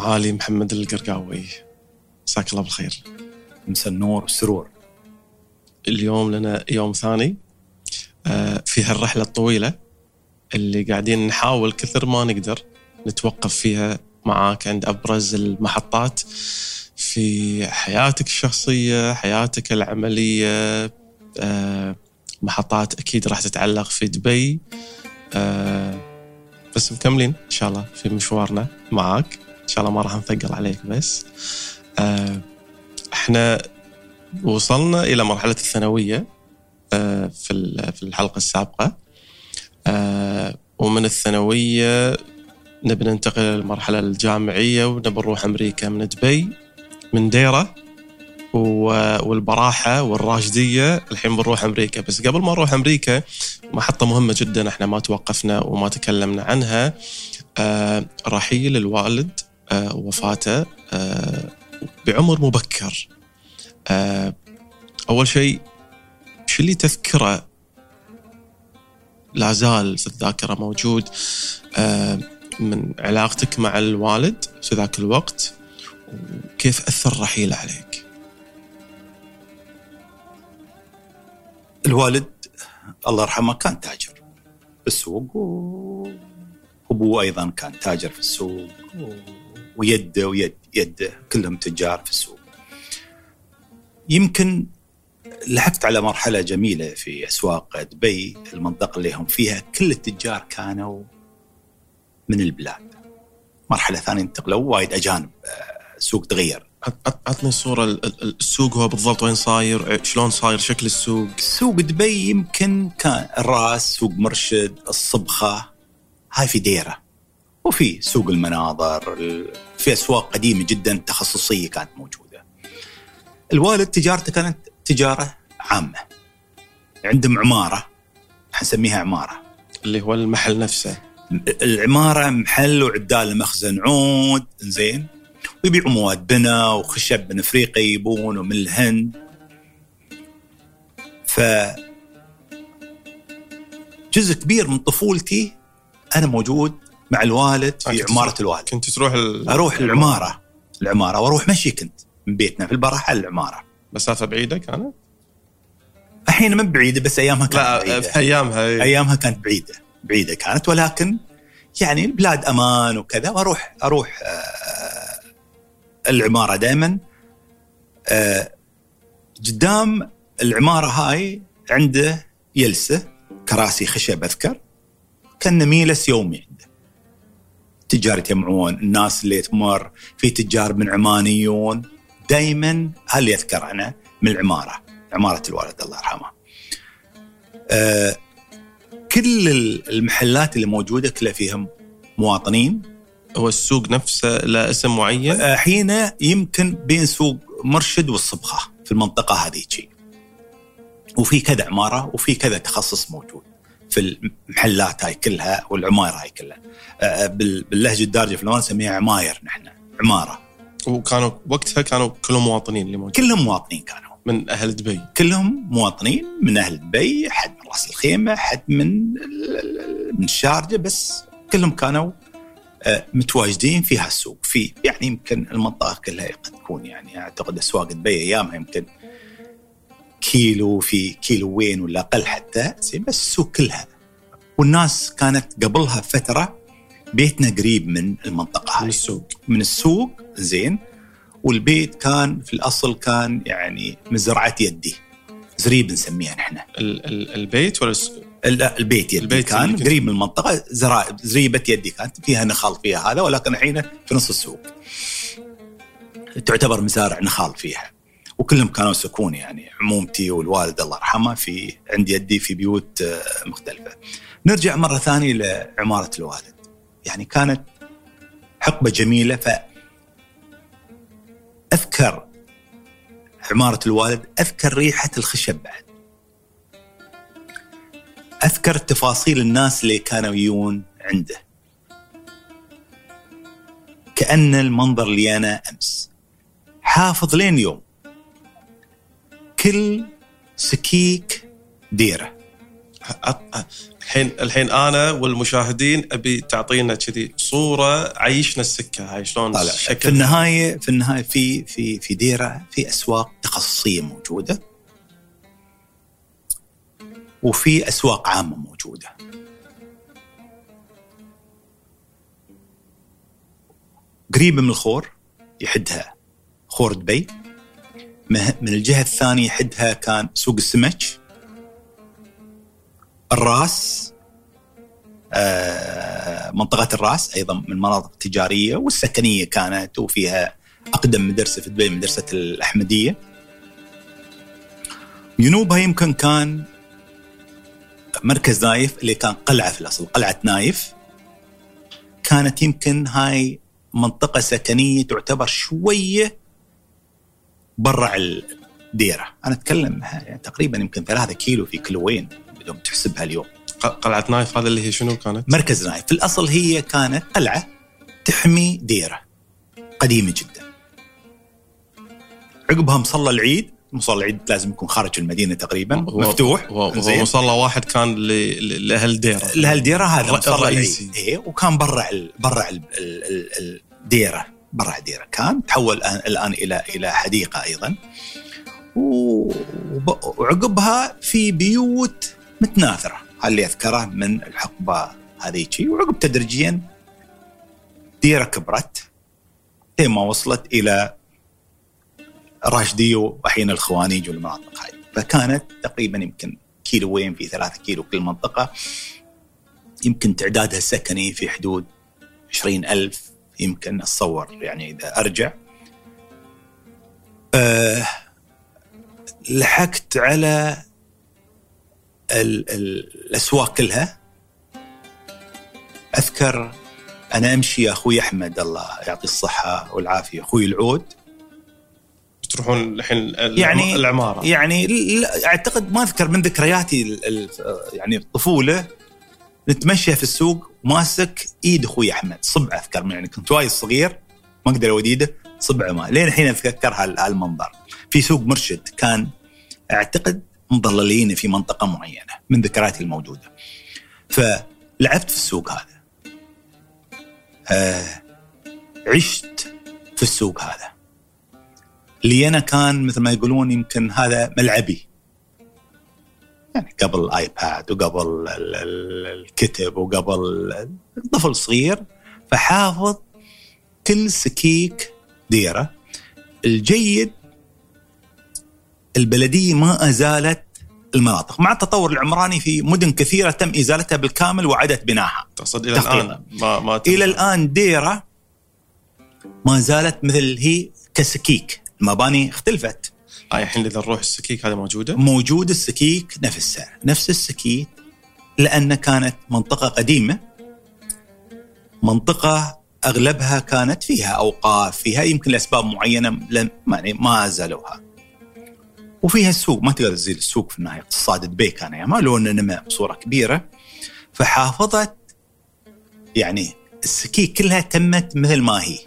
معالي محمد القرقاوي. مساك الله بالخير. مسا النور والسرور. اليوم لنا يوم ثاني آه، في هالرحلة الطويلة اللي قاعدين نحاول كثر ما نقدر نتوقف فيها معاك عند أبرز المحطات في حياتك الشخصية حياتك العملية آه، محطات أكيد راح تتعلق في دبي. آه، بس مكملين إن شاء الله في مشوارنا معاك. شاء الله ما راح نثقل عليك بس. آه، إحنا وصلنا إلى مرحلة الثانوية في في الحلقة السابقة. ومن الثانوية نبي ننتقل للمرحلة الجامعية ونبي نروح أمريكا من دبي من ديرة والبراحة والراشدية. الحين بنروح أمريكا. بس قبل ما نروح أمريكا محطة مهمة جدا إحنا ما توقفنا وما تكلمنا عنها. آه رحيل الوالد آه وفاته آه بعمر مبكر. آه أول شيء شو اللي تذكره؟ لا زال في الذاكرة موجود آه من علاقتك مع الوالد في ذاك الوقت وكيف أثر رحيله عليك؟ الوالد الله يرحمه كان تاجر بالسوق وأبوه أيضا كان تاجر في السوق ويده ويد يده كلهم تجار في السوق. يمكن لحقت على مرحلة جميلة في أسواق دبي المنطقة اللي هم فيها كل التجار كانوا من البلاد. مرحلة ثانية انتقلوا وايد أجانب السوق تغير. عطني صورة السوق هو بالضبط وين صاير شلون صاير شكل السوق؟ سوق دبي يمكن كان الراس سوق مرشد الصبخة هاي في ديرة. وفي سوق المناظر في أسواق قديمة جدا تخصصية كانت موجودة. الوالد تجارته كانت تجارة عامة. عندهم عمارة حنسميها عمارة. اللي هو المحل نفسه. العمارة محل وعدال مخزن عود زين ويبيعوا مواد بنا وخشب من أفريقيا يبون ومن الهند. ف جزء كبير من طفولتي أنا موجود مع الوالد في عمارة الوالد. كنت تروح ال... أروح العمارة. العمارة. وأروح مشي كنت من بيتنا في البرح العمارة. مسافة بعيدة كانت؟ الحين من بعيدة بس أيامها كانت لا بعيدة. في أيامها أي. أيامها كانت بعيدة بعيدة كانت. ولكن يعني البلاد أمان وكذا وأروح أروح آه العمارة دائما آه، قدام العمارة هاي عنده يلسه كراسي خشب أذكر كان نميلس يومي. تجار يتجمعون الناس اللي تمر في تجار من عمانيون. دائما هل يذكر أنا من العمارة عمارة الوالد الله يرحمه. آه كل المحلات اللي موجودة كلها فيهم مواطنين. هو السوق نفسه له اسم معين؟ حين يمكن بين سوق مرشد والصبخه في المنطقة هذيك. وفي كذا عمارة وفي كذا تخصص موجود. في المحلات هاي كلها والعماير هاي كلها. باللهجة الدارجة في نسميها عماير نحن عمارة. وكانوا وقتها كانوا كلهم مواطنين اللي موجودين كلهم مواطنين كانوا من أهل دبي كلهم مواطنين من أهل دبي حد من راس الخيمة حد من من الشارجه بس كلهم كانوا آه، متواجدين في هالسوق في يعني يمكن المنطقة كلها قد تكون يعني أعتقد أسواق دبي أيامها يمكن كيلو في كيلوين ولا أقل حتى زين بس السوق كلها. والناس كانت قبلها فتره بيتنا قريب من المنطقة هاي. من السوق. من السوق زين. والبيت كان في الأصل كان يعني مزرعة يدي. زريب نسميها نحن. البيت ولا البيت يدي البيت كان قريب من المنطقة. زرا... زريبة يدي كانت فيها نخال فيها هذا ولكن الحين في نص السوق. تعتبر مزارع نخال فيها. وكلهم كانوا سكون يعني عمومتي والوالد الله يرحمه في عند يدي في بيوت آه، مختلفة. نرجع مرة ثانية لعمارة الوالد. يعني كانت حقبة جميلة ف اذكر عمارة الوالد أذكر ريحة الخشب بعد. أذكر تفاصيل الناس اللي كانوا يجون عنده كأن المنظر اللي أنا أمس حافظ لين يوم كل سكيك ديرة. الحين الحين أنا والمشاهدين أبي تعطينا كذي صورة عيشنا السكة هاي شلون لا في النهاية في النهاية في في في ديرة في أسواق تخصصية موجودة. وفي أسواق عامة موجودة. قريبه من الخور يحدها خور دبي من الجهة الثانية يحدها كان سوق السمك. الراس آه، منطقة الراس أيضا من المناطق التجارية والسكنية كانت وفيها أقدم مدرسة في دبي مدرسة الأحمدية. جنوبها يمكن كان مركز نايف اللي كان قلعة في الأصل قلعة نايف. كانت يمكن هاي منطقة سكنية تعتبر شوية برا الديرة. أنا أتكلم يعني تقريبا يمكن ثلاثة كيلو في كيلوين بدون تحسبها اليوم. قلعة نايف هذا اللي هي شنو كانت؟ مركز نايف. في الأصل هي كانت قلعة تحمي ديرة. قديمة جدا. عقبها مصلى العيد. مصلى العيد لازم يكون خارج المدينة تقريبا. هو مفتوح. هو, مصلى واحد كان لأهل الديره لأهل الديره هذا مصلى الرئيسي. اي وكان برا برا الديرة. برا الديره كان تحول الان إلى إلى حديقة أيضا. وعقبها في بيوت متناثرة اللي أذكره من الحقبة هذيك وعقب تدريجيا ديره كبرت لين ما وصلت إلى راشدي وحين الخوانيج والمناطق هاي. فكانت تقريبا يمكن كيلوين في ثلاثة كيلو كل منطقة يمكن تعدادها السكني في حدود عشرين ألف يمكن أتصور يعني إذا أرجع. أه لحقت على ال ال الأسواق كلها. أذكر أنا أمشي أخوي أحمد الله يعطيه الصحة والعافية. أخوي العود. تروحون الحين يعني العمارة. يعني أعتقد ما أذكر من ذكرياتي يعني الطفولة. نتمشى في السوق ماسك إيد أخوي أحمد. صبع أذكر يعني كنت وايد صغير ما أقدر أود إيده صبعة ما. لين الحين اتذكر هالمنظر. في سوق مرشد كان أعتقد مضللين في منطقة معينة من ذكرياتي الموجودة. فلعبت في السوق هذا. آه عشت في السوق هذا. اللي أنا كان مثل ما يقولون يمكن هذا ملعبي. يعني قبل الايباد وقبل الكتب وقبل طفل صغير فحافظ كل سكيك ديره. الجيد البلدية ما أزالت المناطق. مع التطور العمراني في مدن كثيرة تم إزالتها بالكامل وإعادة بنائها تقصد إلى الآن ما, ما إلى الآن ديرة ما زالت مثل هي كسكيك. المباني اختلفت. هاي الحين اذا نروح السكيك هذه موجودة؟ موجود السكيك نفسها نفس السكيك لأن كانت منطقة قديمة. منطقة أغلبها كانت فيها أوقاف فيها يمكن لأسباب معينة لم يعني ما زالوها. وفيها السوق ما تقدر تزيل السوق في النهاية. اقتصاد دبي كان ايامها لو انه نمى بصوره كبيرة. فحافظت يعني السكيك كلها تمت مثل ما هي.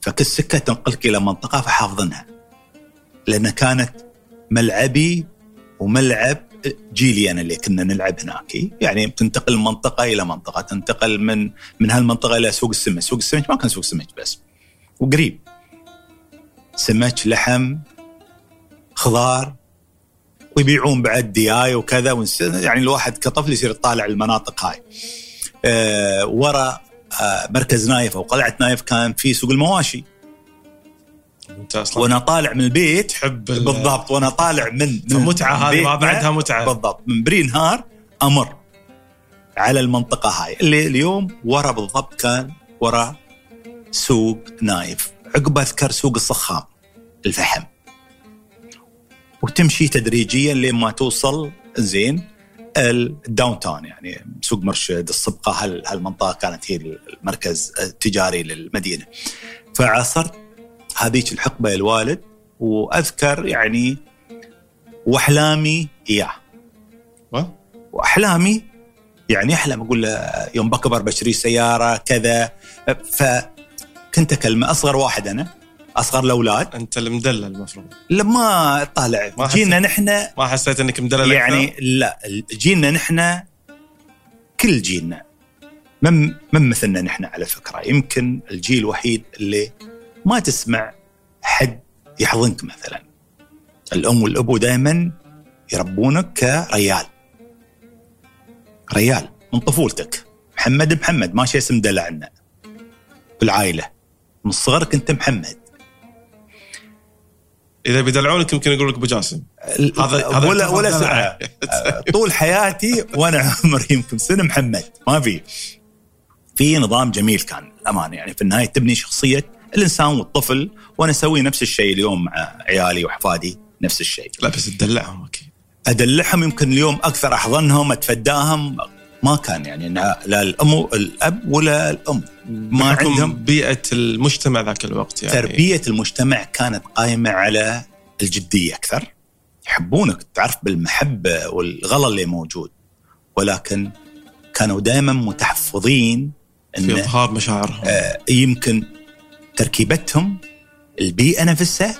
فكل سكة تنقلك إلى منطقة فحافظنها. لأن كانت ملعبي وملعب جيلي أنا اللي كنا نلعب هناك. يعني تنتقل من منطقة إلى منطقة تنتقل من من هالمنطقة إلى سوق السمك. سوق السمك ما كان سوق سمك بس. وقريب. سمك لحم خضار ويبيعون بعد دياي وكذا. يعني الواحد كطفل يصير يطالع المناطق هاي. أه ورا آه، مركز نايف أو قلعة نايف كان في سوق المواشي. أصلا وأنا طالع من البيت تحب بالضبط. وأنا طالع من, من متعه هذه ما بعدها متعة. بالضبط. من بري نهار أمر على المنطقة هاي. اللي اليوم ورا بالضبط كان ورا سوق نايف. عقب أذكر سوق الصخام الفحم. وتمشي تدريجيا لين ما توصل زين ال downtown يعني سوق مرشد الصبقة هالمنطقة كانت هي المركز التجاري للمدينة. فعاصرت هذيك الحقبة الوالد وأذكر يعني وأحلامي إياه. وأحلامي يعني احلم أقول له يوم بكبر بشتري سيارة كذا. فكنت اكلمه أصغر واحد أنا أصغر الأولاد. أنت المدلل المفروض. لما طالع. جينا نحن ما حسيت إنك مدلل يعني أكثر؟ لا جينا نحن كل جيلنا. من من مثلنا نحن على فكرة. يمكن الجيل الوحيد اللي ما تسمع حد يحضنك مثلا. الأم والأبو دائما يربونك كريال. ريال من طفولتك. محمد محمد ما شيء اسم دلع عنا. بالعائلة من صغرك انت محمد. إذا بيدلعونك يمكن يقول لك أبو جاسم. هذا ولا ولا سنة. طول حياتي وأنا عمري يمكن سنة محمد. ما في. في نظام جميل كان الامانه يعني. في النهاية تبني شخصية الإنسان والطفل وأنا أسوي نفس الشيء اليوم مع عيالي واحفادي نفس الشيء. لا بس تدلعهم أكيد. أدلعهم يمكن اليوم أكثر أحضنهم أتفداهم. ما كان يعني لا الأم الأب ولا الأم. ما عندهم بيئة المجتمع ذاك الوقت يعني. تربية المجتمع كانت قائمة على الجدية أكثر. يحبونك تعرف بالمحبة والغلا اللي موجود. ولكن كانوا دائما متحفظين في إظهار مشاعرهم. آه يمكن تركيبتهم البيئة نفسها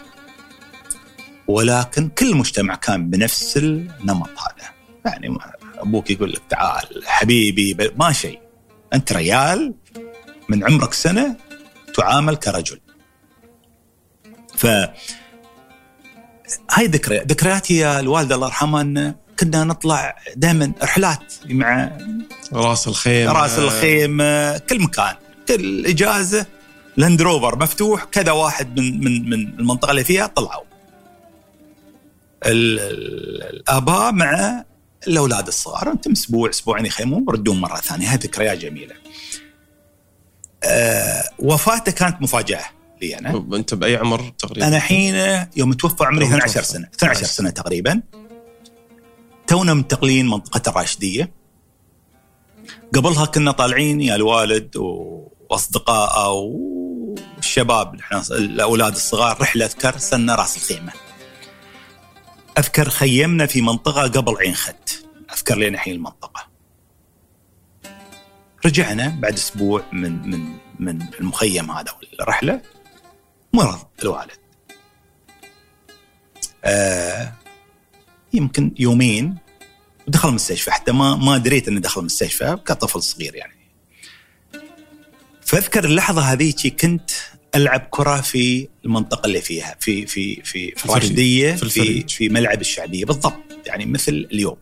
ولكن كل مجتمع كان بنفس النمط هذا. يعني أبوك يقول لك تعال حبيبي ما شيء. أنت ريال من عمرك سنة تعامل كرجل. ف هاي ذكريات ذكرياتي يا الوالدة الله يرحمها إن كنا نطلع دائما رحلات مع راس الخيم راس الخيم كل مكان كل إجازة لاند روفر مفتوح كذا واحد من من من المنطقة اللي فيها طلعوا الآباء مع الأولاد الصغار أنتم أسبوع أسبوعين يخيمون وردون مرة ثانية هذه ذكريات جميلة. أه وفاته كانت مفاجأة لي أنا. أنت بأي عمر تقريبا؟ أنا حين يوم توفى عمري 12 سنة 12 سنة تقريبا. تونا منتقلين منطقة الراشدية. قبلها كنا طالعين يا الوالد واصدقائه والشباب الأولاد الصغار رحلة اذكر سنة راس الخيمة. أذكر خيمنا في منطقة قبل عين خت أذكر لين الحين المنطقة. رجعنا بعد أسبوع من من من المخيم هذا والرحلة. مرض الوالد. آه يمكن يومين. ودخل المستشفى حتى ما ما دريت انه دخل المستشفى كطفل صغير يعني. فاذكر اللحظة هذيك كنت ألعب كرة في المنطقة اللي فيها في في في في الراشديه في في, في ملعب الشعبية. بالضبط يعني مثل اليوم.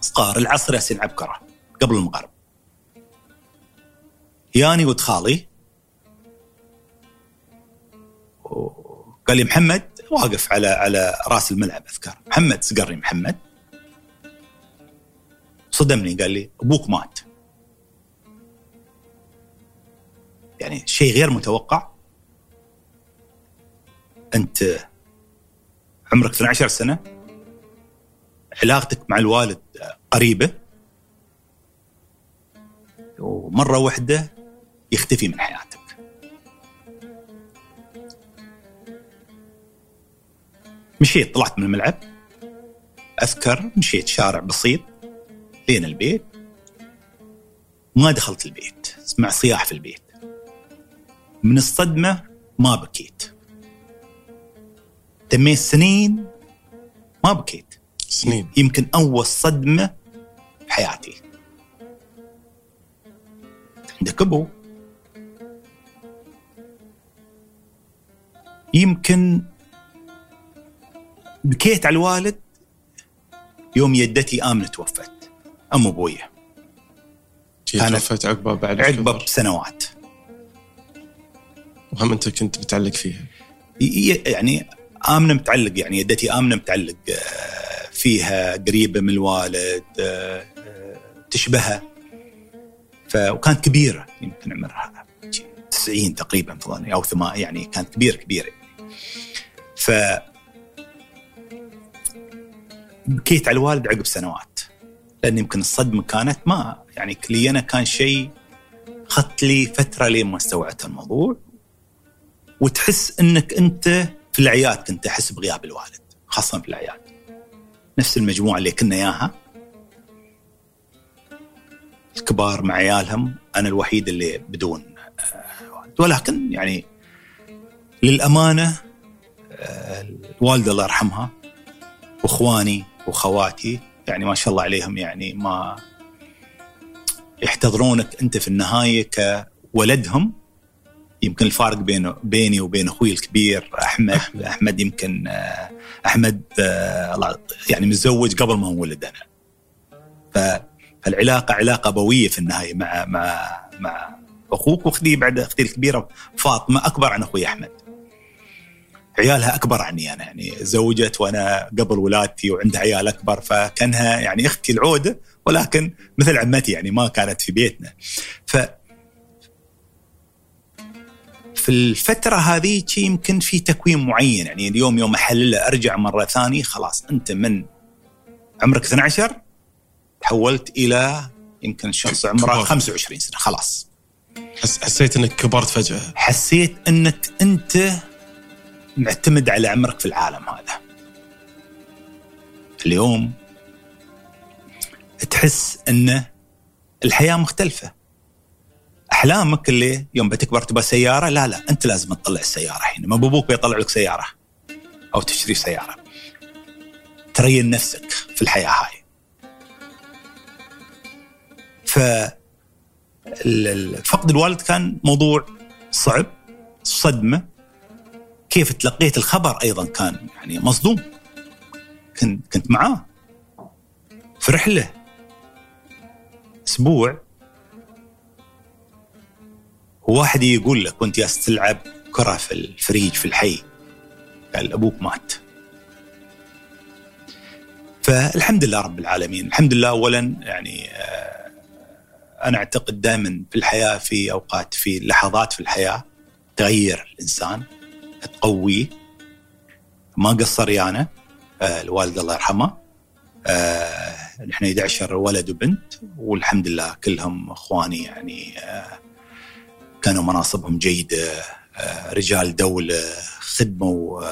صغار العصر ياسين ألعب كرة قبل المغرب. ياني ولد خالي. قال لي محمد واقف على على رأس الملعب أذكر. محمد سقرني محمد. صدمني قال لي أبوك مات. يعني شيء غير متوقع. أنت عمرك 12 سنة علاقتك مع الوالد قريبة. ومرة واحدة يختفي من حياتك. مشيت طلعت من الملعب. أذكر مشيت شارع بسيط لين البيت. ما دخلت البيت سمع صياح في البيت. من الصدمة ما بكيت. تميت سنين ما بكيت. سنين. يمكن أول صدمة في حياتي عندك أبو. يمكن بكيت على الوالد يوم يدتي آمنة توفت. أم أبويا. كانت توفت عقبه بعد عقبه بسنوات. وهم أنت كنت متعلق فيها. يعني آمنة متعلق يعني يدتي آمنة متعلق آه، فيها قريبة من الوالد آه، آه، تشبهها. ف وكانت كبيرة يمكن عمرها 90 تقريبا فضلني أو ثمان يعني كانت كبيرة كبيرة. ف بكيت على الوالد عقب سنوات لأن يمكن الصدمة كانت ما يعني كلينا كان شيء اخذت لي فترة لين ما استوعبت الموضوع. وتحس إنك أنت في الاعياد كنت احس بغياب الوالد خاصة في الاعياد نفس المجموعة اللي كنا إياها. الكبار مع عيالهم أنا الوحيد اللي بدون آه، والد. ولكن يعني للأمانة آه، الوالدة الله يرحمها وإخواني واخواتي يعني ما شاء الله عليهم يعني ما يحتضنونك أنت في النهاية كولدهم. يمكن الفارق بين بيني وبين أخوي الكبير أحمد. أحمد, أحمد يمكن آه، أحمد آه، يعني متزوج قبل ما انولد أنا. فالعلاقة علاقة ابويه في النهاية مع مع مع أخوك وأختي بعد أختي الكبيرة فاطمة أكبر عن أخوي أحمد. عيالها أكبر عني أنا يعني زوجت وأنا قبل ولادتي وعندها عيال أكبر فكأنها يعني أختي العودة ولكن مثل عمتي يعني ما كانت في بيتنا. ف في الفترة هذه يمكن في تكوين معين. يعني اليوم يوم احلله أرجع مرة ثانية خلاص أنت من عمرك 12 تحولت إلى يمكن شخص عمره 25 سنة خلاص. حسيت إنك كبرت فجأة. حسيت إنك أنت معتمد على عمرك في العالم هذا. اليوم تحس إن الحياة مختلفة. أحلامك اللي يوم بتكبر تبغى سيارة؟ لا لا أنت لازم تطلع السيارة الحين. ما أبوك بيطلع لك سيارة أو تشتري سيارة. ترين نفسك في الحياة هاي. ف فقد الوالد كان موضوع صعب صدمة. كيف تلقيت الخبر أيضا كان يعني مصدوم. كنت كنت معاه في رحلة. أسبوع وواحد يقول لك وانت جالس تلعب كره في الفريج في الحي. قال أبوك مات. فالحمد لله رب العالمين. الحمد لله اولا يعني آه، أنا أعتقد دائما في الحياة في أوقات في لحظات في الحياة تغير الإنسان تقويه ما قصر يانا آه الوالد الله يرحمه. آه نحن 11 ولد وبنت والحمد لله كلهم إخواني يعني كانوا مناصبهم جيدة آه رجال دولة خدموا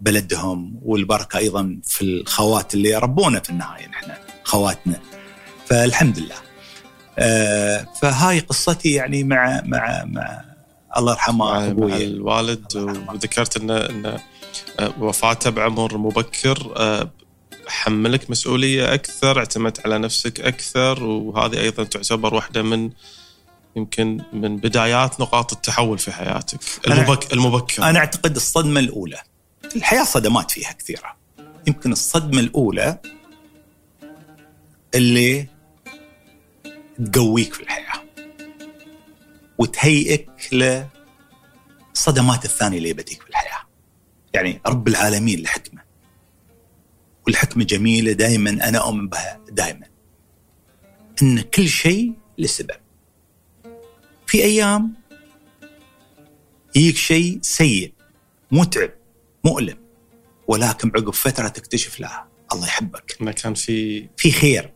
بلدهم والبركة أيضا في الخوات اللي ربونا في النهاية نحن خواتنا. فالحمد لله. آه فهاي قصتي يعني مع مع مع الله يرحمه أبوي الوالد وذكرت انه انه آه، وفاته بعمر مبكر. حملك مسؤولية أكثر اعتمدت على نفسك أكثر وهذه أيضا تعتبر واحدة من يمكن من بدايات نقاط التحول في حياتك المبك... المبكر أنا أعتقد الصدمة الأولى الحياة صدمات فيها كثيرة يمكن الصدمة الأولى اللي تقويك في الحياة وتهيئك للصدمات الثانية اللي بتجيك في الحياة. يعني رب العالمين الحكمه. والحكمة جميلة دائما أنا أؤمن بها دائما. إن كل شيء لسبب. في أيام يجيك شيء سيء متعب مؤلم ولكن عقب فترة تكتشف لا الله يحبك. ما كان في في خير.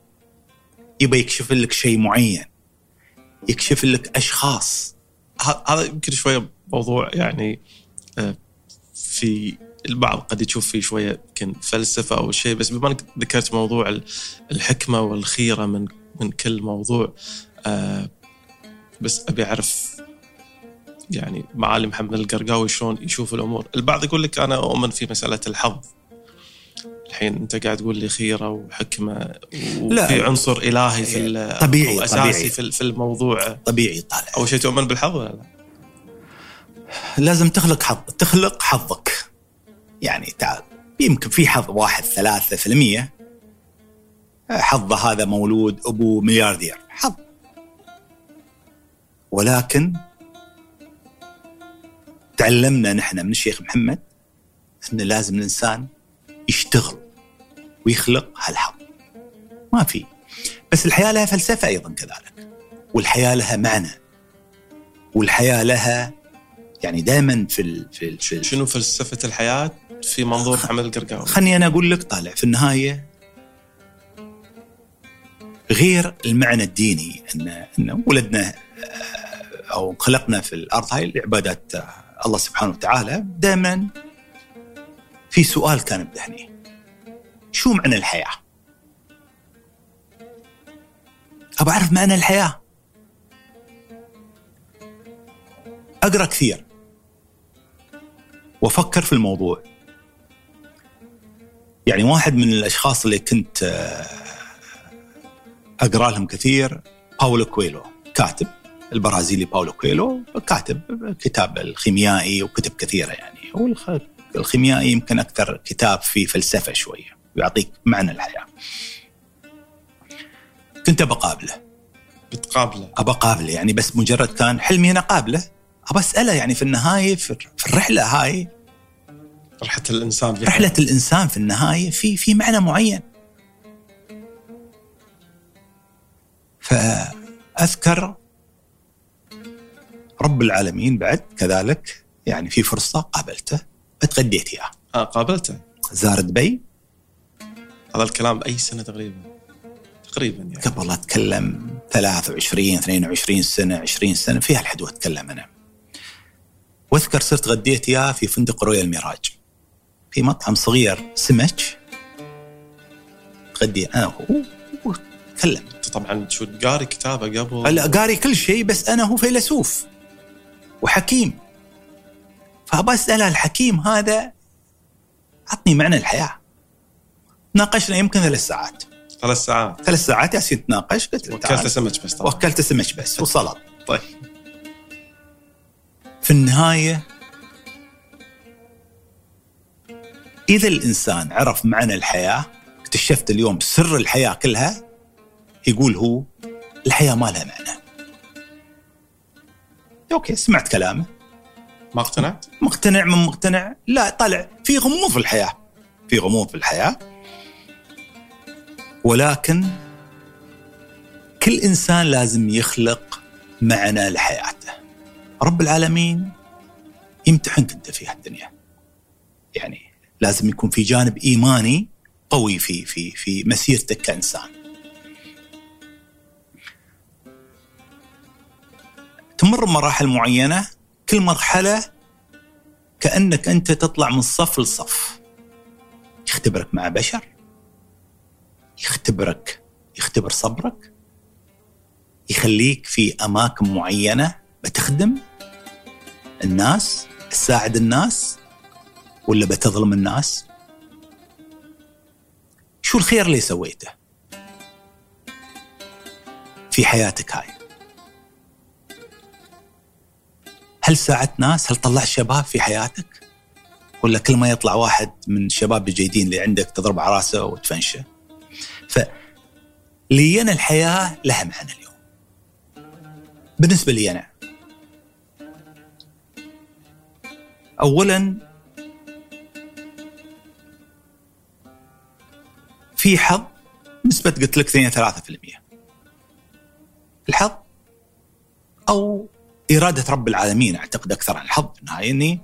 يبغى يكشف لك شيء معين. يكشف لك أشخاص هذا يمكن شوية موضوع يعني آه، في البعض قد يشوف فيه شوية يمكن فلسفة أو شيء بس بما إنك ذكرت موضوع الحكمة والخيرة من من كل موضوع آه، بس أبي أعرف يعني معالي محمد القرقاوي شلون يشوف الأمور، البعض يقول لك أنا أؤمن في مسألة الحظ. الحين أنت قاعد تقول لي خيرة وحكمة وفي عنصر إلهي في طبيعي أساسي طبيعي. في في الموضوع. طبيعي طالع أول شيء تؤمن بالحظ ولا لا؟ لازم تخلق حظ تخلق حظك. يعني تعال يمكن في حظ واحد ثلاثة في المية. حظه هذا مولود أبوه ملياردير. حظ. ولكن تعلمنا نحن من الشيخ محمد أن لازم الإنسان يشتغل ويخلق هالحظ ما في. بس الحياة لها فلسفة أيضا كذلك. والحياة لها معنى. والحياة لها يعني دائما في ال في, ال في شنو فلسفة الحياة في منظور محمد القرقاوي؟ خلني أنا أقول لك طالع. في النهاية غير المعنى الديني ان إن ولدنا أو خلقنا في الأرض هاي لعباده الله سبحانه وتعالى دائما في سؤال كان بذهني شو معنى الحياة؟ أبغى أعرف معنى الحياة. أقرأ كثير. وأفكر في الموضوع. يعني واحد من الأشخاص اللي كنت آه، أقرأ لهم كثير باولو كويلو كاتب. البرازيلي باولو كويلو كاتب كتاب الخيميائي وكتب كثيرة يعني. هو الخ- الخيميائي يمكن أكثر كتاب فيه فلسفة شوية ويعطيك معنى الحياة. كنت بقابله بتقابله؟ ابى أقابله يعني بس مجرد كان حلمي أنا قابله ابى أسأله يعني في النهاية في في الرحلة هاي. رحلة الإنسان في رحلة الإنسان في النهاية في في معنى معين. فأذكر رب العالمين بعد كذلك يعني في فرصة قابلته اتغديت اياه آه قابلته. زار دبي هذا الكلام بأي سنة تقريبا؟ تقريبا يعني. قبل أتكلم 23 22 سنة 20 سنة في هالحدود أتكلم أنا. وأذكر صرت غديت اياه في فندق رويال ميراج. في مطعم صغير سمك. غدي أنا وهو وتكلم أنت طبعا شو قاري كتابه قبل؟ لا قاري كل شيء بس أنا هو فيلسوف. وحكيم. فابى اساله الحكيم هذا عطني معنى الحياة. ناقشنا يمكن ثلاث ساعات. ثلاث ساعات. ثلاث ساعات ياسين نتناقش قلت له وكلت. سمك بس طبعا. وكلت سمك بس وسلط طيب. في النهاية إذا الإنسان عرف معنى الحياة اكتشفت اليوم سر الحياة كلها يقول هو الحياة ما لها معنى. أوكي سمعت كلامه. ما اقتنعت؟ مقتنع من مقتنع. لا طلع في غموض في الحياة. في غموض في الحياة. ولكن كل إنسان لازم يخلق معنى لحياته. رب العالمين يمتحنك انت في هالدنيا. يعني لازم يكون في جانب إيماني قوي في في في مسيرتك كإنسان. تمر بمراحل معينة كل مرحلة كأنك أنت تطلع من صف لصف. يختبرك مع بشر يختبرك يختبر صبرك يخليك في أماكن معينة بتخدم الناس تساعد الناس ولا بتظلم الناس. شو الخير اللي سويته في حياتك هاي؟ هل ساعدت ناس؟ هل طلعت شباب في حياتك؟ ولا كل ما يطلع واحد من الشباب الجيدين اللي عندك تضرب على راسه وتفنشه. ف لي أنا الحياة لها معنى اليوم. بالنسبة لي أنا. أولا في حظ نسبة قلت لك 2 3% الحظ أو إرادة رب العالمين أعتقد أكثر عن الحظ في النهاية إني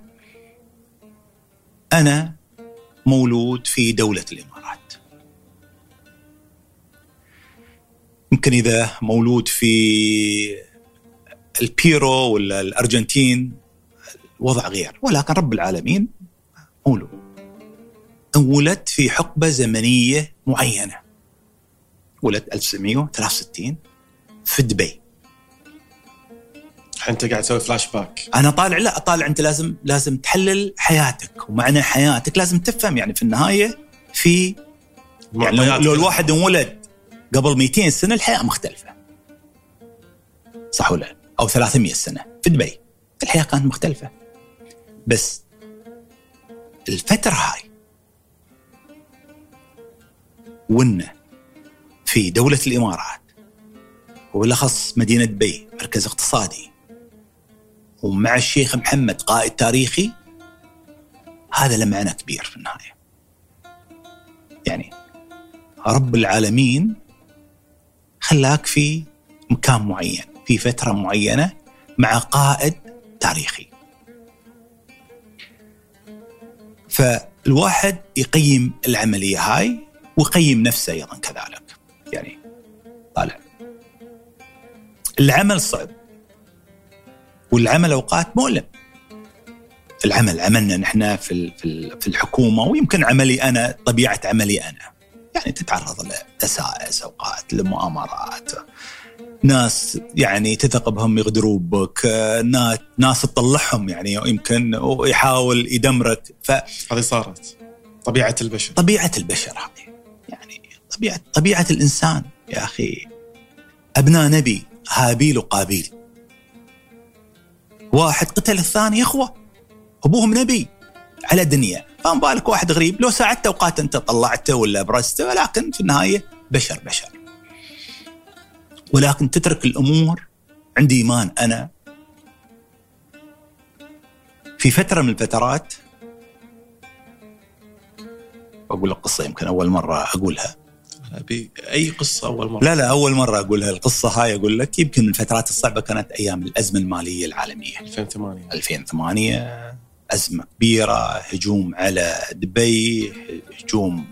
أنا مولود في دولة الإمارات. يمكن إذا مولود في البيرو ولا الأرجنتين الوضع غير. ولكن رب العالمين مولود. انولدت في حقبة زمنية معينة. ولدت 1963 في دبي. انت قاعد تسوي فلاش باك أنا طالع لا طالع انت لازم لازم تحلل حياتك ومعنى حياتك لازم تفهم يعني في النهاية في يعني لو. الواحد انولد قبل 200 سنة الحياة مختلفة صح ولا لا؟ أو 300 سنة في دبي الحياة كانت مختلفة بس الفترة هاي وإنه في دولة الإمارات وبالأخص مدينة دبي مركز اقتصادي ومع الشيخ محمد قائد تاريخي هذا له معنى كبير في النهاية. يعني رب العالمين خلاك في مكان معين في فترة معينة مع قائد تاريخي. فالواحد يقيم العملية هاي ويقيم نفسه أيضا كذلك. يعني طالع العمل صعب والعمل أوقات مؤلم. العمل عملنا نحن في في ال- في الحكومة ويمكن عملي أنا طبيعة عملي أنا. يعني تتعرض لدسائس أوقات لمؤامرات. ناس يعني تثق بهم يغدروا بك ناس ناس تطلعهم يعني يمكن ويحاول يدمرك. هذه صارت. طبيعة البشر. فطبيعه البشر هذه. يعني طبيعة طبيعة الإنسان. يا أخي أبناء نبي هابيل وقابيل واحد قتل الثاني اخوه أبوهم نبي على دنيا فما بالك واحد غريب. لو ساعدته اوقات انت طلعته ولا ابرزته ولكن في النهاية بشر بشر. ولكن تترك الأمور عندي إيمان أنا. في فترة من الفترات أقول لك قصه يمكن أول مرة أقولها. أبي أي قصة أول مرة؟ لا لا أول مرة أقولها. القصة هاي أقول لك يمكن من الفترات الصعبة كانت أيام الأزمة المالية العالمية. 2008 2008 أزمة كبيرة هجوم على دبي هجوم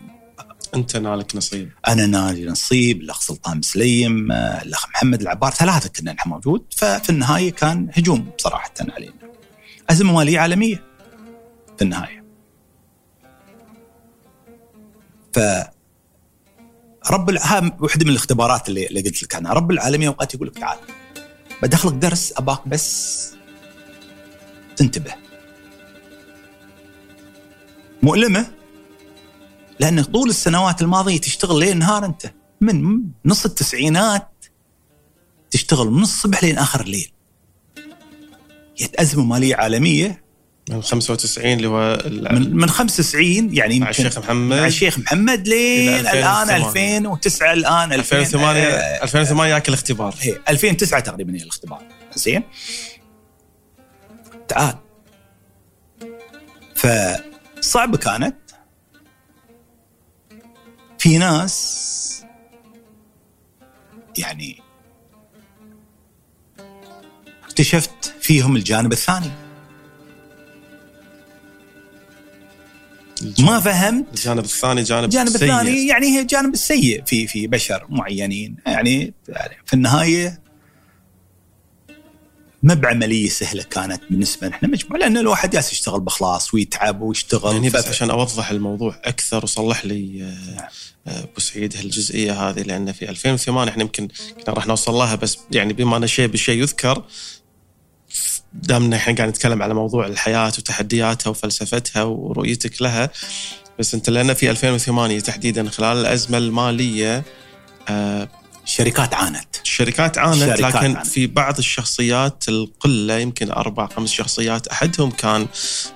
أنت نالك نصيب. أنا نادي نصيب الأخ سلطان بسليم الأخ محمد العبار ثلاثة كنا نحن موجود. ففي النهاية كان هجوم صراحة علينا. أزمة مالية عالمية في النهاية. ف رب الع... واحدة من الاختبارات اللي, اللي قلت لك عنها. رب العالمين اوقات يقول لك تعال. بدخلك درس أباك بس تنتبه. مؤلمة؟ لأن طول السنوات الماضية تشتغل ليل نهار أنت. من نص التسعينات تشتغل من الصبح لين آخر الليل. جت ازمه مالية عالمية من 95 اللي هو من, من 95 يعني مع الشيخ محمد. مع الشيخ محمد لين الآن 2009 الآن 2008 2008 ياك الاختبار هي 2009 تقريبا هي الاختبار. زين؟ تعال. فصعبة كانت. في ناس يعني اكتشفت فيهم الجانب الثاني. ما فهمت؟ الجانب الثاني جانب الجانب سيء. الثاني يعني هي الجانب السيء في في بشر معينين. يعني في النهاية ما بعمليه سهلة كانت بالنسبة لنا مجموعة لأن الواحد جالس يشتغل بإخلاص ويتعب ويشتغل. يعني بس عشان أوضح الموضوع أكثر وصلح لي أبو سعيد هالجزئية هذه لأن في 2008 إحنا يمكن كنا راح نوصل لها بس يعني بما أن شيء بالشيء يذكر دامنا إحنا قاعد نتكلم على موضوع الحياة وتحدياتها وفلسفتها ورؤيتك لها بس أنت لأن في 2008 تحديدا خلال الأزمة المالية آه عانت الشركات عانت الشركات لكن عانت. في بعض الشخصيات القلة يمكن أربع خمس شخصيات أحدهم كان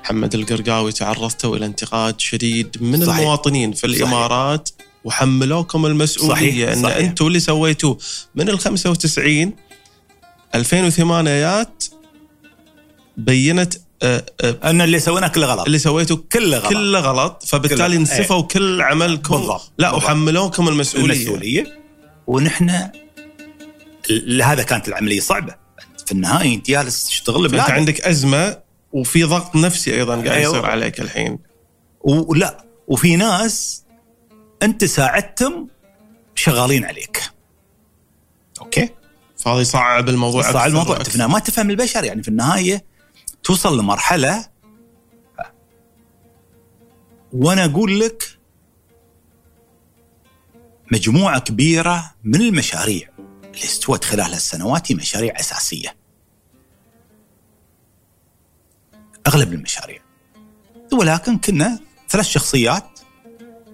محمد القرقاوي تعرضتوا إلى انتقاد شديد من صحيح. المواطنين في الإمارات صحيح. وحملوكم المسؤولية صحيح. إن أنتم اللي سويتوه من ال 95 2008 بينت أه أه أن اللي سويناه كله غلط. اللي سويته كله غلط. كله غلط. فبالتالي انسفوا إيه. كل عملكم بالضبط. لا وحملوكم المسؤولية. المسؤولية. ونحن هذا كانت العملية صعبة. في النهاية أنت جالس تشتغل أنت عندك أزمة وفي ضغط نفسي أيضا قاعد أيوه. يصير عليك الحين. ولا. وفي ناس أنت ساعدتهم شغالين عليك. أوكي. فهذا يصعب الموضوع يصعب الموضوع. أكثر. ما تفهم البشر. يعني في النهاية توصل لمرحلة وأنا أقول لك مجموعة كبيرة من المشاريع اللي استوت خلال هالسنوات هي مشاريع أساسية. أغلب المشاريع. ولكن كنا ثلاث شخصيات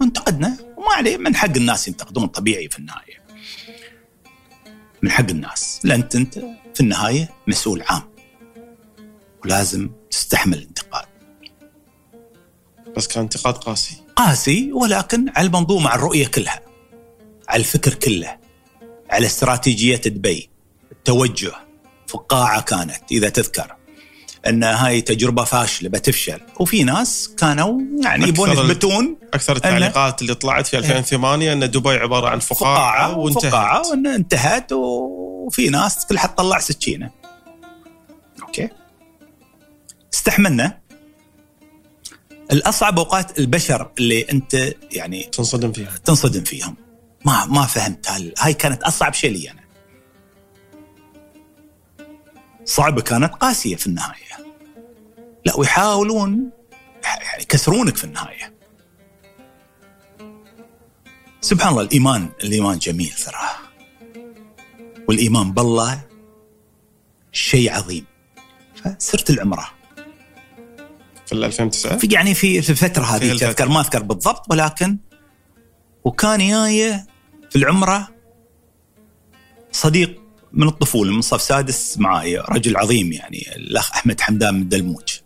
وانتقدنا وما عليه من حق الناس ينتقدون طبيعي في النهاية. من حق الناس لأن أنت في النهاية مسؤول عام. ولازم تستحمل الانتقاد. بس كان انتقاد قاسي. قاسي ولكن على المنظومة على الرؤية كلها. على الفكر كله على استراتيجية دبي التوجه فقاعة كانت إذا تذكر أن هاي تجربة فاشلة بتفشل وفي ناس كانوا يعني يبون يثبتون أكثر التعليقات اللي طلعت في 2008 أن دبي عبارة عن فقاعة, فقاعة وانتهت فقاعة وأن انتهت وفي ناس كل حد طلع سكينة استحملنا. الأصعب أوقات البشر اللي أنت يعني تنصدم فيها. تنصدم فيهم. ما ما فهمت هاي كانت أصعب شيء لي أنا. صعبة كانت قاسية في النهاية. لا ويحاولون يعني يكسرونك في النهاية. سبحان الله الإيمان الإيمان جميل ترى والإيمان بالله شيء عظيم. فسرت العمرة. في 2009 في يعني في في الفترة هذه اذكر ما أذكر بالضبط ولكن وكان جاية في العمرة صديق من الطفولة من صف سادس معاي رجل عظيم يعني الأخ أحمد حمدان من دلموج.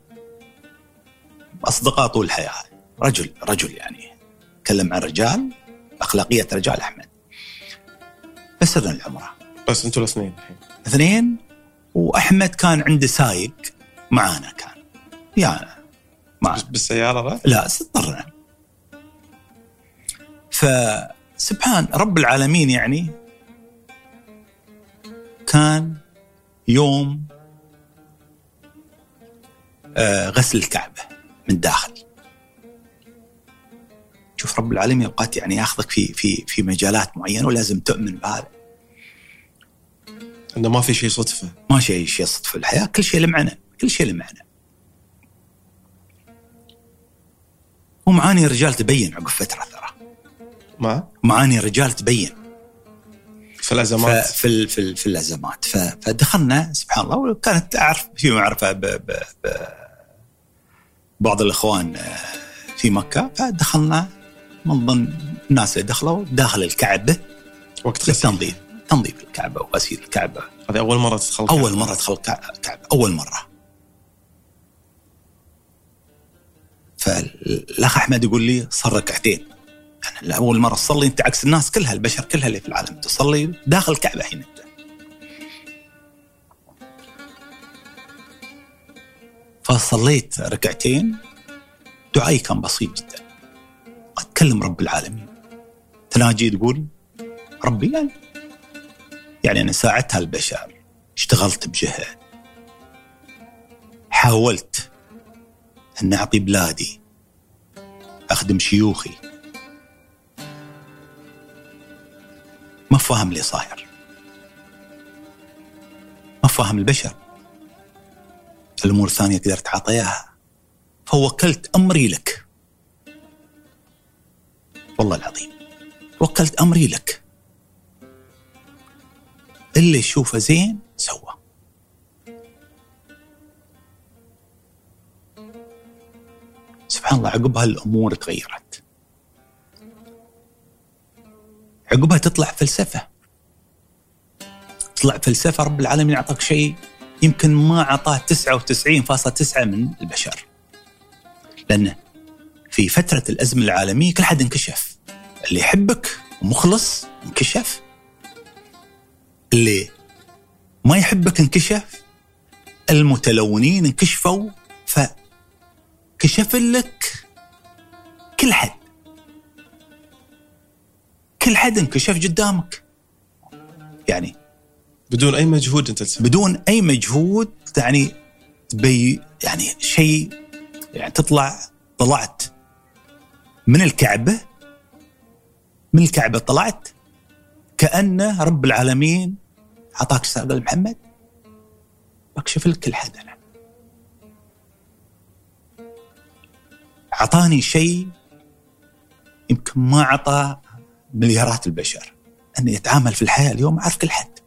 أصدقاء طول الحياة. رجل رجل يعني. تكلم عن رجال أخلاقية رجال أحمد. فسرنا العمرة. بس أنتوا الاثنين الحين. اثنين وأحمد كان عنده سايق معانا كان. يعني معنا بالسيارة لا؟ لا اضطرنا فسبحان رب العالمين يعني كان يوم آه، غسل الكعبة من داخل شوف رب العالمين اوقات يعني ياخذك في في في مجالات معينة ولازم تؤمن بهذا. إنه ما في شيء صدفة. ما شيء شيء صدفة. الحياة كل شيء له معنى كل شيء له معنى. ومعاني رجال تبين عقب فترة ترى. ما؟ معاني رجال تبين. في الأزمات؟ في ال- في, ال- في الأزمات. فدخلنا سبحان الله وكانت اعرف في معرفة ب ب ب بعض الإخوان آه، في مكة. فدخلنا من ضمن الناس اللي دخلوا داخل الكعبة. وقت غسيل. للتنظيف تنظيف الكعبة وغسيل الكعبة. هذه أول مرة تدخل أول مرة ادخل كع- كعبه أول مرة. فالأخ أحمد يقول لي صار ركعتين. أنا أول مرة تصلي أنت عكس الناس كلها البشر كلها اللي في العالم. تصلي داخل الكعبة الحين انت فصليت ركعتين. دعائي كان بسيط جدا. أتكلم رب العالمين. تناجي تقول ربي يعني يعني أنا ساعدت هالبشر اشتغلت بجهد. حاولت أن أعطي بلادي أخدم شيوخي. ما فاهم اللي صاير. ما فاهم البشر. الأمور الثانية قدرت اعطيها فوكلت أمري لك. والله العظيم. وكلت أمري لك. اللي يشوفه زين سوى سبحان الله عقبها الأمور تغيرت. عقبها تطلع فلسفة. تطلع فلسفة رب العالمين يعطيك شيء يمكن ما أعطاه 99.9 من البشر. لأنه في فترة الأزمة العالمية كل حد انكشف. اللي يحبك ومخلص انكشف. اللي ما يحبك انكشف المتلونين انكشفوا فكشف لك كل حد. كل حد انكشف قدامك. يعني بدون أي مجهود أنت تسوي. بدون أي مجهود يعني تبي يعني شيء يعني تطلع طلعت من الكعبة. من الكعبة طلعت. كأنه رب العالمين اعطاك قال محمد. بكشف لك كل حد. أعطاني شيء يمكن ما أعطى مليارات البشر اني اتعامل في الحياة اليوم اعرف كل حد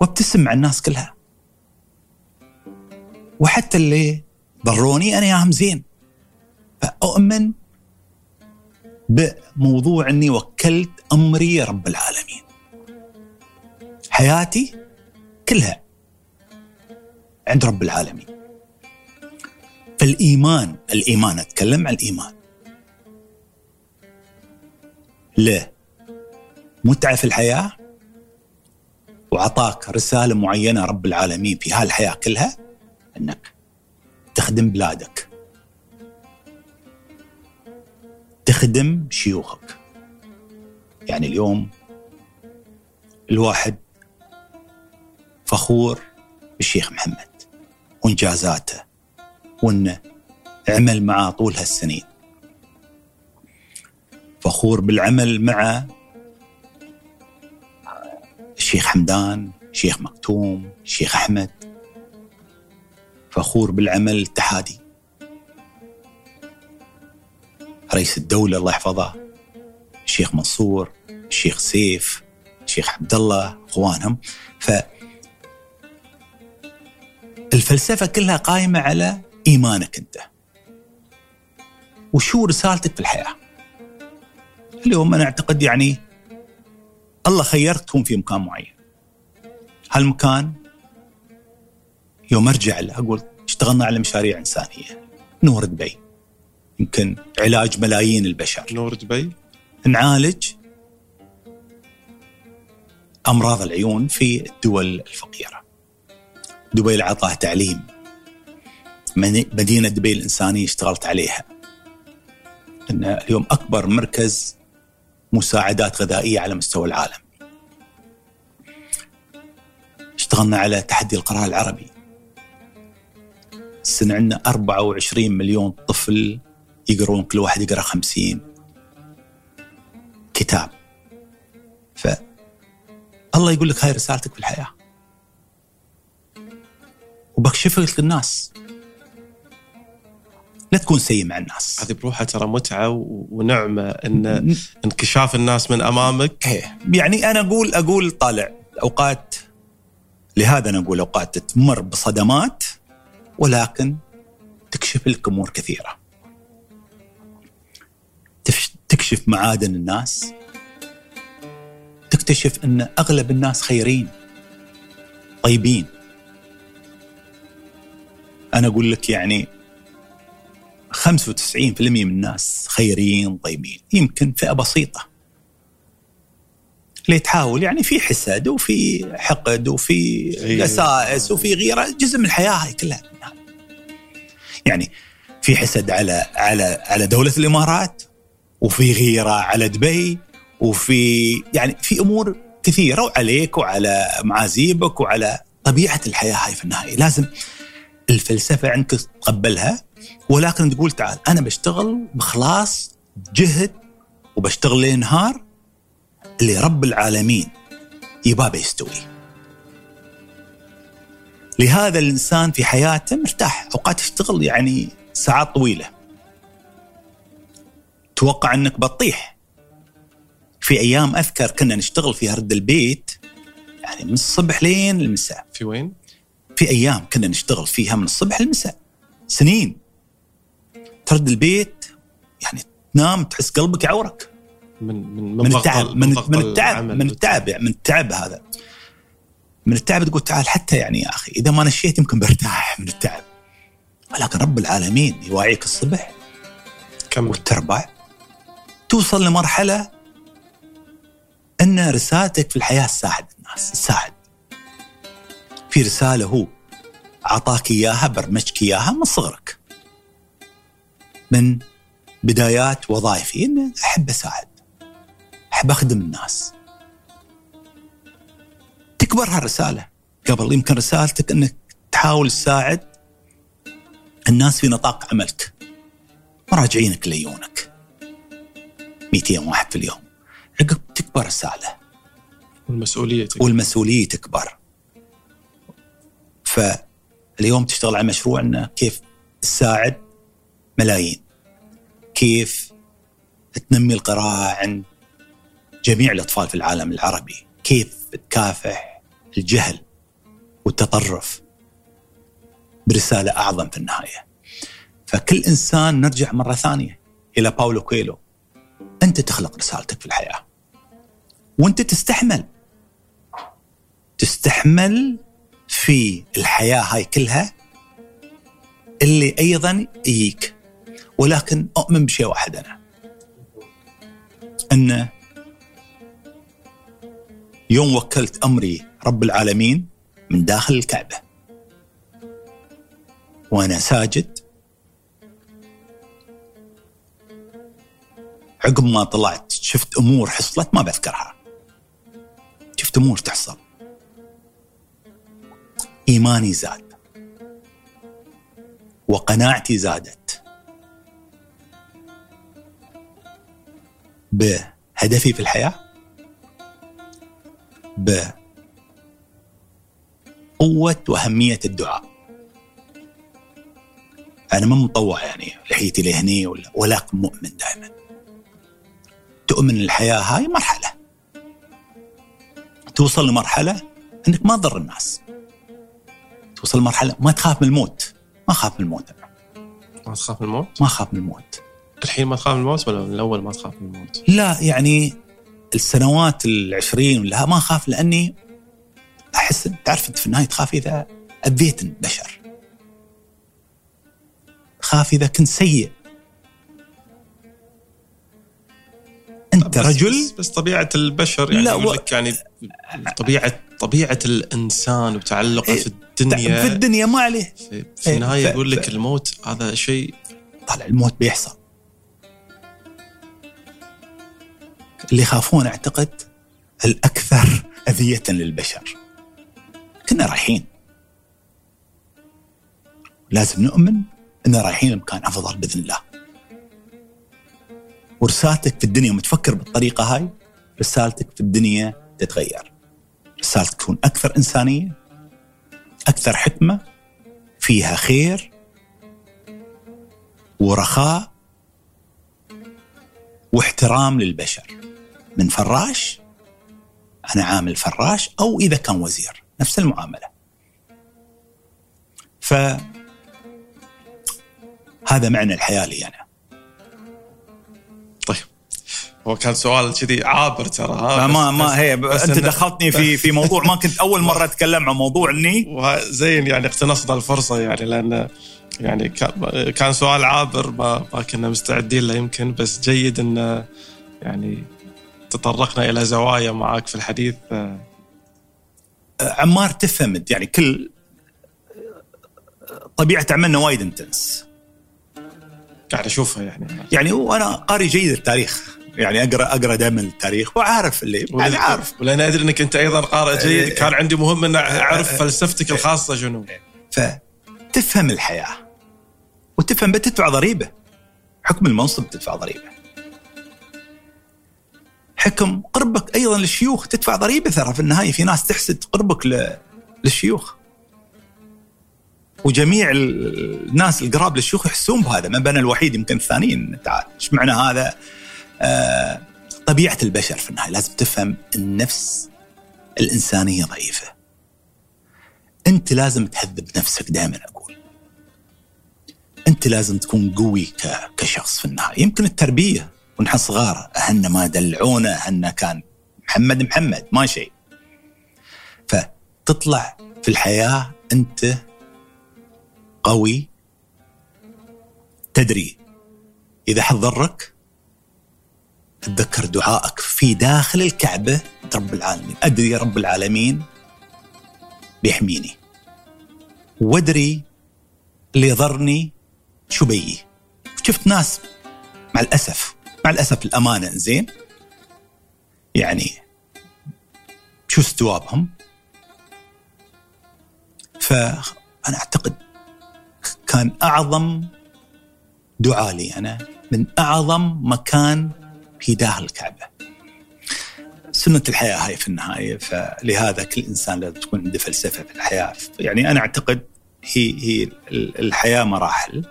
وابتسم مع الناس كلها. وحتى اللي ضروني أنا ياهم زين. فأؤمن بموضوع أني وكلت أمري رب العالمين. حياتي كلها عند رب العالمين. فالايمان الإيمان أتكلم عن الإيمان. له متعه في الحياة؟ وعطاك رسالة معينة رب العالمين في هالحياة كلها؟ إنك تخدم بلادك. تخدم شيوخك. يعني اليوم الواحد فخور بالشيخ محمد وإنجازاته. وانه عمل معاه طول هالسنين. فخور بالعمل مع الشيخ حمدان الشيخ مكتوم الشيخ أحمد. فخور بالعمل الاتحادي رئيس الدولة الله يحفظه الشيخ منصور الشيخ سيف الشيخ عبد الله إخوانهم. ف الفلسفة كلها قائمة على إيمانك أنت. وشو رسالتك في الحياة؟ اليوم أنا أعتقد يعني الله خيرك تكون في مكان معين. هالمكان يوم أرجع له أقول اشتغلنا على مشاريع إنسانية. نور دبي. يمكن علاج ملايين البشر. نور دبي؟ نعالج أمراض العيون في الدول الفقيرة. دبي اللي عطاه تعليم. مدينة دبي الإنسانية اشتغلت عليها. إن اليوم أكبر مركز مساعدات غذائية على مستوى العالم. اشتغلنا على تحدي القراءه العربي. السنة عندنا 24 مليون طفل يقرون كل واحد يقرأ 50 كتاب. ف الله يقول لك هاي رسالتك في الحياة. وبكشف لك الناس. لا تكون سيء مع الناس. هذه بروحها ترى متعة ونعمة إن انكشاف الناس من أمامك إيه يعني أنا أقول أقول طالع أوقات لهذا أنا أقول أوقات تمر بصدمات ولكن تكشف لك أمور كثيرة. تكشف معادن الناس تكتشف أن أغلب الناس خيرين طيبين. أنا أقول لك يعني 95% من الناس خيرين طيبين. يمكن فئة بسيطة. اللي تحاول يعني في حسد وفي حقد وفي غيرة. دسائس وفي غيره جزء من الحياة هاي كلها. يعني في حسد على على على دولة الإمارات وفي غيره على دبي وفي يعني في أمور كثيرة وعليك وعلى معازيبك وعلى طبيعة الحياة هاي في النهاية. لازم الفلسفة عندك تقبلها ولكن تقول تعال أنا بشتغل بخلاص جهد وبشتغل ليل نهار اللي رب العالمين يباه بيستوي لهذا الإنسان في حياته مرتاح أوقات يشتغل يعني ساعات طويلة. توقع إنك بتطيح. في أيام أذكر كنا نشتغل في هرد البيت يعني من الصبح لين المساء. في وين؟ في أيام كنا نشتغل فيها من الصبح للمساء. سنين. ترد البيت يعني تنام تحس قلبك يعورك. من من من التعب من, من التعب من التعب يعني من التعب هذا. من التعب تقول تعال حتى يعني يا أخي إذا ما نشيت يمكن برتاح من التعب. ولكن رب العالمين يواعيك الصبح كمل. وتربع توصل لمرحلة أن رسالتك في الحياة تساعد الناس تساعد. في رسالة هو أعطاك إياها برمجك إياها من صغرك. من بدايات وظائفي. إن أحب أساعد أحب أخدم الناس. تكبر هالرسالة. قبل يمكن رسالتك إنك تحاول تساعد الناس في نطاق عملك. مراجعينك اللي يجونك 200 واحد في اليوم. عقب تكبر رسالة. والمسؤولية والمسؤولية تكبر. فاليوم تشتغل على مشروع إنه كيف تساعد ملايين. كيف تنمي القراءة عند جميع الأطفال في العالم العربي؟ كيف تكافح الجهل والتطرف برسالة أعظم في النهاية؟ فكل إنسان نرجع مرة ثانية إلى باولو كويلو. أنت تخلق رسالتك في الحياة. وأنت تستحمل. تستحمل في الحياة هاي كلها اللي أيضا يجيك. ولكن أؤمن بشيء واحد أنا. أن يوم وكلت أمري رب العالمين من داخل الكعبة. وأنا ساجد. عقب ما طلعت شفت أمور حصلت ما بذكرها. شفت أمور تحصل. إيماني زاد. وقناعتي زادت. بهدفي في الحياة بقوة وأهمية الدعاء. أنا ما مطوع يعني لحيتي لهني ولا ولكن مؤمن دائما. تؤمن الحياة هاي مرحلة. توصل لمرحلة إنك ما تضر الناس. توصل لمرحلة ما تخاف من الموت. ما اخاف من الموت. ما تخاف من الموت؟ ما اخاف من الموت. الحين ما تخاف من الموت ولا من الأول ما تخاف من الموت؟ لا يعني السنوات العشرين ولا ما أخاف لأني أحس تعرف أنت في النهاية تخاف إذا أذيت البشر. خاف إذا كنت سيء. أنت بس رجل؟ بس, بس طبيعة البشر يعني لا، و- لك يعني طبيعه طبيعة الإنسان وتعلقه في الدنيا. في الدنيا ما عليه. في, في إيه، النهاية يقول لك الموت هذا شيء طالع الموت بيحصل. اللي يخافون اعتقد الأكثر أذية للبشر. كنا رايحين. لازم نؤمن إن رايحين لمكان أفضل بإذن الله. ورسالتك في الدنيا متفكر بالطريقة هاي رسالتك في الدنيا تتغير. رسالتك تكون أكثر إنسانية أكثر حكمة فيها خير ورخاء واحترام للبشر. من فراش أنا عامل فراش أو إذا كان وزير نفس المعاملة. ف هذا معنى الحياة لي أنا. طيب. هو كان سؤال كذي عابر ترى ها؟ ما بس- ما هي بس أنت دخلتني في في موضوع ما كنت أول مرة أتكلم عن موضوع اني وزين يعني اقتنصنا الفرصة يعني لأن يعني كا- كان سؤال عابر ما, ما كنا مستعدين له يمكن بس جيد ان يعني تطرقنا إلى زوايا معاك في الحديث؟ عمار تفهم يعني كل طبيعة عملنا وايد انتنس قاعد أشوفها يعني. يعني وأنا قاري جيد التاريخ يعني اقرا أقرأ دائما التاريخ وعارف اللي يعني عارف ولان أدري إنك أنت أيضا قارئ جيد إيه. كان عندي مهم إن أعرف فلسفتك الخاصة شنو. فتفهم الحياة وتفهم بتدفع ضريبة. حكم المنصب تدفع ضريبة. حكم قربك أيضا للشيوخ تدفع ضريبة ترى في النهاية. في ناس تحسد قربك للشيوخ. وجميع ال- الناس القراب للشيوخ يحسون بهذا. ما بين الوحيد يمكن الثانيين. تعال إيش معنى هذا؟ آه طبيعة البشر في النهاية. لازم تفهم النفس الإنسانية ضعيفة. أنت لازم تهذب نفسك دائما أقول. أنت لازم تكون قوي كشخص في النهاية. يمكن التربية ونحن صغار. أهلنا ما دلعونا أهلنا كان محمد محمد ما شيء. فتطلع في الحياة أنت قوي تدري. إذا حضرك تذكر دعائك في داخل الكعبة. رب العالمين. أدري يا رب العالمين بيحميني. وادري اللي يضرني شو بيي شفت ناس مع الأسف مع الأسف الأمانة زين؟ يعني شو استوابهم؟ فأنا أعتقد كان أعظم دعاء لي أنا من أعظم مكان في داخل الكعبة. سنة الحياة هاي في النهاية فلهذا كل إنسان لازم تكون عنده فلسفة في الحياة. يعني أنا أعتقد هي هي الحياة مراحل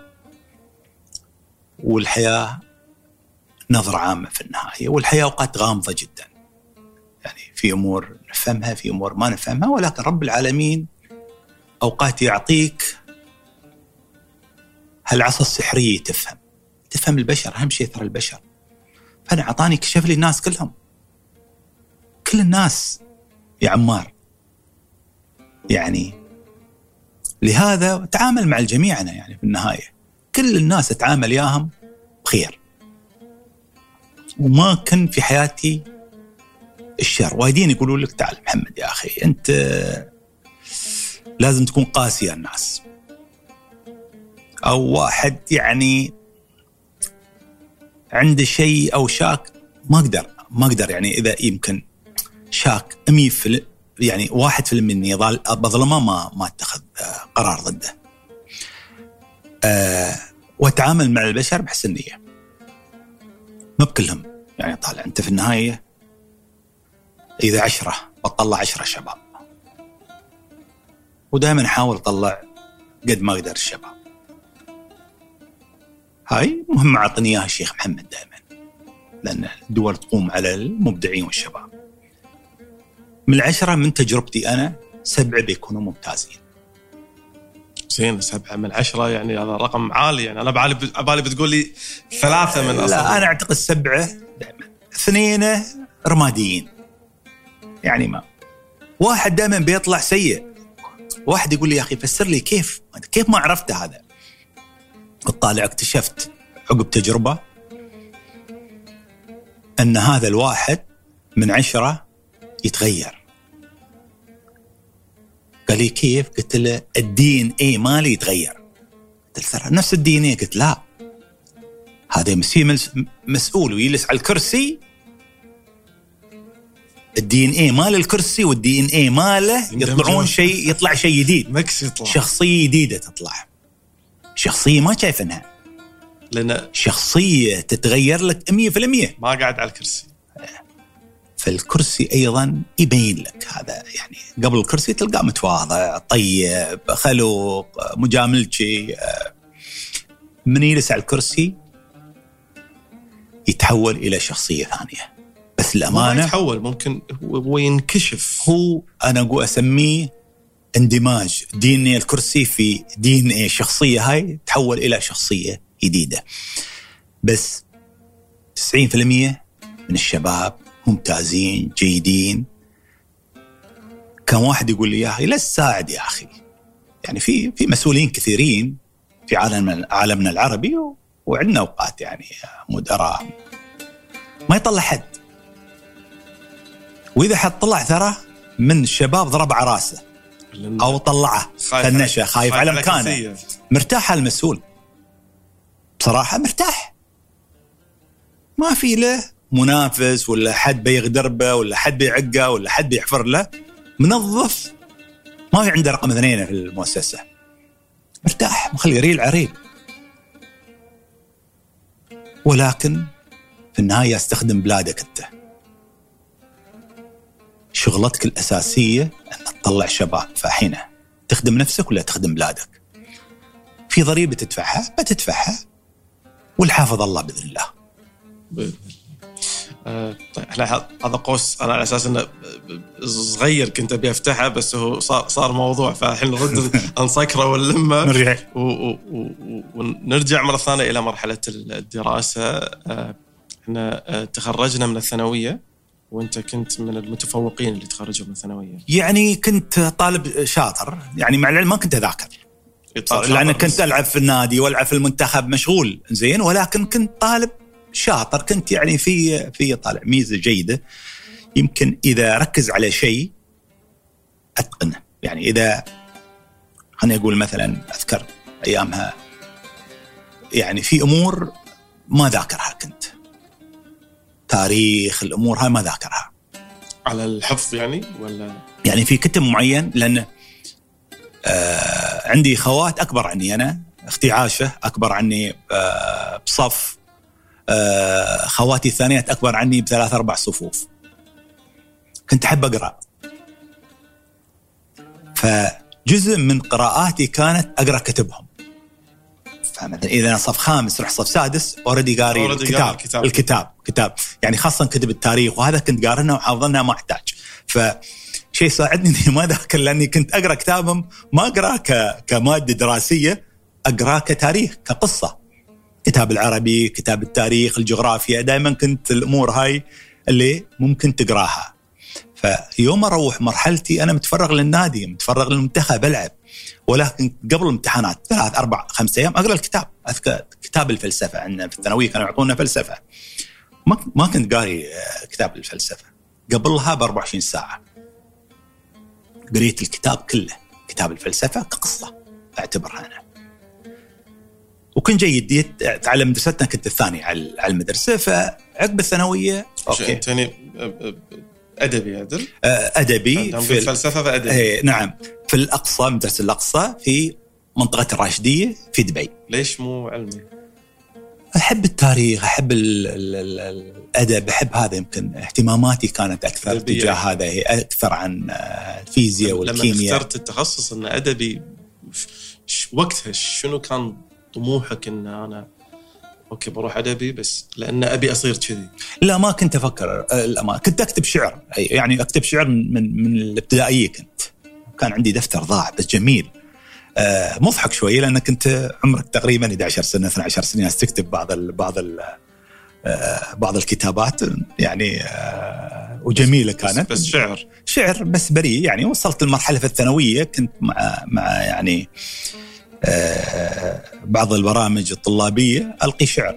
والحياة نظرة عامة في النهاية والحياة أوقات غامضة جدا. يعني في أمور نفهمها في أمور ما نفهمها ولكن رب العالمين أوقات يعطيك هالعصا السحرية تفهم. تفهم البشر أهم شيء ترى البشر. فأنا أعطاني كشف لي الناس كلهم. كل الناس يا عمار. يعني لهذا تعامل مع الجميع أنا يعني في النهاية. كل الناس أتعامل ياهم بخير. وما كان في حياتي الشر وايدين يقولوا لك تعال محمد يا أخي أنت لازم تكون قاسي على الناس أو واحد يعني عنده شيء أو شاك ما أقدر ما أقدر يعني إذا يمكن شاك 100 في يعني واحد في اني بظلمه ما ما اتخذ قرار ضده. أه وأتعامل مع البشر بحسن نية. ما بكلهم يعني طالع أنت في النهاية إذا عشرة بطلع عشرة شباب. ودائما أحاول أطلع قد ما أقدر الشباب. هاي مهمة اعطني إياها الشيخ محمد دائما. لأن الدول تقوم على المبدعين والشباب. من العشرة من تجربتي أنا سبعة بيكونوا ممتازين زين سبعة من عشرة يعني هذا رقم عالي. يعني أنا بعالي بالي بتقول لي ثلاثة من أصلا. لا أنا أعتقد سبعة دائما اثنين رماديين. يعني ما. واحد دائما بيطلع سيء. واحد يقول لي يا أخي فسر لي كيف؟ كيف ما عرفت هذا؟ طالع اكتشفت عقب تجربة أن هذا الواحد من عشرة يتغير. لي كيف؟ قلت له ال DNA مالي يتغير. قلت له نفس ال DNA قلت لا. هذا مسؤول ويجلس على الكرسي. ال DNA مال الكرسي وال DNA ماله يطلعون شيء يطلع شيء جديد. mix يطلع. شخصية جديدة تطلع. شخصية ما شايفنها لأن شخصية تتغير لك 100% ما قاعد على الكرسي. فالكرسي أيضا يبين لك هذا. يعني قبل الكرسي تلقاه متواضع طيب خلوق مجاملتي من يجلس على الكرسي يتحول إلى شخصية ثانية. بس ما الأمانة يتحول ممكن هو ينكشف. هو أنا أقول أسميه اندماج. دي إن الكرسي في دي إن اي الشخصيه هاي تحول إلى شخصية جديدة. بس 90% من الشباب ممتازين جيدين. كان واحد يقول لي يا أخي لا تساعد يا أخي. يعني في في مسؤولين كثيرين في عالم عالمنا العربي وعندنا أوقات يعني مدراء ما يطلع حد. وإذا حد طلع ترى من الشباب ضرب على رأسه. أو طلعه فنشه خايف على مكانه. مرتاح المسؤول. بصراحة مرتاح. ما في له منافس ولا حد بيغدر به ولا حد بيعقه ولا حد بيحفر له منظف. ما في عنده رقم اثنين في المؤسسة. مرتاح مخلي ريل عريل ولكن في النهاية استخدم بلادك أنت. شغلتك الأساسية أن تطلع شباب فحينه تخدم نفسك ولا تخدم بلادك؟ في ضريبة تدفعها بتدفعها. والحافظ الله بإذن الله. بإذن آه طيب هذا قوس أنا على أساس إنه صغير كنت أبي أفتحه بس هو صار صار موضوع فالحين نرد نسكره ونلمه نرجع ونرجع مرة ثانية إلى مرحلة الدراسة. آه إحنا آه تخرجنا من الثانوية وأنت كنت من المتفوقين اللي تخرجوا من الثانوية. يعني كنت طالب شاطر يعني مع العلم ما كنت أذاكر. لأن كنت ألعب في النادي وألعب في المنتخب مشغول زين ولكن كنت طالب شاطر كنت يعني في في طالع ميزة جيدة. يمكن إذا ركز على شيء أتقنه. يعني إذا خليني أقول مثلا أذكر أيامها. يعني في أمور ما ذاكرها كنت. تاريخ الأمور هاي ما ذاكرها. على الحفظ يعني؟ ولا؟ يعني في كتب معين لأن آه عندي خوات أكبر عني أنا أختي عاشه أكبر عني آه بصف خواتي الثانيات أكبر عني بثلاث أربع صفوف. كنت أحب أقرأ. فجزء من قراءاتي كانت أقرأ كتبهم. فمثلا إذا أنا صف خامس رحت صف سادس اوريدي قاري الكتاب, الكتاب. الكتاب كتاب. يعني خاصة كتب التاريخ وهذا كنت قارنها وحافظنها ما أحتاج. ف شيء ساعدني إني ما ذاكر لأني كنت أقرأ كتابهم ما اقراه كمادة دراسية اقراه كتاريخ كقصة. كتاب العربي كتاب التاريخ الجغرافيا دائما كنت الأمور هاي اللي ممكن تقراها. فيوم أروح مرحلتي أنا متفرغ للنادي متفرغ للمنتخب العب ولكن قبل الامتحانات ثلاث أربع خمس أيام أقرأ الكتاب. أذكر كتاب الفلسفة عندنا في الثانوية كانوا يعطونا فلسفة. ما ما كنت قاري آه، كتاب الفلسفة. قبلها ب 24 ساعة. قريت الكتاب كله. كتاب الفلسفة كقصة أعتبرها أنا. وكنت جيد. تعلم مدرستنا كنت الثاني على المدرسة فعقب الثانوية أوكي. انت أدبي عدل؟ آه، أدبي في الفلسفه فادبي إيه نعم. في الأقصى مدرسة الأقصى في منطقة الراشدية في دبي. ليش مو علمي؟ أحب التاريخ أحب ال ال الأدب أحب هذا. يمكن اهتماماتي كانت أكثر تجاه هذا أكثر عن الفيزياء والكيمياء. لما اخترت التخصص انه أدبي وقتها شنو كان طموحك إن أنا أوكي بروح ادبي بس لأن أبي أصير كذي. لا ما كنت أفكر الأمان. كنت أكتب شعر. يعني أكتب شعر من من الابتدائية كنت. كان عندي دفتر ضاع بس جميل. آه مضحك شوي لانك كنت عمرك تقريبا 11 سنة 12 سنة تكتب بعض ال بعض ال آه بعض الكتابات. يعني آه وجميلة بس, كانت. بس شعر. شعر بس بريء يعني وصلت المرحله في الثانوية كنت مع مع يعني آه، بعض البرامج الطلابية ألقي شعر.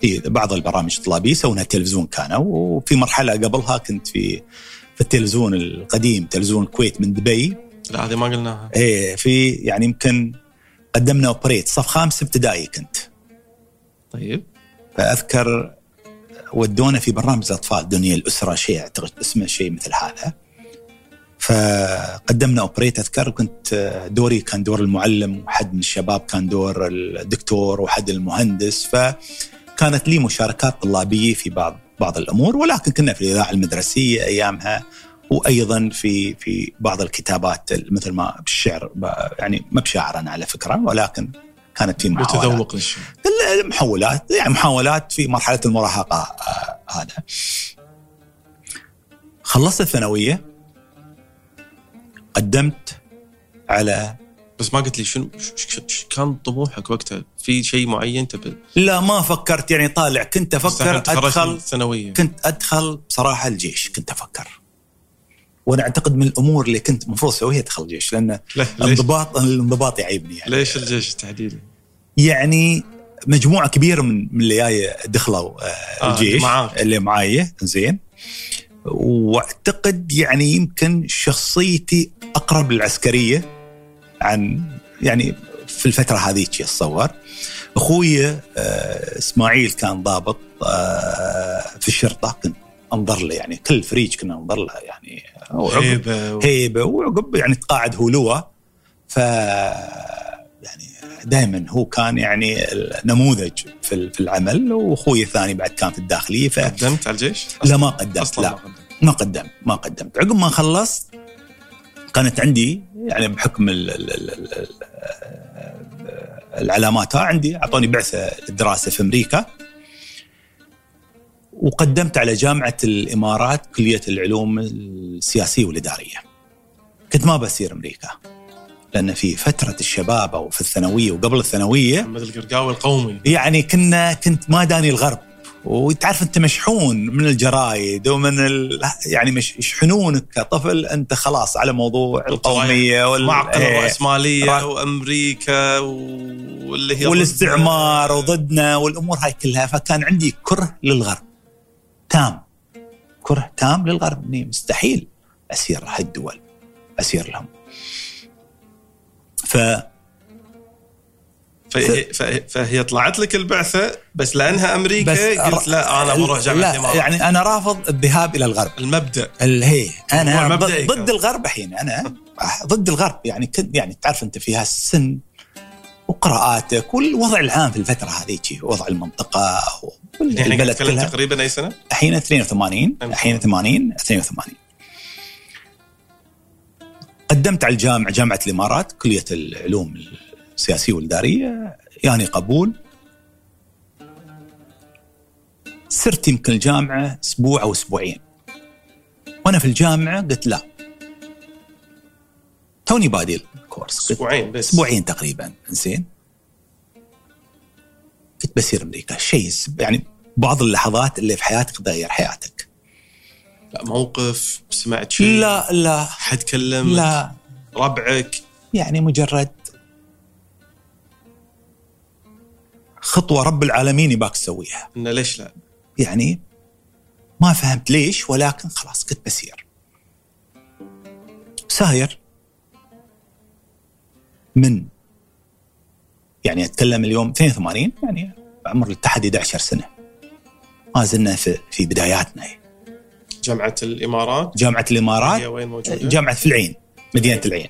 في بعض البرامج الطلابية يسوونها تلفزيون كانوا وفي مرحلة قبلها كنت في في التلفزيون القديم تلفزيون الكويت من دبي. لا هذه ما قلناها. إيه في يعني يمكن قدمنا اوبريت صف خامس ابتدائي كنت. طيب. فأذكر ودونا في برنامج الأطفال دنيا الاسره شيء أعتقد اسمه شيء مثل هذا. فقدمنا اوبريت اذكر كنت دوري كان دور المعلم وحد من الشباب كان دور الدكتور وحد المهندس. فكانت لي مشاركات طلابية في بعض بعض الأمور ولكن كنا في الإذاعة المدرسية أيامها وأيضا في في بعض الكتابات مثل ما بالشعر يعني ما بشاعر أنا على فكرة ولكن كانت في محاولات. متذوق المحولات يعني محاولات في مرحلة المراهقة آه هذا. خلصت الثانوية قدمت على بس ما قلت لي شنو كان طموحك وقتها؟ في شيء معين تبي لا ما فكرت يعني طالع. كنت أفكر ادخل الثانوية. كنت أدخل بصراحة الجيش كنت أفكر. وأنا أعتقد من الأمور اللي كنت المفروض أسويها أدخل الجيش لأن الانضباط الانضباط يعيبني يعني. ليش الجيش تحديدا؟ يعني مجموعة كبيرة من من اللي جاي دخلوا آه آه، الجيش معاك. اللي معاي زين. واعتقد يعني يمكن شخصيتي أقرب للعسكرية عن يعني في الفترة هذيك أتصور أخوي آه إسماعيل كان ضابط آه في الشرطة كنت أنظر له يعني كل فريج كنا ننظر له يعني هيبة. هيبة وعقب يعني تقاعد هلوه ف يعني دائما هو كان يعني نموذج في في العمل وأخوي الثاني بعد كان في الداخلية ف قدمت على الجيش؟ لا ما قدمت أصلا لا ما قدمت ما قدمت ما قدمت عقب ما خلصت كانت عندي يعني بحكم ال ال ال ال ال العلامات عندي أعطوني بعثة للدراسه في أمريكا وقدمت على جامعة الإمارات كلية العلوم السياسية والإدارية. كنت ما بسير أمريكا لأن في فترة الشباب أو في الثانوية وقبل الثانوية محمد القرقاوي القومي. يعني كنا كنت ما داني الغرب. وتعرف أنت مشحون من الجرايد ومن ال... يعني مش يشحنونك كطفل أنت خلاص على موضوع القومية وال... معقل. الراسماليه را- وأمريكا واللي هي والاستعمار وضدنا والأمور هاي كلها. فكان عندي كره للغرب. تام. كره تام للغرب. إني مستحيل أسير هالدول أسير لهم. ف فهي, فهي, طلعت لك البعثة بس لأنها أمريكا قلت لا أنا بروح جامعة لا الإمارات. يعني أنا رافض الذهاب إلى الغرب. المبدأ. ال- هي أنا ضد, الغرب الحين أنا ضد الغرب. يعني كنت يعني تعرف أنت في هالسن وقراءاتك والوضع العام في الفترة هذيك وضع المنطقة يعني والبلد نتكلم كلها. تقريبا أي سنة؟ الحين 82 الحين 80 82 قدمت على الجامعة جامعة الإمارات كلية العلوم السياسية والإدارية. يعني قبول. سرت يمكن الجامعة أسبوع أو أسبوعين. وأنا في الجامعة قلت لا. توني بادي الكورس قلت أسبوعين بس. أسبوعين تقريبا. زين كنت بسير أمريكا. شيء يعني بعض اللحظات اللي في حياتك تغير حياتك. لا موقف سمعت شيء؟ لا لا. حد كلم لا. ربعك؟ يعني مجرد خطوة رب العالمين يباك تسويها. انه ليش لا؟ يعني ما فهمت ليش ولكن خلاص كنت بسير. ساير. من؟ يعني أتكلم اليوم 82 يعني عمر الاتحاد 11 سنة. ما زلنا في في بداياتنا. جامعة الإمارات. جامعة الإمارات؟ هي وين موجودة؟ جامعة في العين مدينة العين.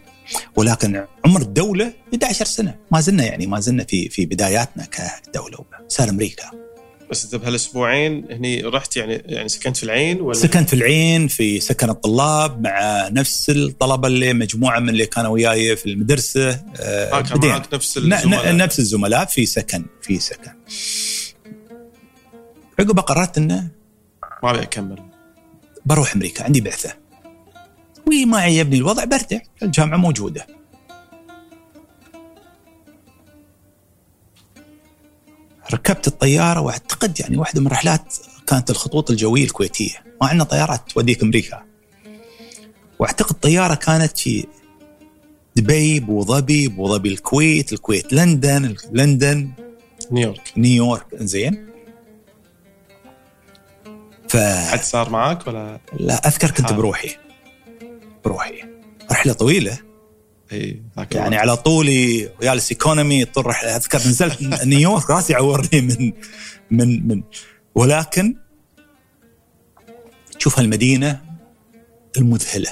ولكن عمر الدولة 11 سنة. ما زلنا يعني ما زلنا في في بداياتنا كدولة صار أمريكا. بس انت بهالأسبوعين هني رحت يعني يعني سكنت في العين ولا؟ سكنت في العين في سكن الطلاب مع نفس الطلبة اللي مجموعة من اللي كانوا وياي في المدرسة آه، آه كان. معك نفس الزملاء. نفس الزملاء في سكن في سكن. عقب قررت إنه ما أبي أكمل. بروح أمريكا عندي بعثة. وما عجبني الوضع برجع الجامعة موجودة. ركبت الطيارة وأعتقد يعني واحدة من رحلات كانت الخطوط الجوية الكويتية. ما عندنا طيارات توديك أمريكا. وأعتقد طيارة كانت في دبي أبو ظبي أبو ظبي الكويت الكويت لندن لندن. نيويورك. نيويورك زين ف حد صار معك ولا؟ لا أذكر كنت حال. بروحي. بروحي. رحلة طويلة. إي يعني. على طولي جالس إيكونومي طول رحلة. أذكر نزلت نيويورك راسي عورني من من من. ولكن تشوف هالمدينة المذهلة.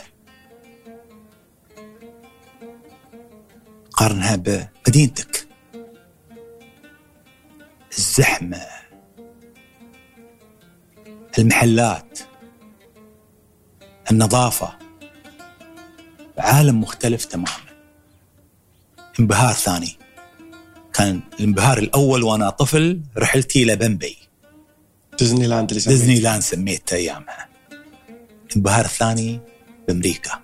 قارنها بمدينتك. الزحمة. المحلات النظافة عالم مختلف تماما. انبهار ثاني. كان الانبهار الأول وأنا طفل رحلتي إلى بمبي. ديزني لاند اللي. ديزني لاند سميته أيامها. الانبهار الثاني بأمريكا.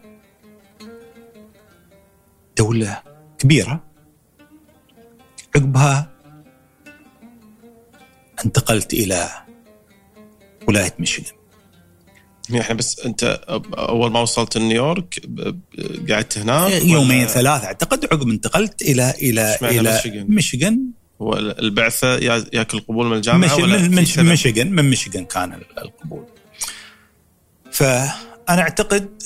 دولة كبيرة. عقبها انتقلت إلى ولاية ميشيغان يعني إحنا بس أنت أول ما وصلت نيويورك قعدت هناك يومين ولا ثلاثة أعتقد عقب انتقلت إلى اشمعنى إلى ميشيغان؟ البعثة يا- ياكل قبول من الجامعة مش ولا من؟ ميشيغان من ميشيغان كان ال- القبول فأنا أعتقد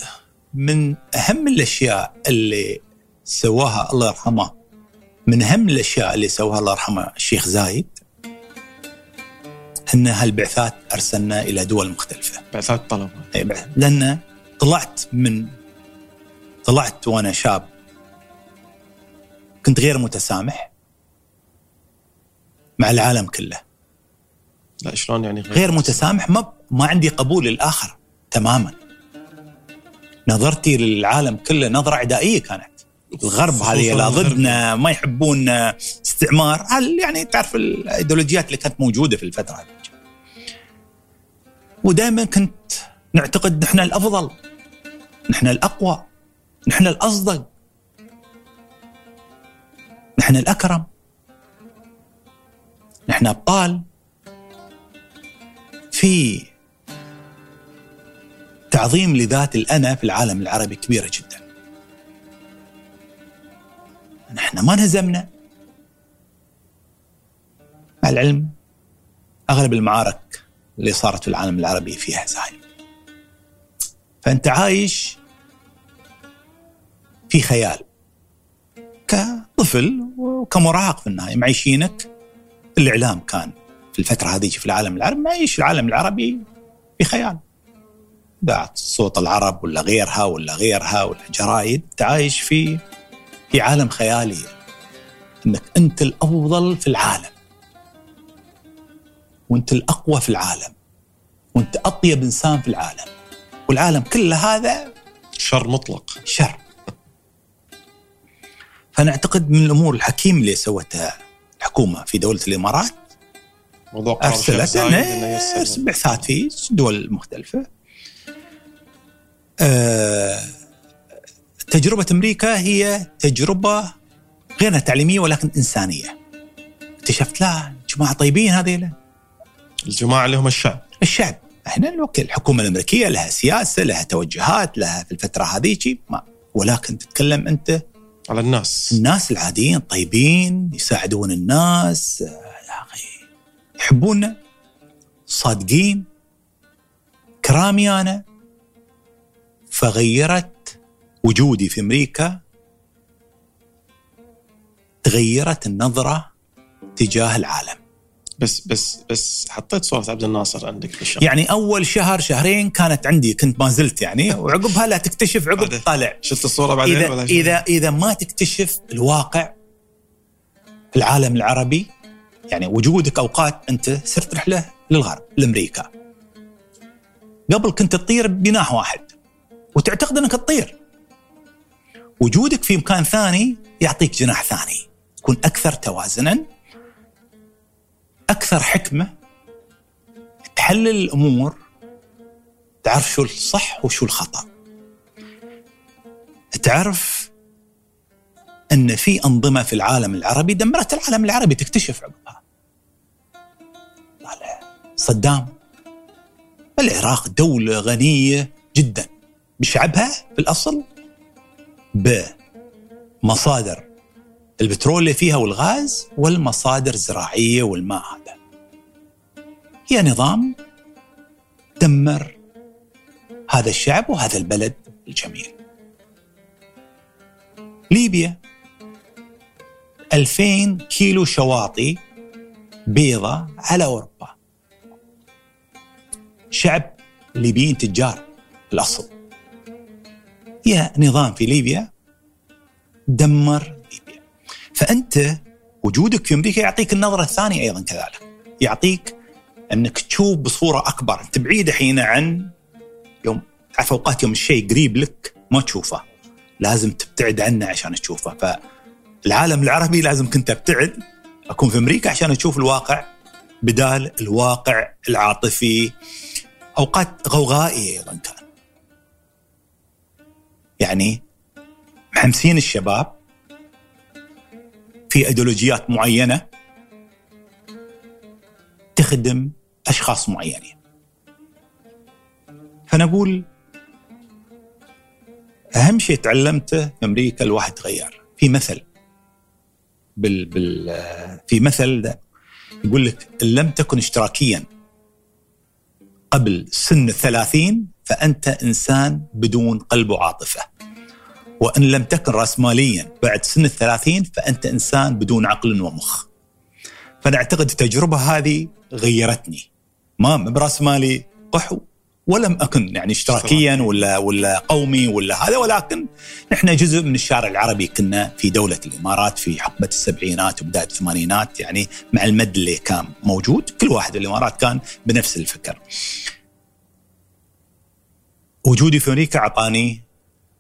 من أهم الأشياء اللي سواها الله يرحمه من أهم الأشياء اللي سواها الله يرحمه الشيخ زايد أن هالبعثات أرسلنا إلى دول مختلفة. بعثات طلبة. أي بعث. لأن طلعت من طلعت وأنا شاب. كنت غير متسامح مع العالم كله. لا شلون يعني غير, غير متسامح؟ ما ما عندي قبول للآخر تماما. نظرتي للعالم كله نظرة عدائية كانت. الغرب هذه لا. ضدنا ما يحبون استعمار هل يعني تعرف الايديولوجيات اللي كانت موجودة في الفترة هذه. ودائما كنت نعتقد نحن الأفضل نحن الأقوى نحن الأصدق نحن الأكرم نحن أبطال. في تعظيم لذات الأنا في العالم العربي كبيرة جدا. نحن ما انهزمنا مع العلم أغلب المعارك اللي صارت في العالم العربي فيها هزايم فأنت عايش في خيال كطفل وكمراهق في النهاية. معيشينك الإعلام كان في الفترة هذه في العالم العربي. ما يعيش العالم العربي في خيال. بعد صوت العرب ولا غيرها ولا غيرها ولا جرايد تعايش في في عالم خيالي إنك أنت الأفضل في العالم. وأنت الأقوى في العالم. وأنت أطيب إنسان في العالم. والعالم كله هذا شر مطلق. شر. فأنا أعتقد من الأمور الحكيم اللي سوتها الحكومة في دولة الإمارات. موضوع ارسلت. بعثات في دول مختلفة. آه، تجربة أمريكا هي تجربة غير إنها تعليمية ولكن إنسانية. اكتشفت لا جماعة طيبين هذيلا الجماعة اللي هم الشعب. الشعب. إحنا الوكيل الحكومة الأمريكية لها سياسة لها توجهات لها في الفترة هذيك ما. ولكن تتكلم أنت على الناس. الناس العاديين طيبين يساعدون الناس آه، يا أخي. يحبوننا صادقين كرامي أنا فغيرت وجودي في أمريكا تغيرت النظرة تجاه العالم بس بس بس حطيت صورة عبد الناصر عندك بالشغل يعني أول شهر شهرين كانت عندي كنت ما زلت يعني وعقبها لا تكتشف عقب. طالع شفت الصورة بعدين إذا ولا؟ إذا إذا ما تكتشف الواقع في العالم العربي يعني وجودك أوقات أنت صرت رحلة للغرب لأمريكا قبل كنت تطير بجناح واحد وتعتقد أنك تطير وجودك في مكان ثاني يعطيك جناح ثاني. تكون أكثر توازنا أكثر حكمة تحلل الأمور تعرف شو الصح وشو الخطأ. تعرف أن في أنظمة في العالم العربي دمرت العالم العربي تكتشف عقبها. طالع صدام. العراق دولة غنية جدا. بشعبها في الأصل بمصادر البترول اللي فيها والغاز والمصادر الزراعية والماء هذا. هي نظام دمر هذا الشعب وهذا البلد الجميل. ليبيا 2000 كيلو شواطئ بيضة على أوروبا. شعب ليبيين تجار الأصل. هي نظام في ليبيا دمر ليبيا. فأنت وجودك في أمريكا يعطيك النظرة الثانية أيضا كذلك. يعطيك أنك تشوف بصورة أكبر. أنت بعيد حين عن يوم تعرف أوقات يوم الشيء قريب لك ما تشوفه. لازم تبتعد عنه عشان تشوفه. فالعالم العربي لازم كنت أبتعد أكون في أمريكا عشان أشوف الواقع بدال الواقع العاطفي. أوقات غوغائيه أيضا كان. يعني محمسين الشباب في ايديولوجيات معينة تخدم أشخاص معينين. فنقول أهم شيء تعلمته في أمريكا الواحد تغير. في مثل بال بال في مثل ده يقول لك ان لم تكن اشتراكيا قبل سن الثلاثين فأنت إنسان بدون قلب وعاطفة. وإن لم تكن راسماليا بعد سن الثلاثين فأنت إنسان بدون عقل ومخ. فأنا أعتقد التجربة هذه غيرتني. ما برأسمالي قحو ولم أكن يعني اشتراكيا ولا ولا قومي ولا هذا ولكن نحن جزء من الشارع العربي كنا في دولة الإمارات في حقبه السبعينات وبداية الثمانينات يعني مع المد اللي كان موجود. كل واحد الإمارات كان بنفس الفكر. وجودي في أمريكا أعطاني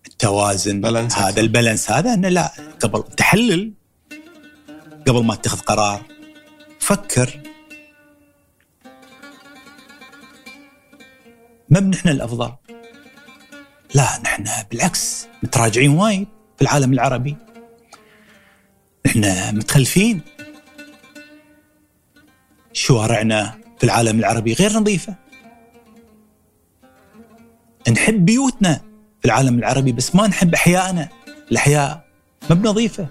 التوازن بالانس هذا أكثر. البالانس هذا أنه لا قبل تحلل قبل ما تتخذ قرار فكر. ما بنحن الأفضل؟ لا نحن بالعكس متراجعين وايد في العالم العربي. نحن متخلفين. شوارعنا في العالم العربي غير نظيفة. نحب بيوتنا في العالم العربي بس ما نحب احيائنا الأحياء ما بنظيفة.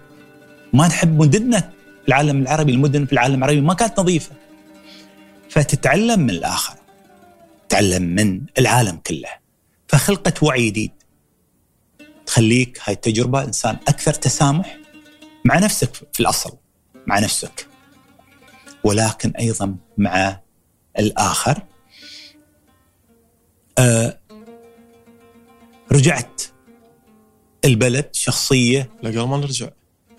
ما نحب مدننا في العالم العربي المدن في العالم العربي ما كانت نظيفة. فتتعلم من الآخر. تتعلم من العالم كله. فخلقت وعي جديد. تخليك هاي التجربة إنسان أكثر تسامح مع نفسك في الأصل مع نفسك. ولكن أيضا مع الآخر. آه رجعت البلد شخصية. لا قبل ما نرجع.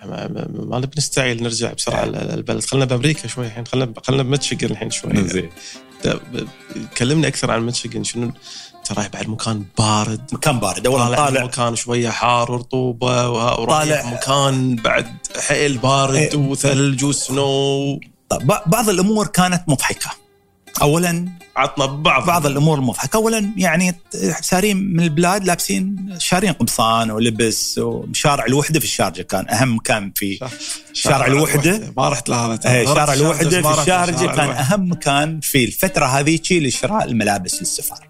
ما, ما, ما نبي نستعيل نرجع بسرعة البلد. خلينا بأمريكا شوي الحين. خلينا خلينا بمتشيغن الحين شوي. زين ب- كلمني أكثر عن متشيغن شنو انت رايح بعد مكان بارد. مكان بارد. أولا طالع طالع مكان شوية حار ورطوبة ورايح طالع- مكان بعد حيل بارد إيه. وثلج وسنو. طب بعض الأمور كانت مضحكة. أولا عطنا بعض بعض الأمور المضحكة اولا يعني سارين من البلاد لابسين شارين قمصان ولبس وشارع الوحدة في الشارجة كان أهم مكان في شارع الوحدة. ما رحت لهذا إيه، شارع الوحدة في الشارجة كان الوحدة. أهم مكان في الفترة هذيك لشراء الملابس للسفر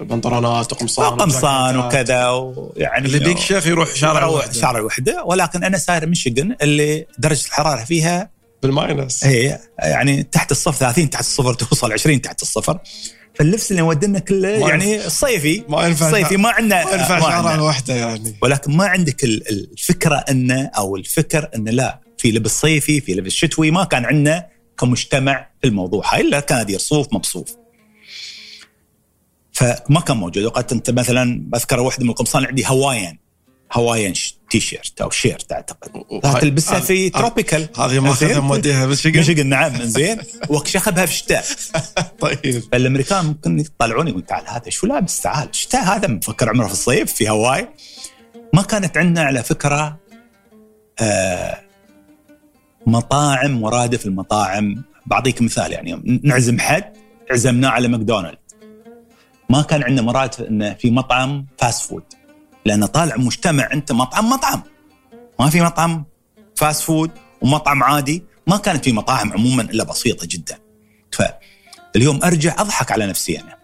بنطلونات وقمصان قمصان. وكذا ويعني اللي بيك شيخ يروح شارع يروح الوحدة. شارع الوحدة ولكن أنا ساير ميشيغن اللي درجة الحرارة فيها بالماينس. هي يعني تحت الصفر 30 تحت الصفر توصل 20 تحت الصفر. فاللبس اللي مودنا كله يعني الصيفي ما ينفع. الصيفي ما عندنا ما ينفع عندنا. الوحده يعني. ولكن ما عندك ال- الفكرة انه أو الفكر انه لا في لبس صيفي في لبس شتوي ما كان عندنا كمجتمع في الموضوع. هاي الا كان يرصوف مبصوف. فما كان موجود. وقت أنت مثلا بذكر واحدة من القمصان عندي Hawaiian Hawaiian ش- تي شيرت أو shirt أعتقد. تلبسها في tropical هذه ماخذها؟ موديها ميشيغن ميشيغن نعم زين. وشخبها في الشتاء. طيب. فالأمريكان ممكن يطلعون يقول تعال هذا شو لابس؟ تعال. الشتاء هذا مفكر عمره في الصيف في هواي. ما كانت عندنا على فكرة آه مطاعم مرادف المطاعم. بعطيك مثال يعني نعزم حد عزمناه على ماكدونالد. ما كان عندنا مرادف إنه في مطعم fast food لأن طالع مجتمع أنت مطعم مطعم. ما في مطعم fast food ومطعم عادي. ما كانت في مطاعم عموما إلا بسيطة جدا. فاليوم أرجع أضحك على نفسي أنا.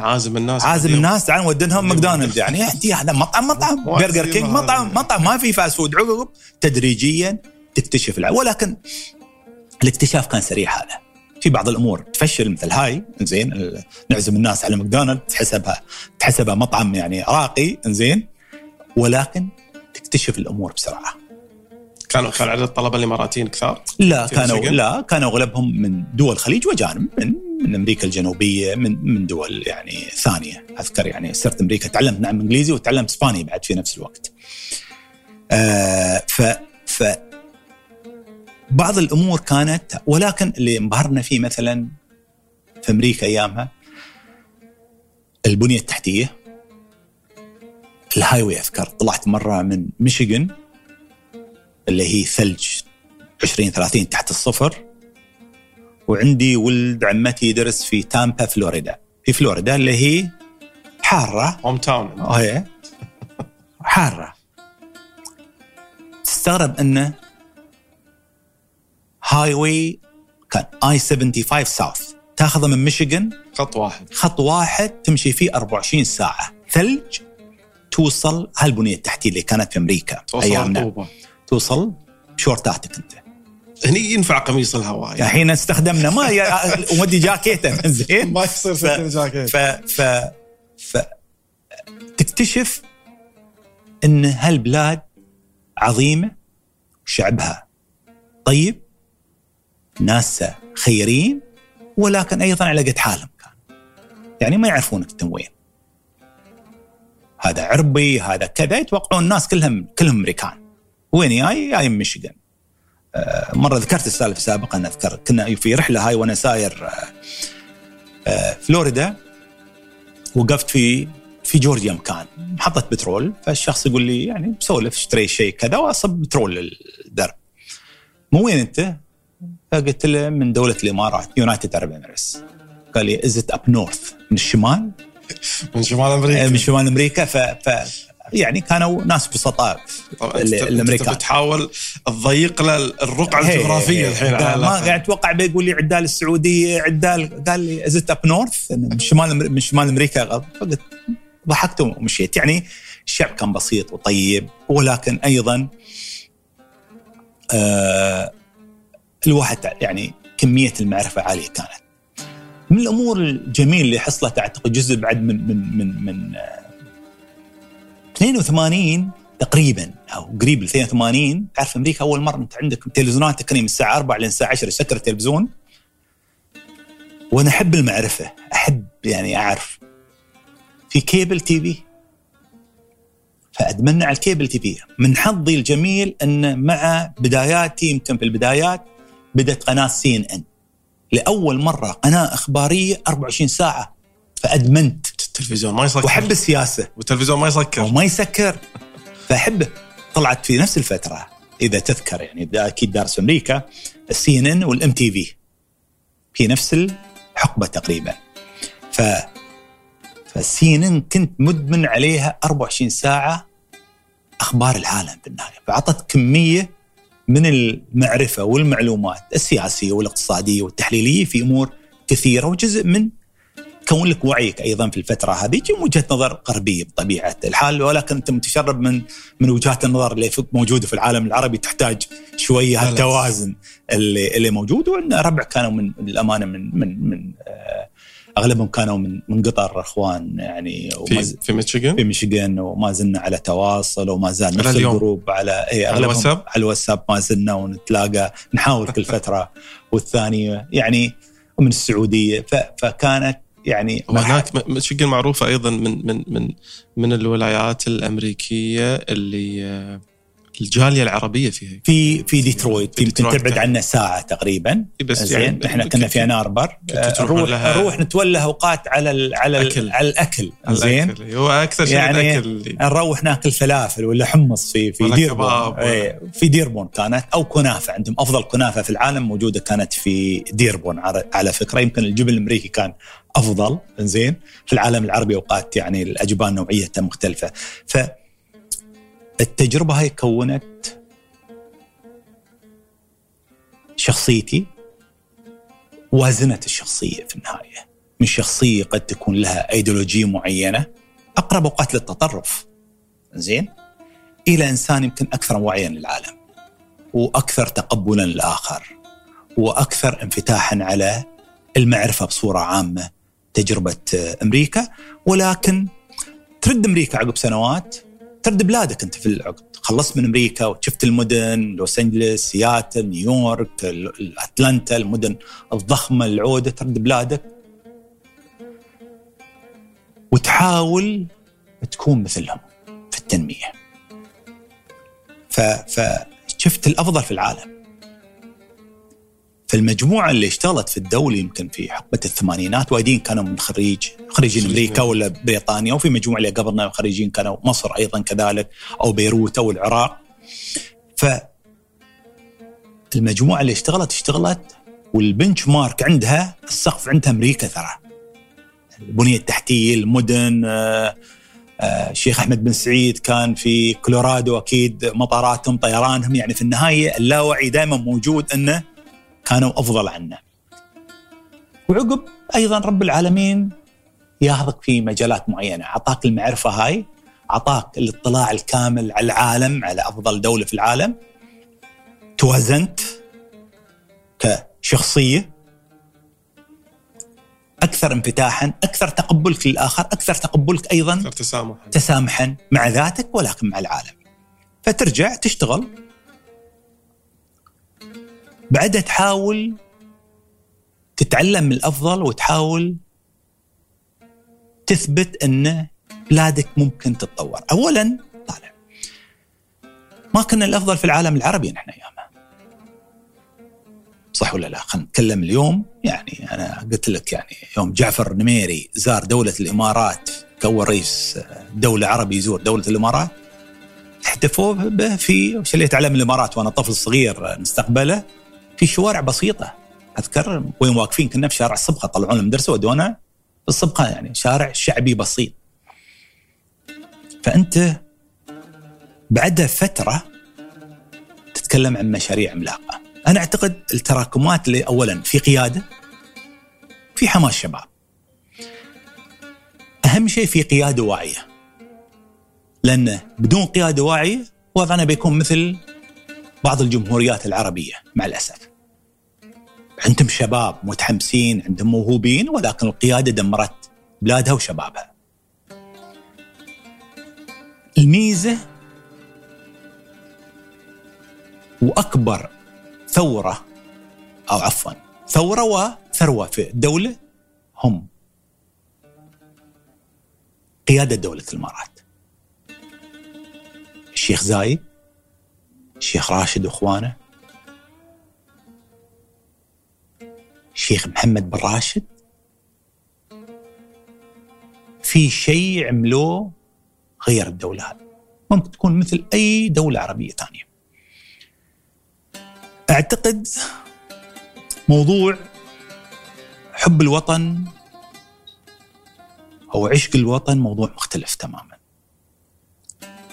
عازم الناس عازم الناس تعال ودنهم ماكدونالدز يعني. يعني هذا مطعم مطعم. برجر كينج. مطعم مطعم. ما في fast food عقب تدريجيا تكتشف الع- ولكن الاكتشاف كان سريع هذا. في بعض الأمور تفشل مثل هاي زين نعزم الناس على ماكدونالدز تحسبها تحسبها مطعم يعني راقي زين ولكن تكتشف الأمور بسرعة كانوا كان عدد الطلبة الاماراتيين كثار لا كانوا؟ لا كانوا أغلبهم من دول الخليج وجانب من من أمريكا الجنوبية من من دول يعني ثانية أذكر يعني صرت أمريكا تعلمت نعم إنجليزي وتعلمت إسباني بعد في نفس الوقت. آه ف ف بعض الأمور كانت ولكن اللي انبهرنا فيه مثلا في أمريكا أيامها البنية التحتية ال highway أذكر طلعت مرة من ميشيغان اللي هي ثلج 20 30 تحت الصفر وعندي ولد عمتي يدرس في تامبا فلوريدا. في فلوريدا اللي هي حارة. hometown هي حارة. تستغرب انه highway كان I 75 South. تاخذه من ميشيغان؟ خط واحد. خط واحد تمشي فيه 24 ساعة. ثلج توصل هالبنية التحتية اللي كانت في أمريكا توصل أيامنا توصل بشورتاتك أنت. هني ينفع قميص الهواء. يعني الحين استخدمنا ما يا- ودي جاكيته زين؟ ما يصير ف- ف ف ف تكتشف إن هالبلاد عظيمة شعبها طيب ناسها خيرين ولكن أيضا على قد حالهم كان. يعني ما يعرفونك انت وين هذا عربي هذا كذا يتوقعون الناس كلهم كلهم أمريكان. وين جاي؟ جاي من ميشيغان. آه، مرة ذكرت السالفة سابقا أذكر كنا في رحلة هاي وأنا ساير آه، آه، فلوريدا وقفت في في جورجيا مكان. محطة بترول فالشخص يقول لي يعني بسولف اشتري شيء كذا وأصب بترول للدرب مو وين أنت؟ فقلت له من دولة الإمارات United Arab Emirates قال لي is it up north من الشمال؟ من شمال آه، أمريكا من شمال أمريكا. ف, ف يعني كانوا ناس بسطاء الأمريكان. بتحاول تضيق له الرقعة الجغرافية الحين ما. قاعد أتوقع بيقول لي عدال السعودية عدال قال لي is it up north من شمال من شمال أمريكا. فقلت ضحكت ومشيت. يعني الشعب كان بسيط وطيب ولكن أيضا آه الواحد يعني كمية المعرفة عالية كانت. من الأمور الجميلة اللي حصلت أعتقد جزء بعد من من من من آه 82 تقريبا أو قريب ل 82 تعرف أمريكا أول مرة أنت عندك تلفزيونات تقريبا الساعة 4 لين الساعة 10 سكر التلفزيون. وأنا أحب المعرفة أحب يعني أعرف. في cable TV. فادمنا على ال cable TV. من حظي الجميل أن مع بداياتي يمكن في البدايات بدأت قناة سي إن إن. لأول مرة قناة إخبارية 24 ساعة فأدمنت. التلفزيون ما يسكر. وأحب السياسة. والتلفزيون ما يسكر. وما يسكر. فأحبه. طلعت في نفس الفترة إذا تذكر يعني دا- أكيد دارس أمريكا السي إن إن والإم تي في. في نفس الحقبة تقريبا. ف فالسي إن إن كنت مدمن عليها 24 ساعة أخبار العالم في النهاية. فأعطت كمية من المعرفة والمعلومات السياسية والاقتصادية والتحليلية في أمور كثيرة وجزء من كون لك وعيك أيضا في الفترة هذه من وجهة نظر غربية بطبيعة الحال ولكن أنت متشرب من من وجهات النظر اللي موجودة في العالم العربي تحتاج شوية. هالتوازن اللي اللي موجود وعندنا ربع كانوا من الامانه من من من آه أغلبهم كانوا من من قطر أخوان يعني في ز- في ميشيغان في ميشيغان وما زلنا على تواصل وما زال نفس. ال group على إي على الواتساب؟ على الواتساب ما زلنا ونتلاقى نحاول كل فترة والثانية يعني ومن السعودية ف- فكانت يعني وهناك ميشيغان معروفة أيضا من من من من الولايات الأمريكية اللي آه، الجالية العربية فيها. في في ديترويت في يمكن تبعد. عنا ساعة تقريبا. بس زين يعني إحنا كنا في آن آربر كنتوا تروحون نروح نروح نتولى أوقات على ال على أكل. ال على الأكل. زين. هو أكثر شيء يعني الأكل نروح ناكل فلافل ولا حمص في في ديربون. إيه في ديربون كانت أو كنافة. عندهم أفضل كنافة في العالم موجودة كانت في ديربون. على- على فكرة يمكن الجبن الأمريكي كان أفضل. زين؟ في العالم العربي أوقات يعني الأجبان نوعيتها مختلفة. ف التجربة هاي كونت شخصيتي وازنت الشخصية في النهاية. من شخصية قد تكون لها ايديولوجيه معينة أقرب أوقات للتطرف. زين؟ إلى إنسان يمكن أكثر وعيا للعالم وأكثر تقبلا للآخر وأكثر انفتاحا على المعرفة بصورة عامة. تجربة أمريكا ولكن ترد أمريكا عقب سنوات ترد بلادك أنت في العقد خلصت من أمريكا وشفت المدن لوس أنجلس سياتل نيويورك اتلانتا المدن الضخمة العودة ترد بلادك. وتحاول تكون مثلهم في التنمية. فشفت الأفضل في العالم. فالمجموعه اللي اشتغلت في الدولة يمكن في حقبة الثمانينات وايدين كانوا من خريج خريجين أمريكا ولا بريطانيا وفي مجموعة اللي قبلنا خريجين كانوا مصر أيضا كذلك أو بيروت أو العراق. ف المجموعة اللي اشتغلت اشتغلت والبنش مارك عندها السقف عندها أمريكا ترى. البنية التحتية المدن آه، آه، الشيخ أحمد بن سعيد كان في كولورادو أكيد مطاراتهم طيرانهم يعني في النهاية اللاوعي دائما موجود إنه كانوا افضل عنا. وعقب أيضا رب العالمين ياخذك في مجالات معينة، اعطاك المعرفة هاي، اعطاك الاطلاع الكامل على العالم، على أفضل دولة في العالم. توازنت كشخصية أكثر انفتاحا، أكثر تقبلك للآخر، أكثر تقبلك أيضا أكثر تسامحا تسامحا مع ذاتك ولكن مع العالم. فترجع تشتغل بعدها تحاول تتعلم من الأفضل وتحاول تثبت أن بلادك ممكن تتطور. اولا طالع ما كنا الأفضل في العالم العربي نحن ايامها. صح ولا لا؟ خلينا نتكلم اليوم يعني أنا قلت لك يعني يوم جعفر النميري زار دولة الإمارات كأول رئيس دولة عربي يزور دولة الإمارات احتفوا به في شليت علم الإمارات وأنا طفل صغير نستقبله في شوارع بسيطة. أذكر وين واقفين كنا في شارع الصبغة طلعونا المدرسة ودونا في يعني شارع شعبي بسيط. فأنت بعد فترة تتكلم عن مشاريع عملاقة. أنا أعتقد التراكمات اللي اولا في قيادة في حماس شباب. أهم شيء في قيادة واعية. لأن بدون قيادة واعية وضعنا بيكون مثل بعض الجمهوريات العربية مع الأسف. عندهم شباب متحمسين عندهم موهوبين ولكن القيادة دمرت بلادها وشبابها. الميزة وأكبر ثورة أو عفوا ثورة وثروة في الدولة هم قيادة دولة الإمارات. الشيخ زايد الشيخ راشد واخوانه الشيخ محمد بن راشد في شيء عملوه غير الدولة هذه. ممكن تكون مثل أي دولة عربية ثانية. أعتقد موضوع حب الوطن أو عشق الوطن موضوع مختلف تماما.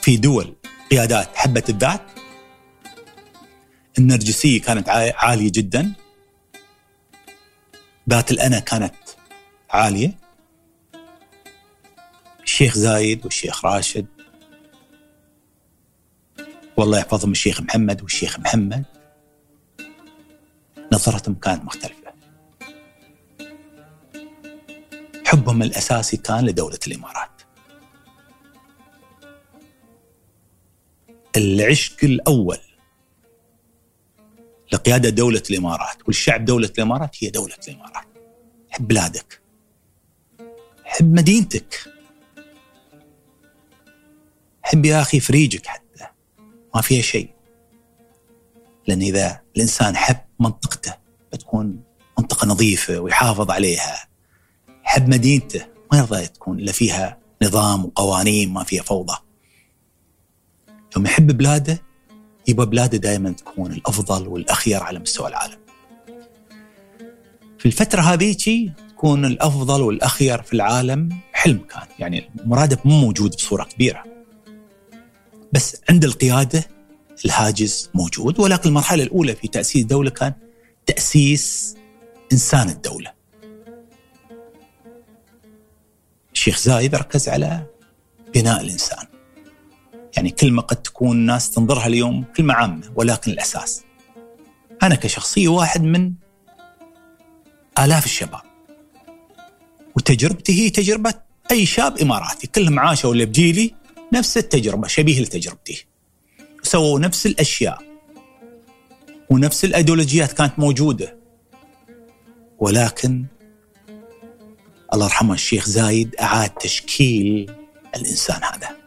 في دول قيادات حبت الذات النرجسية كانت عالية جدا. ذات الأنا كانت عالية. الشيخ زايد والشيخ راشد. والله يحفظهم الشيخ محمد والشيخ محمد. نظرتهم كانت مختلفة. حبهم الأساسي كان لدولة الإمارات. العشق الأول لقيادة دولة الإمارات والشعب دولة الإمارات هي دولة الإمارات. حب بلادك. حب مدينتك. حب يا أخي فريجك حتى. ما فيها شيء. لأن إذا الإنسان حب منطقته بتكون منطقة نظيفة ويحافظ عليها. حب مدينته ما يرضى تكون إلا فيها نظام وقوانين ما فيها فوضى. يوم يحب بلاده يبغى بلاده دائما تكون الأفضل والأخير على مستوى العالم. في الفترة هذيك تكون الأفضل والأخير في العالم حلم كان، يعني مرادف مو موجود بصورة كبيرة. بس عند القيادة الهاجس موجود ولكن المرحلة الأولى في تأسيس دوله كان تأسيس إنسان الدولة. الشيخ زايد ركز على بناء الإنسان يعني كلمه قد تكون الناس تنظرها اليوم كلمة عامة ولكن الأساس. أنا كشخصية واحد من آلاف الشباب. وتجربتي هي تجربة أي شاب إماراتي. كلهم عاشوا اللي بجيلي نفس التجربة شبيه لتجربتي. سووا نفس الأشياء. ونفس الأيديولوجيات كانت موجودة. ولكن الله يرحمه الشيخ زايد أعاد تشكيل الإنسان هذا.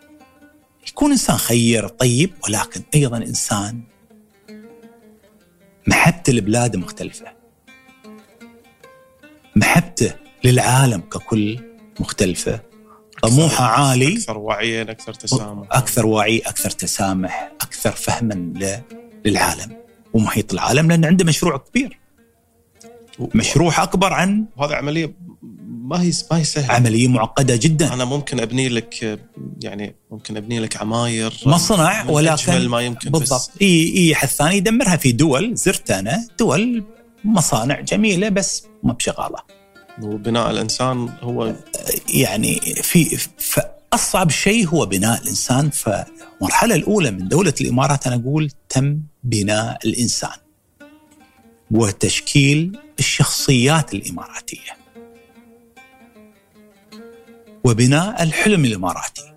يكون إنسان خير طيب ولكن أيضا إنسان محبته لبلاده مختلفة. محبته للعالم ككل مختلفة. طموحه عالي. أكثر وعيا أكثر تسامح. أكثر وعي أكثر تسامح أكثر فهما للعالم. ومحيط العالم لأن عنده مشروع كبير. مشروع أكبر عن وهذا عملية ما هي ما هي سهلة. عملية معقدة جدا. أنا ممكن أبني لك يعني ممكن أبني لك عماير مصنع ولكن ما يمكن بالضبط. اي إي حد ثاني يدمرها في دول زرت أنا دول مصانع جميلة بس ما بشغالة. وبناء الإنسان هو يعني في فاصعب شيء هو بناء الإنسان. فالمرحلة الأولى من دولة الإمارات أنا أقول تم بناء الإنسان وتشكيل الشخصيات الإماراتية. وبناء الحلم الإماراتي.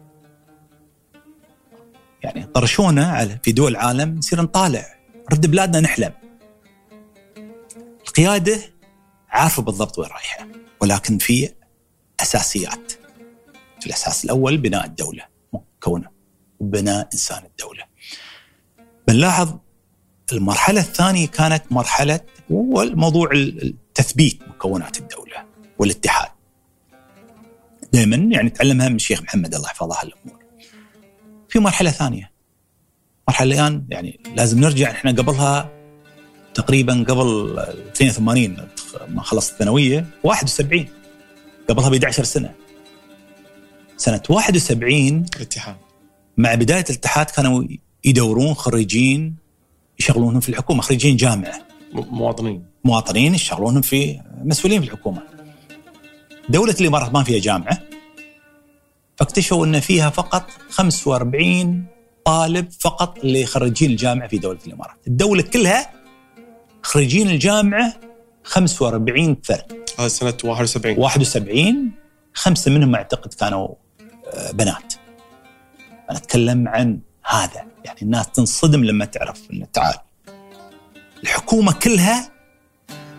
يعني طرشونا على في دول العالم نصير نطالع رد بلادنا نحلم. القيادة عارفة بالضبط وين رايحة ولكن في أساسيات. في الأساس الأول بناء الدولة مكونه وبناء إنسان الدولة. بنلاحظ المرحلة الثانية كانت مرحلة هو موضوع تثبيت مكونات الدولة والاتحاد. دائما يعني تعلمها من الشيخ محمد الله يحفظه الأمور. في مرحلة ثانية. مرحلة الآن يعني لازم نرجع إحنا قبلها تقريبا قبل 82 ما خلصت الثانوية 71 قبلها ب 11 سنة. سنة 71 الاتحاد. مع بداية الاتحاد كانوا يدورون خريجين يشغلونهم في الحكومة خريجين جامعة. مواطنين. مواطنين يشغلونهم في مسؤولين في الحكومة. دولة الإمارات ما فيها جامعة. فاكتشفوا أن فيها فقط 45 طالب فقط اللي خريجين الجامعة في دولة الإمارات. الدولة كلها خريجين الجامعة 45 فرد. هذا سنة 71 71 خمسة منهم أعتقد كانوا آه، بنات. أنا أتكلم عن هذا. يعني الناس تنصدم لما تعرف أنه تعال. الحكومة كلها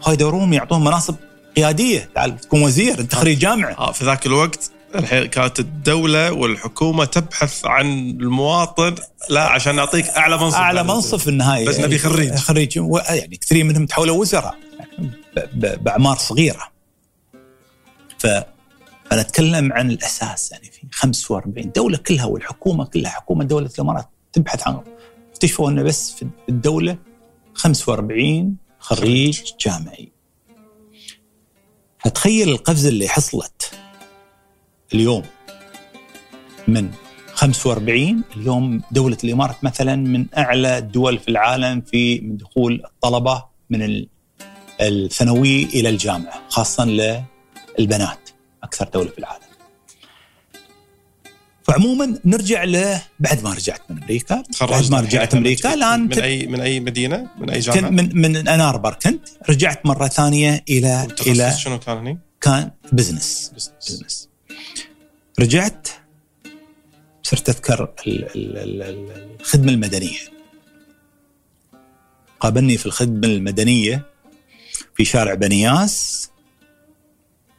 هاي يدورون يعطون مناصب قيادية. تعال تكون وزير أنت خريج جامعة آه في ذاك الوقت كانت الدولة والحكومة تبحث عن المواطن لا عشان نعطيك أعلى منصب. أعلى منصب في النهاية. بس نبي خريج. خريج و- يعني كثير منهم تحولوا وزراء يعني بأعمار صغيرة. ف أنا أتكلم عن الأساس يعني في 45 دولة كلها والحكومة كلها حكومة دولة الإمارات تبحث عنه اكتشفوا إنه بس في الدولة 45 خريج جامعي. فتخيل القفزة اللي حصلت. اليوم من 45 اليوم دولة الإمارات مثلا من أعلى الدول في العالم في من دخول الطلبة من ال- الثانوي إلى الجامعة خاصة للبنات أكثر دولة في العالم فعموما نرجع له بعد ما رجعت من أمريكا بعد ما رجعت أنت أمريكا الآن من اي من أي مدينة؟ من أي كنت جامعة؟ من من آن آربر كنت رجعت مرة ثانية إلى إلى شنو كان هني؟ كان business business. business رجعت صرت أذكر ال- ال- ال- ال- الخدمة المدنية. قابلني في الخدمة المدنية في شارع بنياس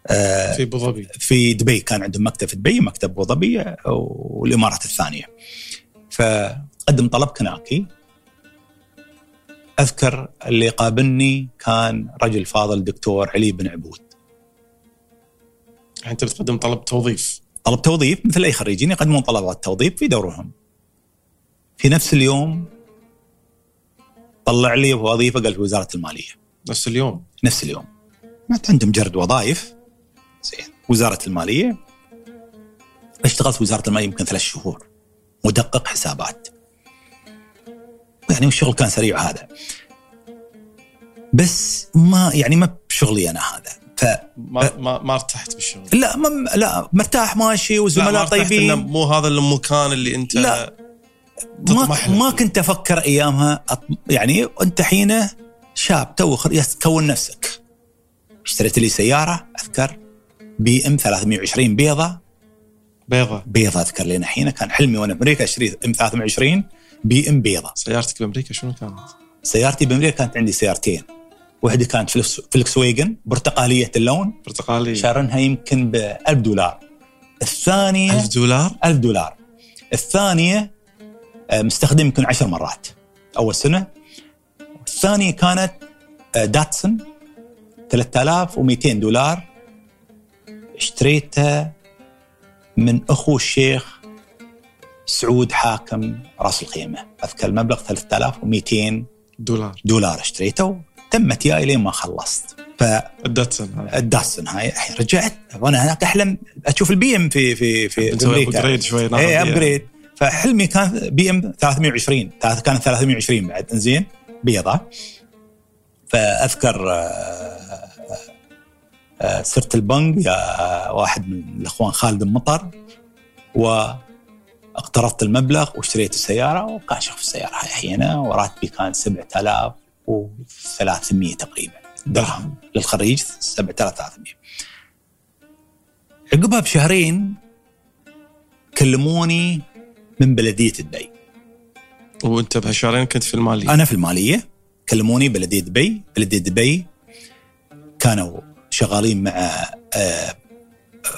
آه، في أبو ظبي. في دبي كان عندهم مكتب في دبي مكتب أبو ظبي والإمارات الثانية. فقدم طلب كناكي. أذكر اللي قابلني كان رجل فاضل دكتور علي بن عبود. أنت بتقدم طلب توظيف طلب توظيف مثل أي خريجين يقدمون طلبات توظيف في دورهم. في نفس اليوم طلع لي وظيفة قال في وزارة المالية نفس اليوم نفس اليوم. ما عندهم جرد وظائف زين وزارة المالية اشتغلت في وزارة المالية يمكن ثلاث شهور مدقق حسابات. يعني الشغل كان سريع هذا. بس ما يعني ما بشغلي أنا هذا ف ما ما, ما ارتحت بالشغل. لا ما لا مرتاح ماشي لا، إنه طيبين. مو هذا المكان اللي أنت لا. ما, ما. كنت أفكر أيامها يعني أنت حينه شاب تو تكون نفسك. اشتريت لي سيارة أذكر BM 320 بيضة. بيضة. بيضة أذكر لنا حين كان حلمي وأنا بامريكا أشتري M 320 BM بيضة. سيارتك بأمريكا شنو كانت؟ سيارتي بأمريكا كانت عندي سيارتين. واحدة كانت Volkswagen برتقالية اللون. برتقالي شارنها يمكن ب 1000 دولار. الثانية 1000 دولار؟ 1000 دولار. الثانية آه، مستخدم يمكن 10 مرات. أول سنة. الثانية كانت آه، داتسون. 3200 دولار. اشتريتها من أخو الشيخ سعود حاكم رأس الخيمة. أذكر المبلغ 3200 دولار. دولار اشتريته. وتمت ياي لين ما خلصت. ف ال Datsun هذا ال Datsun هاي. الحين رجعت. وأنا هناك أحلم. أشوف ال BM في في في أمريكا upgrade شوي اي. upgrade فحلمي كان BM 320 ثلاث- كانت 320 بعد. إنزين. بيضة. فأذكر آه، آه، صرت البنك. يا واحد من الإخوان خالد المطر. وأقترضت المبلغ واشتريت السيارة. وكان شوف السيارة هاي حينه وراتبي كان 7300 تقريبا. درهم للخريج 7300 عقبها بشهرين كلموني من بلدية دبي. وانت بهالشهرين كنت في المالية؟ أنا في المالية. كلموني بلدية دبي. بلدية دبي كانوا شغالين مع آه،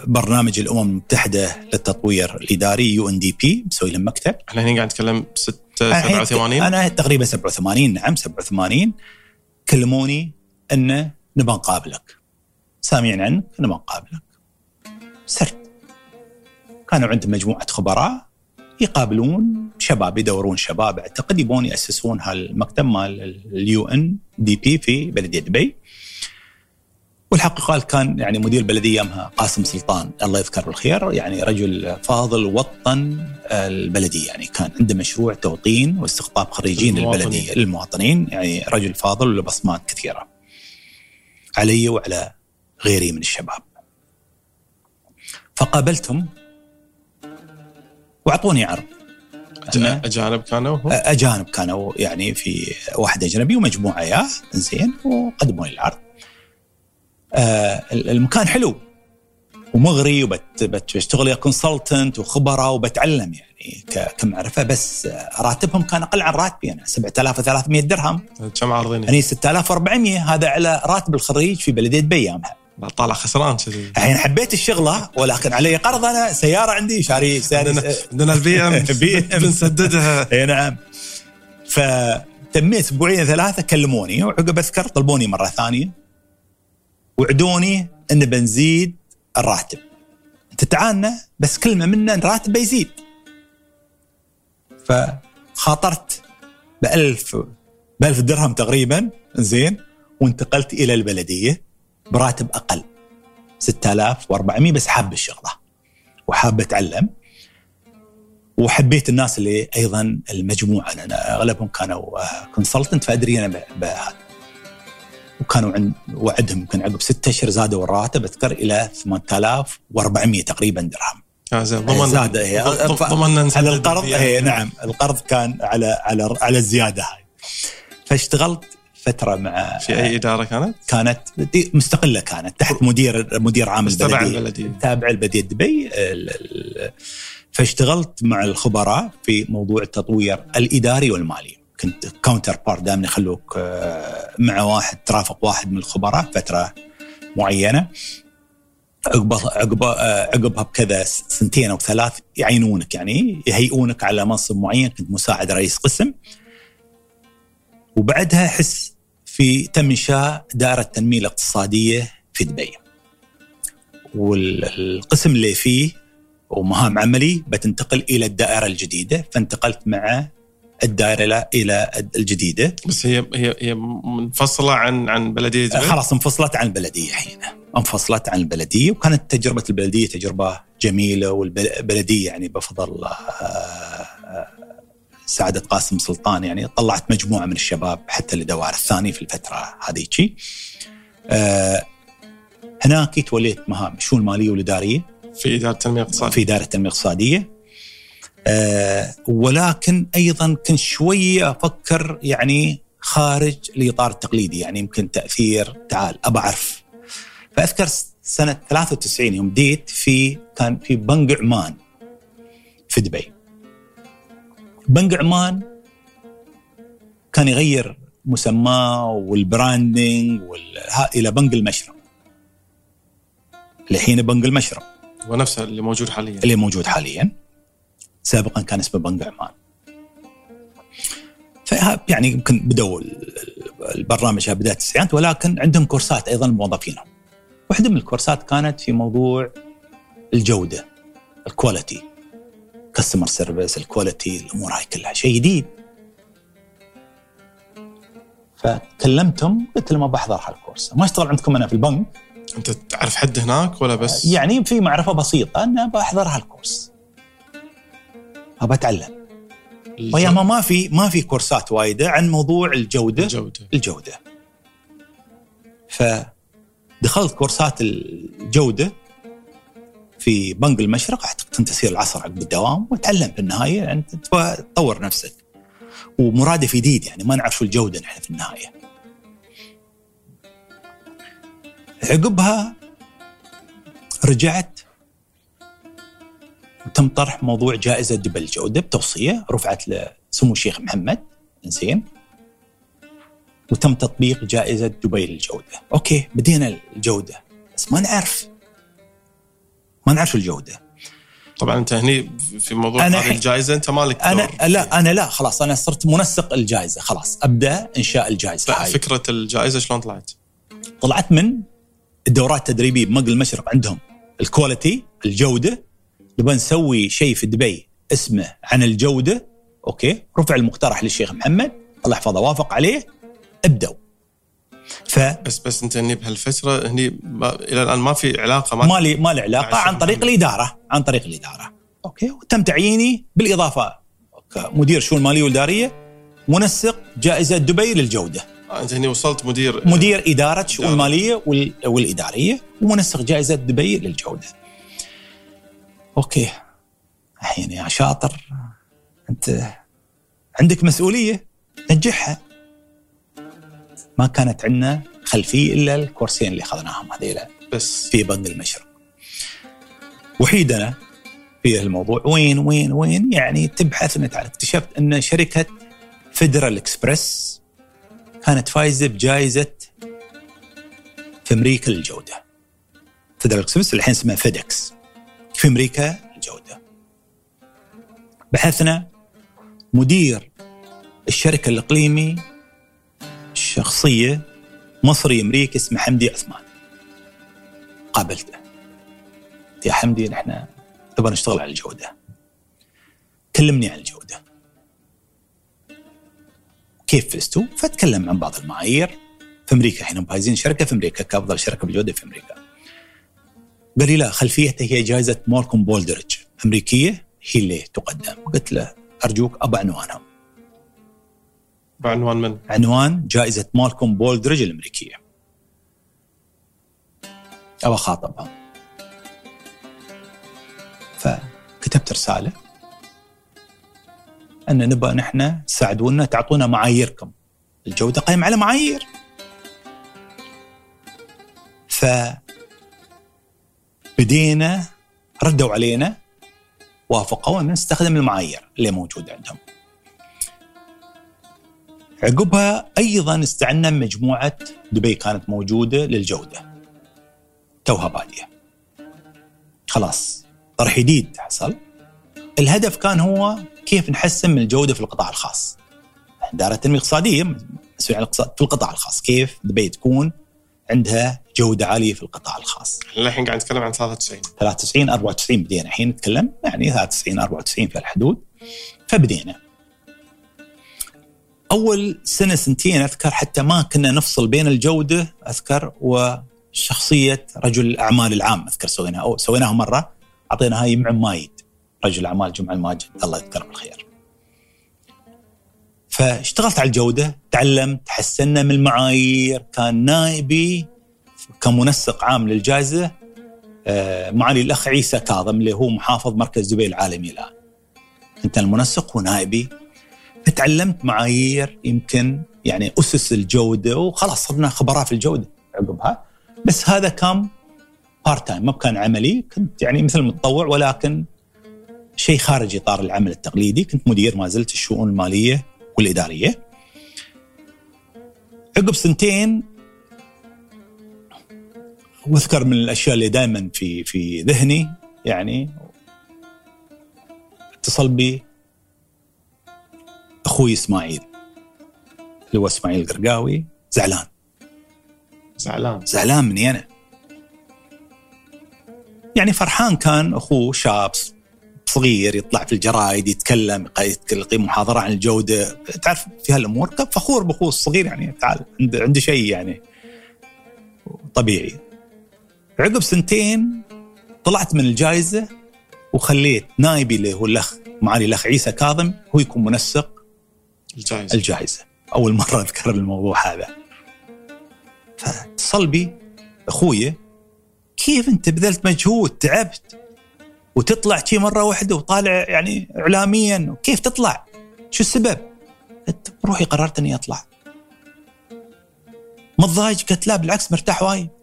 برنامج الأمم المتحدة للتطوير الإداري يو إن دي بي مسوي لهم مكتب. إحنا هنا قاعد نتكلم 6 الحين 87 أنا تقريبا 87 نعم 87 كلموني انه نبغى نقابلك. سامعين عنك؟ نبغى نقابلك. سرت كانوا عندهم مجموعة خبراء يقابلون شباب يدورون شباب أعتقد يبون يأسسون هالمكتب مال اليو إن دي بي في بلدية دبي. والحقيقة قال كان يعني مدير البلديه ايامها قاسم سلطان. الله يذكره بالخير. يعني رجل فاضل وطن البلدية. يعني كان عنده مشروع توطين واستقطاب خريجين المواطنين. البلديه للمواطنين. يعني رجل فاضل وله بصمات كثيرة. علي وعلى غيري من الشباب. فقابلتهم. وأعطوني عرض. أجانب كانوا هو أجانب كانوا يعني في واحد أجنبي ومجموعة ياه زين وقدموا لي العرض. آه المكان حلو ومغري وبشتغل يا كونسلتنت وخبراء وبتعلم يعني كمعرفة. بس راتبهم كان أقل عن راتبي أنا 7300 درهم. كم عارضين يعني 6400 هذا على راتب الخريج في بلدية دبي ايامها. طالع خسران كذي الحين حبيت الشغلة ولكن علي قرض أنا سيارة عندي شاري عندنا ال BM. BM. بنسددها. إي نعم. فتميت أسبوعين ثلاثة كلموني وعقب أذكر طلبوني مرة ثانية. وعدوني ان بنزيد الراتب. تتعانى بس كلمة منه إن الراتب بيزيد فخاطرت بألف بألف درهم تقريبا زين وانتقلت إلى البلدية براتب أقل 6400 بس حاب الشغلة وحاب أتعلم. وحبيت الناس اللي أيضا المجموعة لأن أغلبهم كانوا كونسلتنت فأدري أنا ب- بهذا. وكانوا عند وعدهم يمكن عقب ستة اشهر زادوا الراتب أذكر إلى 8400 تقريبا درهم آه، زين ضمن زاد إيه. ض- ف- ضمننا نسدد على القرض. اي نعم القرض كان على على على الزيادة هاي فاشتغلت فترة مع في أي إدارة كانت؟ كانت مستقلة كانت تحت مدير مدير عام بس تبع البلدية البلدية تابع البلدية دبي فاشتغلت مع الخبراء في موضوع التطوير الإداري والمالي كنت counterpart دائما يخلوك آه، مع واحد ترافق واحد من الخبراء فترة معينة عقبها عقبها عقبها بكذا سنتين أو ثلاث يعينونك يعني يهيئونك على منصب معين كنت مساعد رئيس قسم وبعدها أحس في تم إنشاء دائرة التنميه الاقتصادية في دبي. والقسم اللي فيه ومهام عملي بتنتقل إلى الدائرة الجديدة فانتقلت مع الدائرة إلى الجديدة. بس هي هي هي منفصلة عن عن بلدية دبي؟ خلاص انفصلت عن البلدية حين انفصلت عن البلدية وكانت تجربة البلدية تجربة جميلة والبلدية يعني بفضل آه، سعادة قاسم سلطان يعني طلعت مجموعة من الشباب حتى لدوار الثاني في الفترة هذيك. آه، هناك توليت مهام الشؤون المالية والإدارية؟ في إدارة التنمية الاقتصادية. في إدارة التنمية الاقتصادية. آه ولكن أيضا كنت شوية أفكر يعني خارج الاطار التقليدي يعني يمكن تأثير تعال ابى اعرف فأذكر سنة 93 يوم بديت في كان في بنك عمان في دبي. بنك عمان كان يغير مسماه والبراندنج إلى بنك المشرق. الحين بنك المشرق. ونفسه اللي موجود حاليا. اللي موجود حاليا. سابقا كان اسمه بنك عمان يعني يمكن بدوا البرنامج بداية التسعينات ولكن عندهم كورسات أيضا لموظفينهم. واحدة من الكورسات كانت في موضوع الجودة ال quality customer service ال quality الأمور هاي كلها شيء جديد. فكلمتهم قلت لهم بحضر هالكورس ما اشتغل عندكم أنا في البنك أنت تعرف حد هناك ولا بس؟ يعني في معرفة بسيطة أنا بحضر هالكورس. ابى أتعلم. وايامها ما في ما في كورسات وايدة عن موضوع الجودة. الجودة. الجودة. فدخلت كورسات الجودة في بنك المشرق. أعتقد أنت تصير العصر عقب الدوام وتعلم في النهاية. يعني تطور نفسك. ومرادف جديد يعني ما نعرف شو الجودة نحن في النهاية. عقبها رجعت وتم طرح موضوع جائزة دبي الجوده بتوصيه رفعت لسمو الشيخ محمد. زين وتم تطبيق جائزة دبي للجودة، أوكي بدينا الجودة. بس ما نعرف. ما نعرف الجودة. طبعا أنت هني في موضوع أنا هذه الجائزة أنت مالك أنا دور. لا أنا لا خلاص أنا صرت منسق الجائزة. خلاص أبدأ إنشاء الجائزة. هاي. فكرة الجائزة شلون طلعت؟ طلعت من الدورات التدريبية بنك المشرق عندهم. ال quality الجودة نبغى نسوي شيء في دبي اسمه عن الجودة أوكي رفع المقترح للشيخ محمد الله يحفظه وافق عليه ابدوا ف بس بس أنت هني بهالفترة هني ما إلى الآن ما في علاقة ما ما لي ما لي علاقة عن طريق محمد. الإدارة عن طريق الإدارة أوكي وتم تعييني بالإضافة كمدير شؤون مالية وإدارية منسق جائزة دبي للجودة آه، أنت هني وصلت مدير مدير إدارة شؤون. مالية وال- والإدارية ومنسق جائزة دبي للجودة. أوكي الحين يا شاطر أنت عندك مسؤولية نجحها. ما كانت عندنا خلفية إلا الكورسين اللي أخذناهم هذيلا بس في بنك المشرق. وحيد أنا في الموضوع وين وين وين يعني تبحث أنت اكتشفت أن شركة Federal Express كانت فايزة بجائزة في أمريكا للجودة. Federal Express الحين اسمها FedEx في أمريكا للجوده. بحثنا مدير الشركة الإقليمي شخصيه مصري أمريكي اسمه حمدي عثمان. قابلته. يا حمدي نحن نبغى نشتغل على الجودة. كلمني عن الجودة. كيف فزتوا؟ فتكلم عن بعض المعايير في أمريكا الحين هم فايزين شركة في أمريكا كأفضل شركة بالجوده في أمريكا. قال لي لا خلفيته هي جائزة مالكوم بولدرج أمريكية هي اللي تقدم، قلت له أرجوك ابى عنوانهم. بعنوان من؟ عنوان جائزة مالكوم بولدرج الأمريكية. ابى اخاطبهم. فكتبت رسالة أن نبغى نحن تساعدونا تعطونا معاييركم. الجودة قائمه على معايير. ف بدينا ردوا علينا وافقوا أن نستخدم المعايير اللي موجودة عندهم. عقبها أيضا استعنا بمجموعه دبي كانت موجودة للجودة. توها بادية. خلاص طرح جديد حصل. الهدف كان هو كيف نحسن من الجودة في القطاع الخاص. إدارة التنمية الاقتصادية مسؤول عن الاقتصاد في القطاع الخاص، كيف دبي تكون عندها جودة عالية في القطاع الخاص. الحين قاعد نتكلم عن 93 93 94 بدينا. الحين نتكلم يعني 93 94 في الحدود. فبدينا. أول سنة سنتين أذكر حتى ما كنا نفصل بين الجودة أذكر وشخصية رجل الأعمال العام أذكر سويناها. أو سويناها مرة اعطينا هاي مع مايد. رجل أعمال جمعة الماجد. الله يذكره بالخير. فاشتغلت على الجودة، تعلمت، حسنا من المعايير، كان نائبي كمنسق عام للجائزة آه، معالي الأخ عيسى كاظم اللي هو محافظ مركز دبي العالمي الآن. كنت المنسق ونائبي. فتعلمت معايير يمكن يعني أسس الجودة وخلاص صرنا خبراء في الجودة عقبها. بس هذا كان part time ما كان عملي. كنت يعني مثل متطوع ولكن شيء خارج إطار العمل التقليدي. كنت مدير ما زلت الشؤون المالية والإدارية. عقب سنتين واذكر من الأشياء اللي دائما في في ذهني يعني اتصل بي أخوي إسماعيل اللي هو إسماعيل القرقاوي. زعلان. زعلان. زعلان مني أنا. يعني فرحان كان أخوه شاب صغير يطلع في الجرايد يتكلم يلقي محاضرة عن الجودة. تعرف في هالأمور؟ كان فخور بأخوه الصغير يعني تعال عنده عنده شيء يعني طبيعي. عقب سنتين طلعت من الجائزة وخليت نايبي اللي هو الأخ معالي الأخ عيسى كاظم هو يكون منسق الجائزة. الجائزة. أول مرة أذكر الموضوع هذا. فاتصل بي أخوي كيف أنت بذلت مجهود تعبت؟ وتطلع شي مرة واحدة وطالع يعني اعلاميا كيف تطلع؟ شو السبب؟ قلت بروحي قررت إني أطلع. متضايق قلت لا بالعكس مرتاح وايد.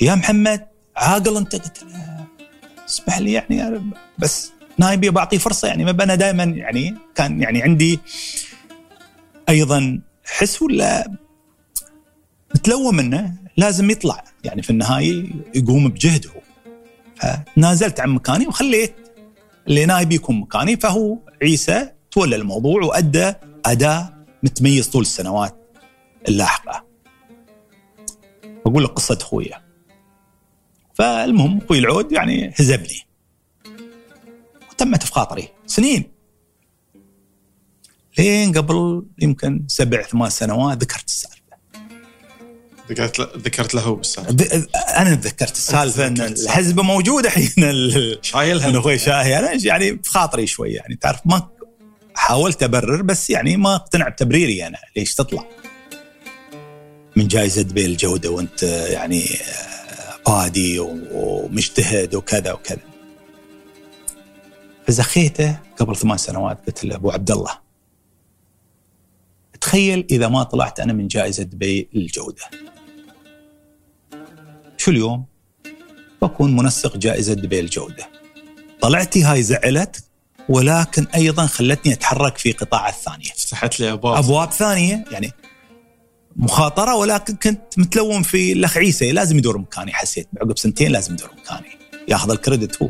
يا محمد عاقل أنت. قلت له اسمح لي يعني بس نايبي بعطيه فرصة يعني. ما أنا دائما يعني كان يعني عندي أيضا حس ولا متلوم منه لازم يطلع. يعني في النهاية يقوم بجهده. فنازلت عن مكاني وخليت اللي نايبي يكون مكاني. فهو عيسى تولى الموضوع وأدى أداء متميز طول السنوات اللاحقة. بقول لك قصة أخويا. فالمهم أخوي العود يعني هزبني. وتمت في خاطري سنين. لين قبل يمكن سبع ثمان سنوات ذكرت السالفة. ذكرت ذكرت له بالسالفة. أنا تذكرت السالفة إن الحزبه موجودة الحين شايلها. من أخوي شاهي. أنا يعني في خاطري شوي يعني. تعرف ما حاولت أبرر بس يعني ما اقتنع بتبريري أنا. ليش تطلع؟ من جائزه دبي الجودة وأنت يعني قادي ومجتهد وكذا وكذا. فزخيته قبل ثمان سنوات قلت له أبو عبد الله تخيل إذا ما طلعت أنا من جائزة دبي للجوده شو اليوم؟ بكون منسق جائزة دبي الجودة. طلعتي هاي زعلت ولكن أيضا خلتني أتحرك في قطاع الثانية. فتحت لي أبواب. أبواب ثانية يعني مخاطرة ولكن كنت متلوم في الأخ عيسى. لازم يدور مكاني حسيت عقب سنتين لازم يدور مكاني. ياخذ الكريدت هو.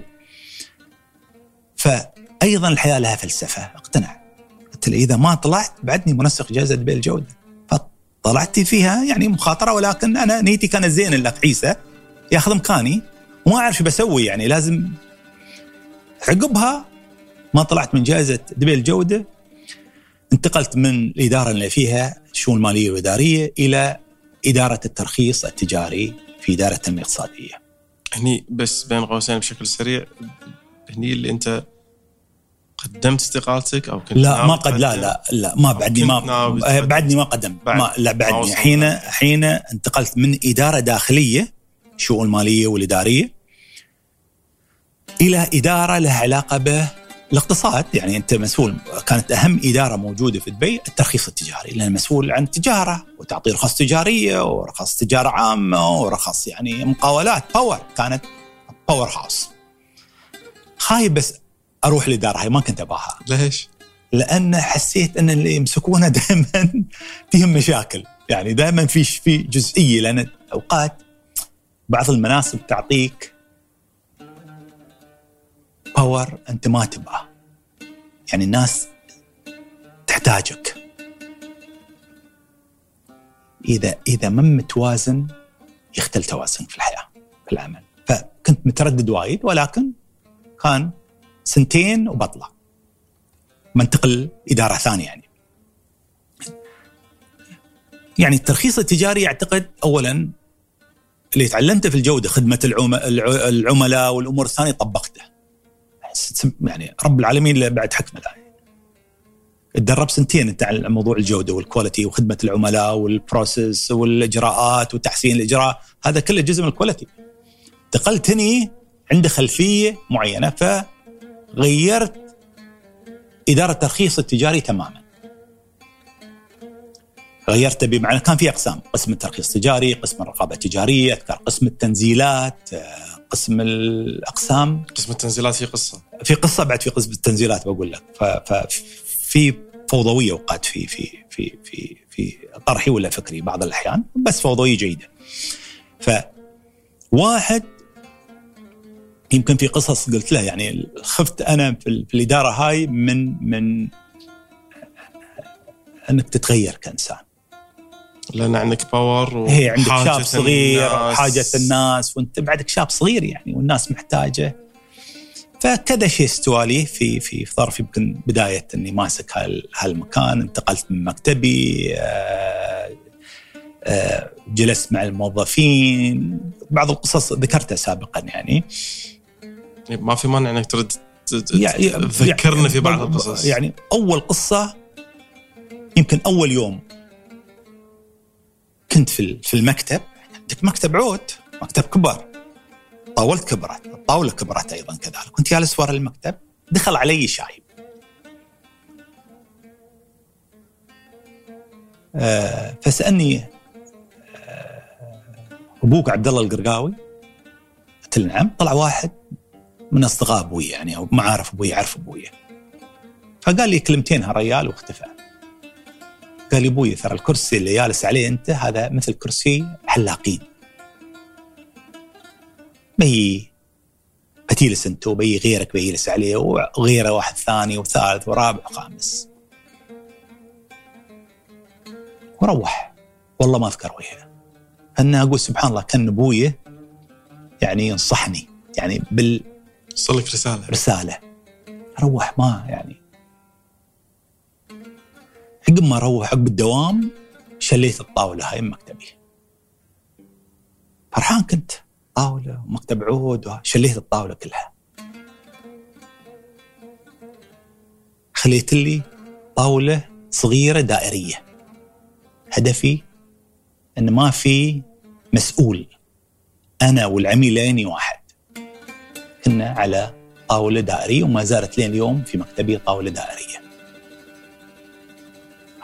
فأيضا الحياة لها فلسفة. اقتنع. قلت له إذا ما طلعت بعدني منسق جائزة دبي الجودة طلعت فيها يعني مخاطرة ولكن أنا نيتي كانت زين الاخ عيسى. ياخذ مكاني. وما أعرف بسوي يعني لازم عقبها ما طلعت من جائزة دبي الجوده انتقلت من الإدارة اللي فيها الشؤون الماليه والاداريه إلى إدارة الترخيص التجاري في إدارة التنمية الاقتصادية. هني بس بين قوسين بشكل سريع هني اللي أنت قدمت استقالتك أو كنت لا ما قد لا لا لا ما بعدني ما بعدني ما قدمت بعد. ما لا بعدني. حين حين انتقلت من إدارة داخلية شؤون الماليه والإدارية إلى إدارة لها علاقة به الاقتصاد يعني أنت مسؤول كانت أهم إدارة موجودة في دبي الترخيص التجاري لأن مسؤول عن التجارة وتعطي رخص تجارية ورخص تجارة عامة ورخص يعني مقاولات power كانت powerhouse خايف بس أروح الإدارة هاي ما كنت أباها. ليش؟ لأن حسيت أن اللي يمسكونه دائما فيهم مشاكل. يعني دائما في في جزئية لأن أوقات بعض المناصب تعطيك باور أنت ما تبغاه. يعني الناس تحتاجك. إذا إذا ما متوازن يختل توازنك في الحياة في العمل. فكنت متردد وايد ولكن كان سنتين وبطلع. منتقل اداره ثانية يعني. يعني الترخيص التجاري أعتقد اولا اللي تعلمته في الجودة خدمة العملاء والأمور الثانية طبقته. يعني رب العالمين بعد حكمة. لا تدرب سنتين انت على موضوع الجودة وال quality وخدمة العملاء وال process والإجراءات وتحسين الإجراء. هذا كله جزء من ال quality انتقلت هني عندي خلفية معينة فغيرت إدارة الترخيص التجاري تماما. غيرته بمعنى كان في أقسام قسم الترخيص التجاري قسم الرقابة التجارية أذكر قسم التنزيلات قسم الأقسام قسم التنزيلات في قصة في قصة بعد في قسم التنزيلات بقول لك ففي فوضوية اوقات في في في في في طرحي ولا فكري بعض الأحيان بس فوضوية جيدة. ف واحد يمكن في قصص قلت له يعني خفت أنا في, في الإدارة هاي من من أنك تتغير كإنسان. لأن عندك باور هي عندك شاب صغير وحاجه الناس وانت بعدك شاب صغير يعني والناس محتاجة. فكذا شيء استوى في في ظرف يمكن بداية إني ماسك هالمكان انتقلت من مكتبي آه، آه، جلست مع الموظفين. بعض القصص ذكرتها سابقا يعني. ما في مانع إنك ترد يعني تذكرنا يعني في بعض القصص. يعني أول قصة يمكن أول يوم. كنت في في المكتب عندك مكتب عود مكتب كبر طاولت كبرت الطاولة كبرت أيضا كذلك. كنت جالس ورا المكتب دخل علي شايب. آه فسألني آه أبوك عبد الله القرقاوي. قلت له نعم. طلع واحد من أصدقاء أبوي يعني أو معارف أبوي يعرف أبوي. فقال لي كلمتين هالريال واختفى. قال لي أبوي ترى الكرسي اللي جالس عليه أنت هذا مثل كرسي حلاقين. بي بتجلس أنت وبي غيرك بيجلس عليه وغيره واحد ثاني وثالث ورابع وخامس. وروح. والله ما أذكر وجهه. أنا أقول سبحان الله كأن أبوي يعني ينصحني. يعني بال وصل لك رسالة. رسالة. روح ما يعني عقب ما أروح عقب الدوام شليت الطاولة هاي من مكتبي. فرحان كنت. طاولة ومكتب عود شليت الطاولة كلها. خليت لي طاولة صغيرة دائرية. هدفي إن ما في مسؤول. أنا والعميل واحد. كنا على طاولة دائرية وما زالت لين اليوم في مكتبي طاولة دائرية.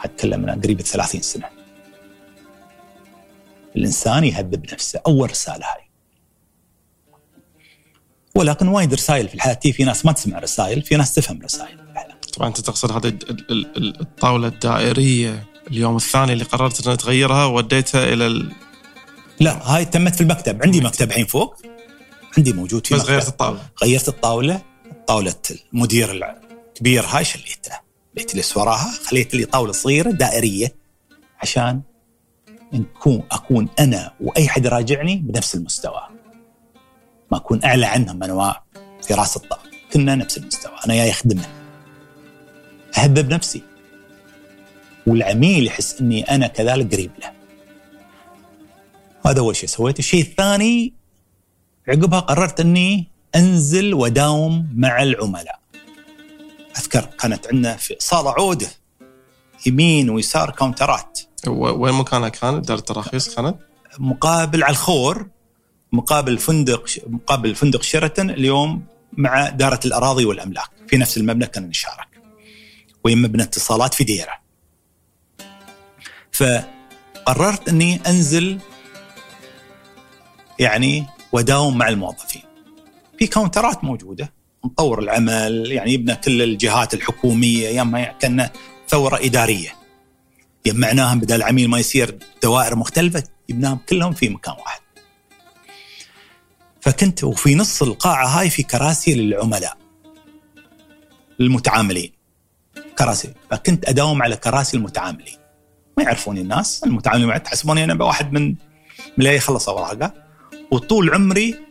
أتكلم عن قريب 30 سنة. الإنسان يهذب نفسه أول رسالة هاي. ولكن وايد رسائل في الحياة في ناس ما تسمع رسائل في ناس تفهم رسائل. طبعا أنت تقصد هذه الطاولة الدائرية اليوم الثاني اللي قررت ان تغيرها وديتها إلى ال... لا هاي تمت في المكتب. عندي مكتب الحين فوق. عندي موجود في بس غيرت الطاولة. غيرت الطاولة طاولة المدير الكبير هاي شليتها بجلس وراها؟ خليت لي طاولة صغيرة دائرية عشان نكون أكون أنا وأي حد يراجعني بنفس المستوى. ما أكون أعلى عنهم أنا في رأس الطاولة. كنا نفس المستوى. أنا جاي أخدمه. اهذب نفسي. والعميل يحس إني أنا كذلك قريب له. هذا أول شيء سويته. الشيء الثاني عقبها قررت إني أنزل وداوم مع العملاء. أذكر كانت عندنا في صالة عودة يمين ويسار كاونترات. وين مكانها كان دار التراخيص كانت؟ مقابل على الخور مقابل فندق مقابل فندق شيراتون اليوم مع دارة الأراضي والأملاك. في نفس المبنى كنا نشارك. وهي مبنى اتصالات في ديرة. فقررت أني أنزل يعني وداوم مع الموظفين. في كاونترات موجودة. نطور العمل يعني يبنى كل الجهات الحكومية أيام كان ثورة إدارية. جمعناهم بدل العميل ما يصير دوائر مختلفة جبناهم كلهم في مكان واحد. فكنت وفي نص القاعة هاي في كراسي للعملاء المتعاملين كراسي. فكنت أداوم على كراسي المتعاملين. ما يعرفوني الناس المتعاملين معي تحسبوني أنا بواحد من من اللي أوراقه. وطول عمري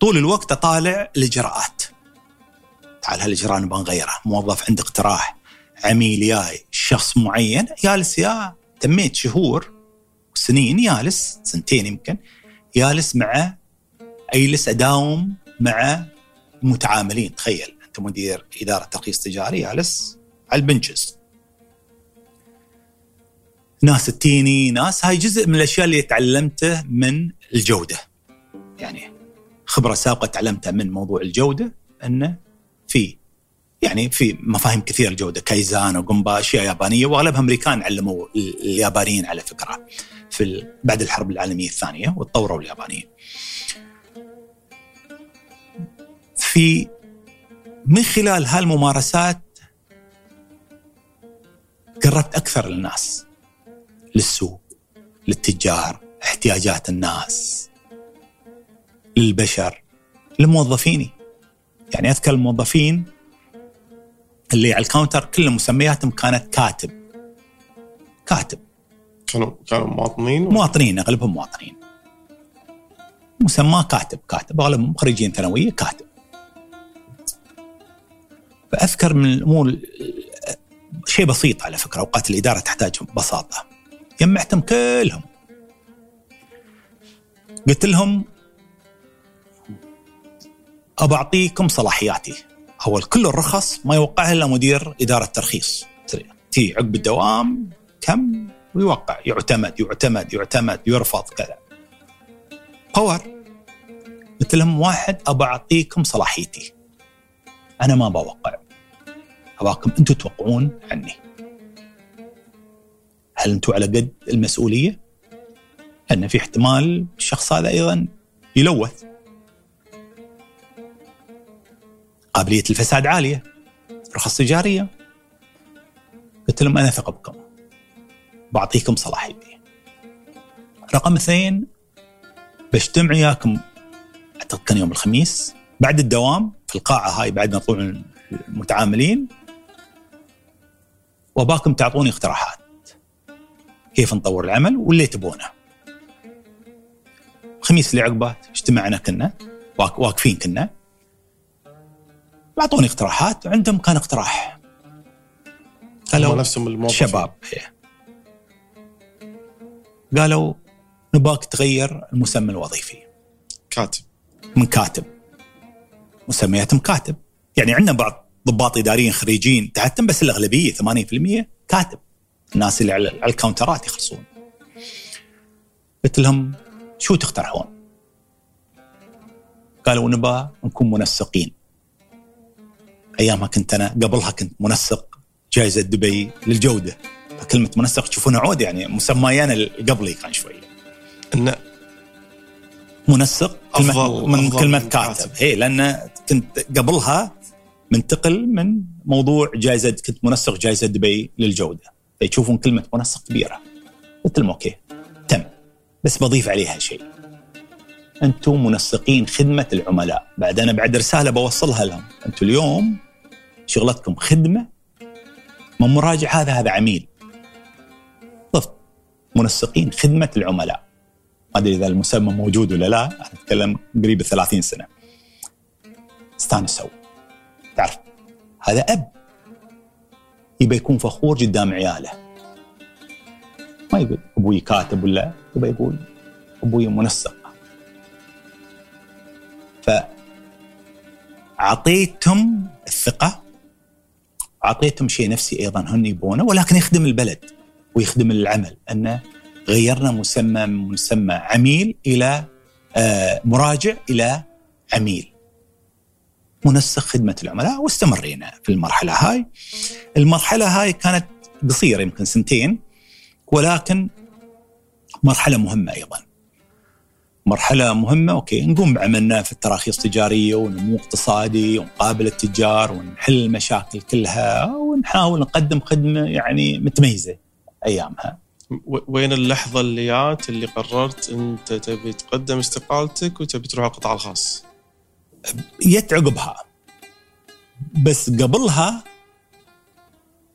طول الوقت أطالع الإجراءات. تعال هالإجراء نبغى نغيره. موظف عنده اقتراح عميل جاي شخص معين جالس يا تميت شهور وسنين جالس سنتين يمكن جالس مع اجلس أداوم مع متعاملين. تخيل أنت مدير إدارة ترخيص تجاري جالس على البنشز ناس تجيني ناس هاي جزء من الأشياء اللي تعلمته من الجودة. يعني خبرة سابقة تعلمتها من موضوع الجودة انه في يعني في مفاهيم كثيرة الجودة كايزان وجومبا أشياء يابانية وأغلبها أمريكان علموا اليابانيين على فكرة في بعد الحرب العالمية الثانية وتطوروا اليابانيين. في من خلال هالممارسات قربت أكثر للناس للسوق للتجار احتياجات الناس للبشر لموظفيني يعني أذكر الموظفين اللي على الكاونتر كل مسمياتهم كانت كاتب. كاتب. كانوا كانوا مواطنين؟ مواطنين أغلبهم مواطنين. مسماه كاتب كاتب. أغلبهم خريجين ثانوية كاتب. فأذكر من الأمور شيء بسيط على فكرة أوقات الإدارة تحتاج بساطه جمعتهم كلهم. قلت لهم ابى اعطيكم صلاحياتي. أول كل الرخص ما يوقعها إلا مدير إدارة ترخيص تي عقب الدوام كم؟ ويوقع. يعتمد يعتمد يعتمد يرفض كذا. power قلت لهم واحد ابى اعطيكم صلاحيتي. أنا ما بوقع. أباكم أنتم توقعون عني. هل أنتم على قد المسؤولية؟ لأن في احتمال الشخص هذا أيضا يلوث. قابلية الفساد عالية. رخص تجارية. قلت لهم أنا ثق بكم بعطيكم صلاحيتي رقم اثنين بجتمع وياكم اعتقد كان يوم الخميس. بعد الدوام في القاعة هاي بعد ما طلعوا المتعاملين وباكم تعطوني اقتراحات. كيف نطور العمل واللي تبونه. الخميس اللي عقبه اجتمعنا كنا واقفين كنا. أعطوني اقتراحات عندهم كان اقتراح. قالوا نفسهم الموظفين شباب إيه. قالوا نباك تغير المسمى الوظيفي. كاتب. من كاتب. مسمياتهم كاتب. يعني عندنا بعض ضباط إداريين خريجين تحتم بس الأغلبية 80% كاتب. الناس اللي على الكاونترات يخلصون. قلت لهم شو تقترحون؟ قالوا نبى نكون منسقين. أيامها كنت أنا قبلها كنت منسق جائزه دبي للجودة. فكلمة منسق تشوفونها عود يعني مسماي أنا قبلي كان شوية إن منسق أفضل كلمة من أفضل كلمة كاتب. كاتب. هي لأن كنت قبلها منتقل من موضوع جائزه كنت منسق جائزه دبي للجودة. فيشوفون كلمة منسق كبيرة. قلت لهم أوكي تم. بس بضيف عليها شيء. أنتم منسقين خدمة العملاء. بعد أنا بعد رسالة بوصلها لهم. أنتم اليوم شغلتكم خدمة من مراجع هذا هذا عميل. ضفت منسقين خدمة العملاء. ما أدري إذا المسمى موجود ولا لا أنا أتكلم قريب ال 30 سنه استانسوا تعرف هذا أب. يبى يكون فخور قدام عياله. ما يقول أبوي كاتب ولا يبى يقول أبوي منسق. فأعطيتهم الثقة أعطيتهم شيء نفسي أيضا هم يبونه ولكن يخدم البلد ويخدم العمل. انه غيرنا مسمى من مسمى عميل إلى آه، مراجع إلى عميل. منسق خدمة العملاء واستمرينا في المرحلة هاي. المرحلة هاي كانت قصيرة يمكن سنتين ولكن مرحلة مهمة أيضا. مرحلة مهمة. أوكي نقوم بعملنا في التراخيص التجارية ونمو اقتصادي ونقابل التجار ونحل المشاكل كلها ونحاول نقدم خدمة يعني متميزة أيامها. وين اللحظة اللي جات اللي قررت أنت تبي تقدم استقالتك وتبي تروح القطاع الخاص؟ جت عقبها. بس قبلها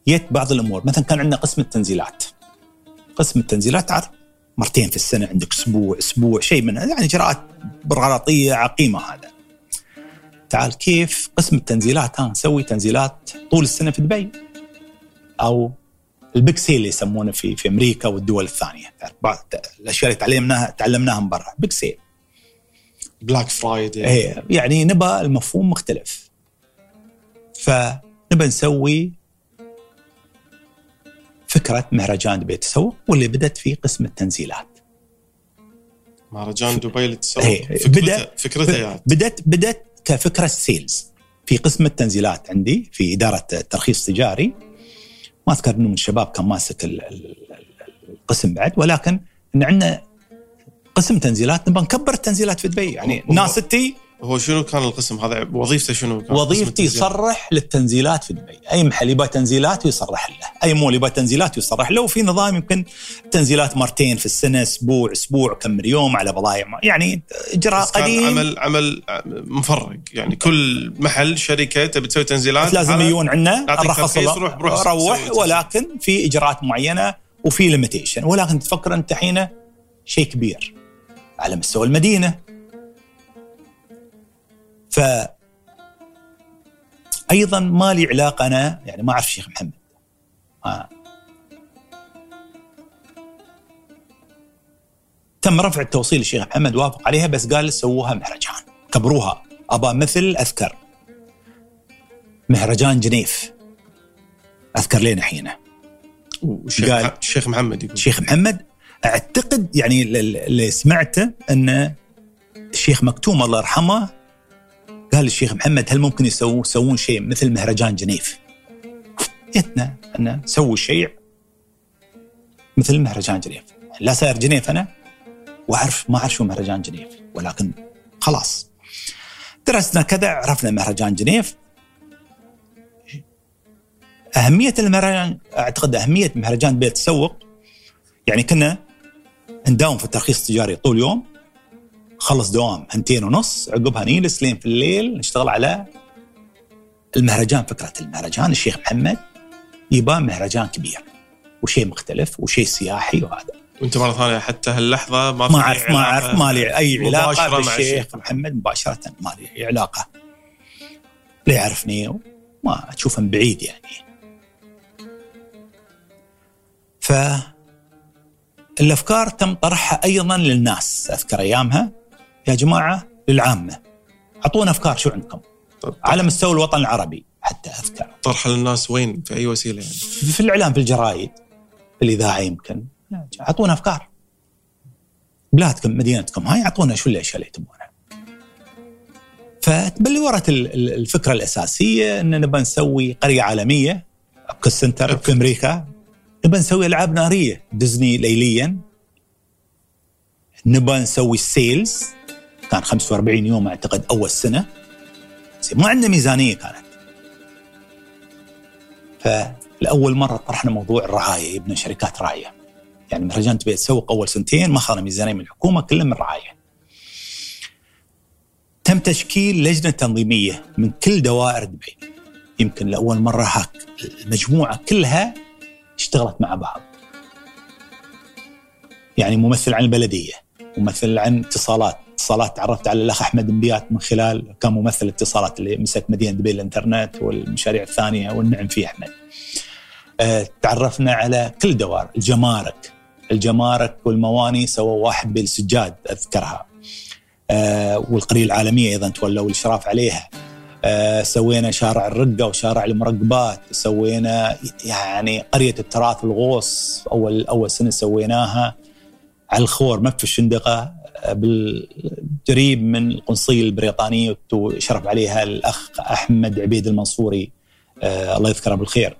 جت بعض الأمور. مثلا كان عندنا قسم التنزيلات. قسم التنزيلات مرتين في السنة عندك أسبوع أسبوع شيء من يعني اجراءات بيروقراطيه عقيمه هذا. تعال كيف قسم التنزيلات؟ ها نسوي تنزيلات طول السنة في دبي أو ال big sale اللي يسمونه في في أمريكا والدول الثانية. الأشياء اللي تعلمناها تعلمناها من برا. big sale Black Friday إيه يعني نبى المفهوم مختلف. فنبى نسوي فكرة مهرجان دبي التسوق واللي بدأت في قسم التنزيلات. مهرجان دبي للتسوق إيه، فكرته بدأ- فكرته يعني بدات بدأت كفكرة sales في قسم التنزيلات عندي في إدارة الترخيص التجاري ما أذكر إنه من الشباب كان ماسك ال- ال- ال- القسم بعد ولكن إن عندنا قسم تنزيلات نبغى نكبر التنزيلات في دبي. يعني ناس تي هو شنو كان القسم؟ هذا وظيفته شنو كان؟ التنزيل. يصرح للتنزيلات في دبي أي محل يبغى تنزيلات ويصرح له. أي مول يبغى تنزيلات ويصرح له. وفي نظام يمكن تنزيلات مرتين في السنة أسبوع أسبوع كم يوم على بضائع يعني إجراء قديم. عمل عمل مفرق. يعني كل محل شركة تبي تسوي تنزيلات لازم يجون عندنا له. روح بروح روح ولكن في إجراءات معينة وفي ليميتيشن ولكن تفكر أنت حين شيء كبير على مستوى المدينة. ف أيضا ما لي علاقة أنا يعني ما أعرف شيخ محمد. ما تم رفع التوصيل للشيخ محمد وافق عليها بس قال سووها مهرجان. كبروها. ابى مثل أذكر. مهرجان جنيف. أذكر لين حينه قال- الشيخ محمد يقول. الشيخ محمد أعتقد يعني اللي سمعته إن الشيخ مكتوم الله يرحمه قال الشيخ محمد هل ممكن يسوون شيء مثل مهرجان جنيف؟ جتنا ان سووا شيء مثل مهرجان جنيف. لا ساير جنيف أنا واعرف ما أعرف شو مهرجان جنيف ولكن خلاص. درسنا كذا عرفنا مهرجان جنيف. أهمية المهرجان أعتقد أهمية مهرجان بيت تسوق يعني كنا نداوم في الترخيص التجاري طول يوم خلص دوام هنتين ونص عقبها نجلس لين في الليل نشتغل على المهرجان فكرة المهرجان. الشيخ محمد يبقى مهرجان كبير وشيء مختلف وشيء سياحي وهذا. وانت مرة ثانية حتى هاللحظة ما ما اعرف ما أعرف ما لي أي علاقة بالشيخ الشيخ. محمد مباشرة ما لي أي علاقة. لا يعرفني ما أشوفه من بعيد يعني. ف الافكار تم طرحها أيضا للناس. أذكر أيامها يا جماعة للعامة. أعطونا أفكار شو عندكم؟ طب- على مستوى الوطن العربي حتى أذكر. طرح للناس وين؟ في أي وسيلة يعني؟ في الإعلام في الجرايد في الإذاعة يمكن. أعطونا أفكار. بلادكم مدينتكم هاي أعطونا شو الأشياء اللي تبونها. فتبلورت ال- ال- الفكرة الأساسية إن نبى نسوي قرية عالمية Epcot Center في أمريكا. نبى نسوي ألعاب نارية ديزني ليليا. نبى نسوي sales. كان 45 يوم أعتقد أول سنة. ما عندنا ميزانية كانت. فلأول مرة طرحنا موضوع الرعاية يبنا شركات راعيه يعني مهرجان دبي تسوق أول سنتين ما اخذنا ميزانية من الحكومة كلها من الرعايه تم تشكيل لجنة تنظيمية من كل دوائر دبي يمكن لأول مرة هاك المجموعه كلها اشتغلت مع بعض. يعني ممثل عن البلدية ممثل عن اتصالات اتصالات تعرفت على الأخ أحمد انبيات من خلال كان ممثل اتصالات اللي مسك مدينة دبي الإنترنت والمشاريع الثانية والنعم فيه أحمد. آه، تعرفنا على كل دوائر الجمارك الجمارك والمواني سووا واحد بالسجاد أذكرها. آه، والقرية العالمية أيضا تولوا الإشراف عليها. آه، سوينا شارع الرقة وشارع المرقبات، سوينا يعني قرية التراث الغوص أول أول سنة سويناها على الخور ما في الشندقه بالقريب من القنصلية البريطانية وشرف عليها الأخ أحمد عبيد المنصوري. آه الله يذكره بالخير.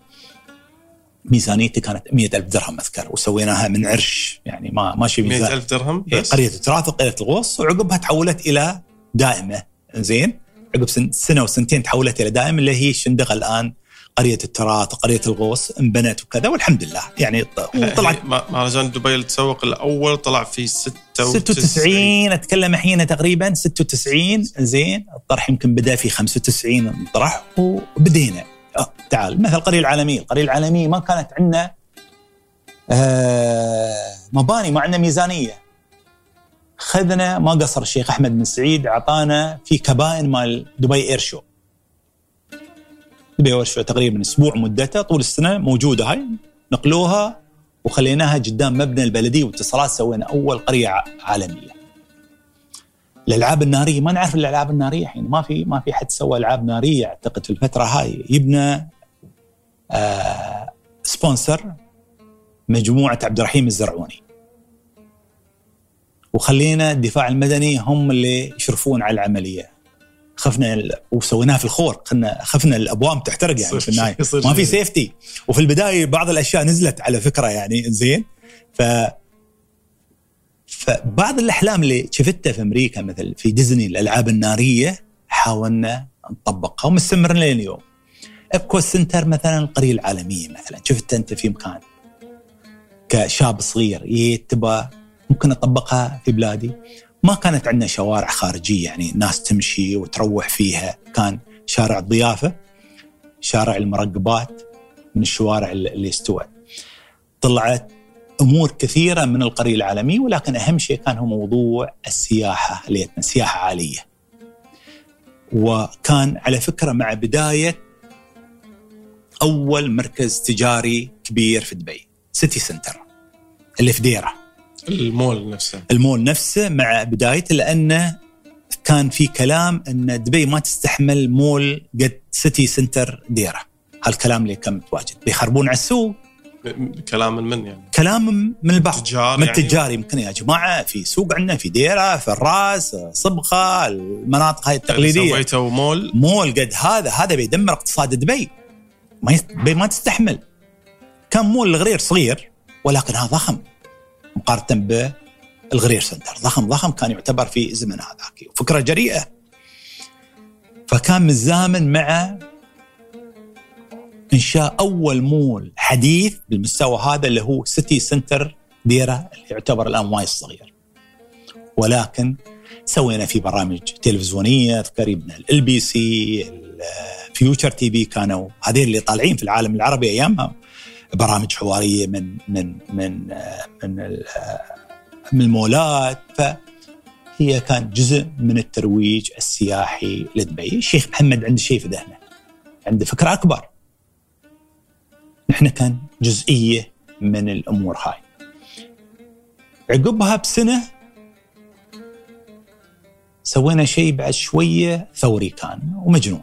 ميزانيتي كانت مئة ألف درهم أذكر وسويناها من عرش يعني ما ماشي ميزان. 100000 درهم؟ إيه، بس؟ قرية التراث وقرية الغوص وعقبها تحولت إلى دائمة. زين؟ عقب سن- سنة وسنتين تحولت إلى دائمة اللي هي الشندقة الآن. قرية التراث وقرية الغوص انبنت وكذا والحمد لله يعني ط- وطلعت هي- ما- مهرجان دبي للتسوق الأول طلع في 96 96 أتكلم الحين تقريبا 96 زين الطرح يمكن بدأ في 95 طرح وبدينا أه تعال مثل القريه العالميه، القريه العالميه ما كانت عندنا آه مباني ما عندنا ميزانية. خذنا ما قصر الشيخ أحمد بن سعيد أعطانا في كبائن مال Dubai Air Show. دبي تقريبا أسبوع مدته طول السنة موجودة هاي. نقلوها وخليناها قدام مبنى البلديه واتصالات سوينا أول قرية عالمية. الألعاب النارية ما نعرف الألعاب النارية الحين. ما في ما في حد سوى ألعاب نارية أعتقد في الفترة هاي. يبنا آه sponsor مجموعة عبد الرحيم الزرعوني. وخلينا الدفاع المدني هم اللي يشرفون على العملية. خفنا ال... وسويناها في الخور. خلنا خفنا الابواب تحترق يعني في النهاية. ما في سيفتي وفي البداية بعض الأشياء نزلت على فكرة يعني زين. ف فبعض الأحلام اللي شفتها في أمريكا مثل في ديزني الألعاب النارية حاولنا نطبقها ومستمرين لين اليوم. ابكو سنتر مثلا القرية العالمية مثلا. شفت أنت في مكان كشاب صغير تبغى ممكن أطبقها في بلادي. ما كانت عندنا شوارع خارجية يعني ناس تمشي وتروح فيها كان شارع الضيافة شارع المرقبات من الشوارع اللي استوت طلعت أمور كثيرة من القرية العالمية ولكن أهم شيء كان هو موضوع السياحة اللي سياحة عالية. وكان على فكرة مع بداية أول مركز تجاري كبير في دبي City Centre اللي في ديرة. المول نفسه. المول نفسه مع بدايته لأنه كان في كلام إن دبي ما تستحمل مول قد City Centre ديرة. هالكلام اللي كان متواجد بيخربون على السوق. كلام من من يعني؟ كلام من البعض تجار من يعني؟ التجار يمكن يا جماعة. في سوق عندنا في ديرة في الراس صبخه المناطق هاي التقليدية. سويتوا مول. مول قد هذا هذا بيدمر اقتصاد دبي. ما. دبي ما تستحمل. كان مول الغرير صغير ولكن هذا ضخم. مقارنة بالغرير سنتر. ضخم ضخم كان يعتبر في زمن هذاك. فكرة جريئة. فكان متزامن مع إنشاء أول مول حديث بالمستوى هذا اللي هو City Centre ديرة اللي يعتبر الآن وايد صغير. ولكن سوينا فيه برامج تلفزيونية يبنا LBC Future TV كانوا هذين اللي طالعين في العالم العربي ايامها برامج حوارية من من من من من المولات فهي كانت جزء من الترويج السياحي لدبي، الشيخ محمد عنده شيء في ذهنه. عنده فكرة أكبر نحن كان جزئية من الأمور هاي. عقبها بسنة سوينا شيء بعد شوية ثوري كان ومجنون.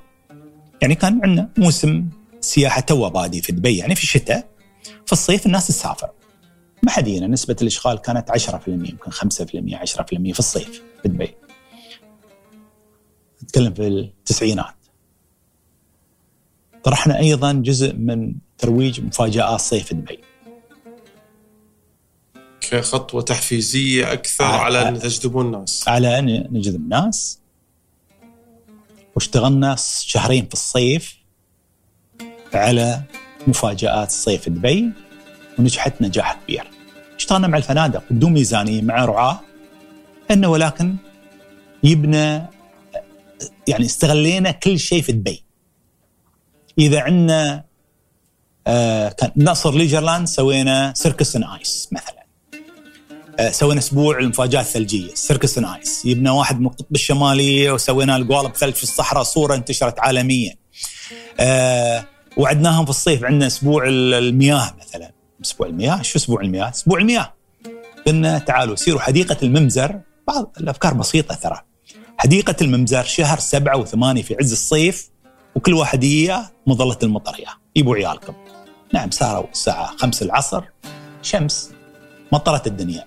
يعني كان عندنا موسم سياحة توه بادي في دبي يعني في الشتاء في الصيف الناس تسافر. ما حد يجينا نسبة الإشغال كانت 10% يمكن 5% 10% في الصيف في دبي. نتكلم في التسعينات. طرحنا أيضا جزء من ترويج مفاجآت صيف دبي كخطوة تحفيزية أكثر على, على أن تجذبون الناس على أن نجذب الناس واشتغلنا شهرين في الصيف على مفاجآت صيف دبي ونجحت نجاح كبير. اشتغلنا مع الفنادق بدون ميزانية مع رعاة. أنه ولكن يبنى يعني استغلينا كل شيء في دبي. إذا عندنا آه كان نصر Leisureland سوينا circus on ice مثلا. آه سوينا أسبوع المفاجاه الثلجية circus on ice. جبنا واحد من القطب الشمالي وسوينا القوالب ثلج في الصحراء صورة انتشرت عالميا. آه وعدناهم في الصيف عندنا أسبوع المياه مثلا. أسبوع المياه؟ شو أسبوع المياه؟ أسبوع المياه. قلنا تعالوا سيروا حديقة الممزر. بعض الأفكار بسيطة ترى. حديقة الممزر شهر سبعة وثمانية في عز الصيف وكل واحد مظلة المطر اياه يبوا عيالكم. نعم ساروا الساعة خمس العصر شمس مطرت الدنيا.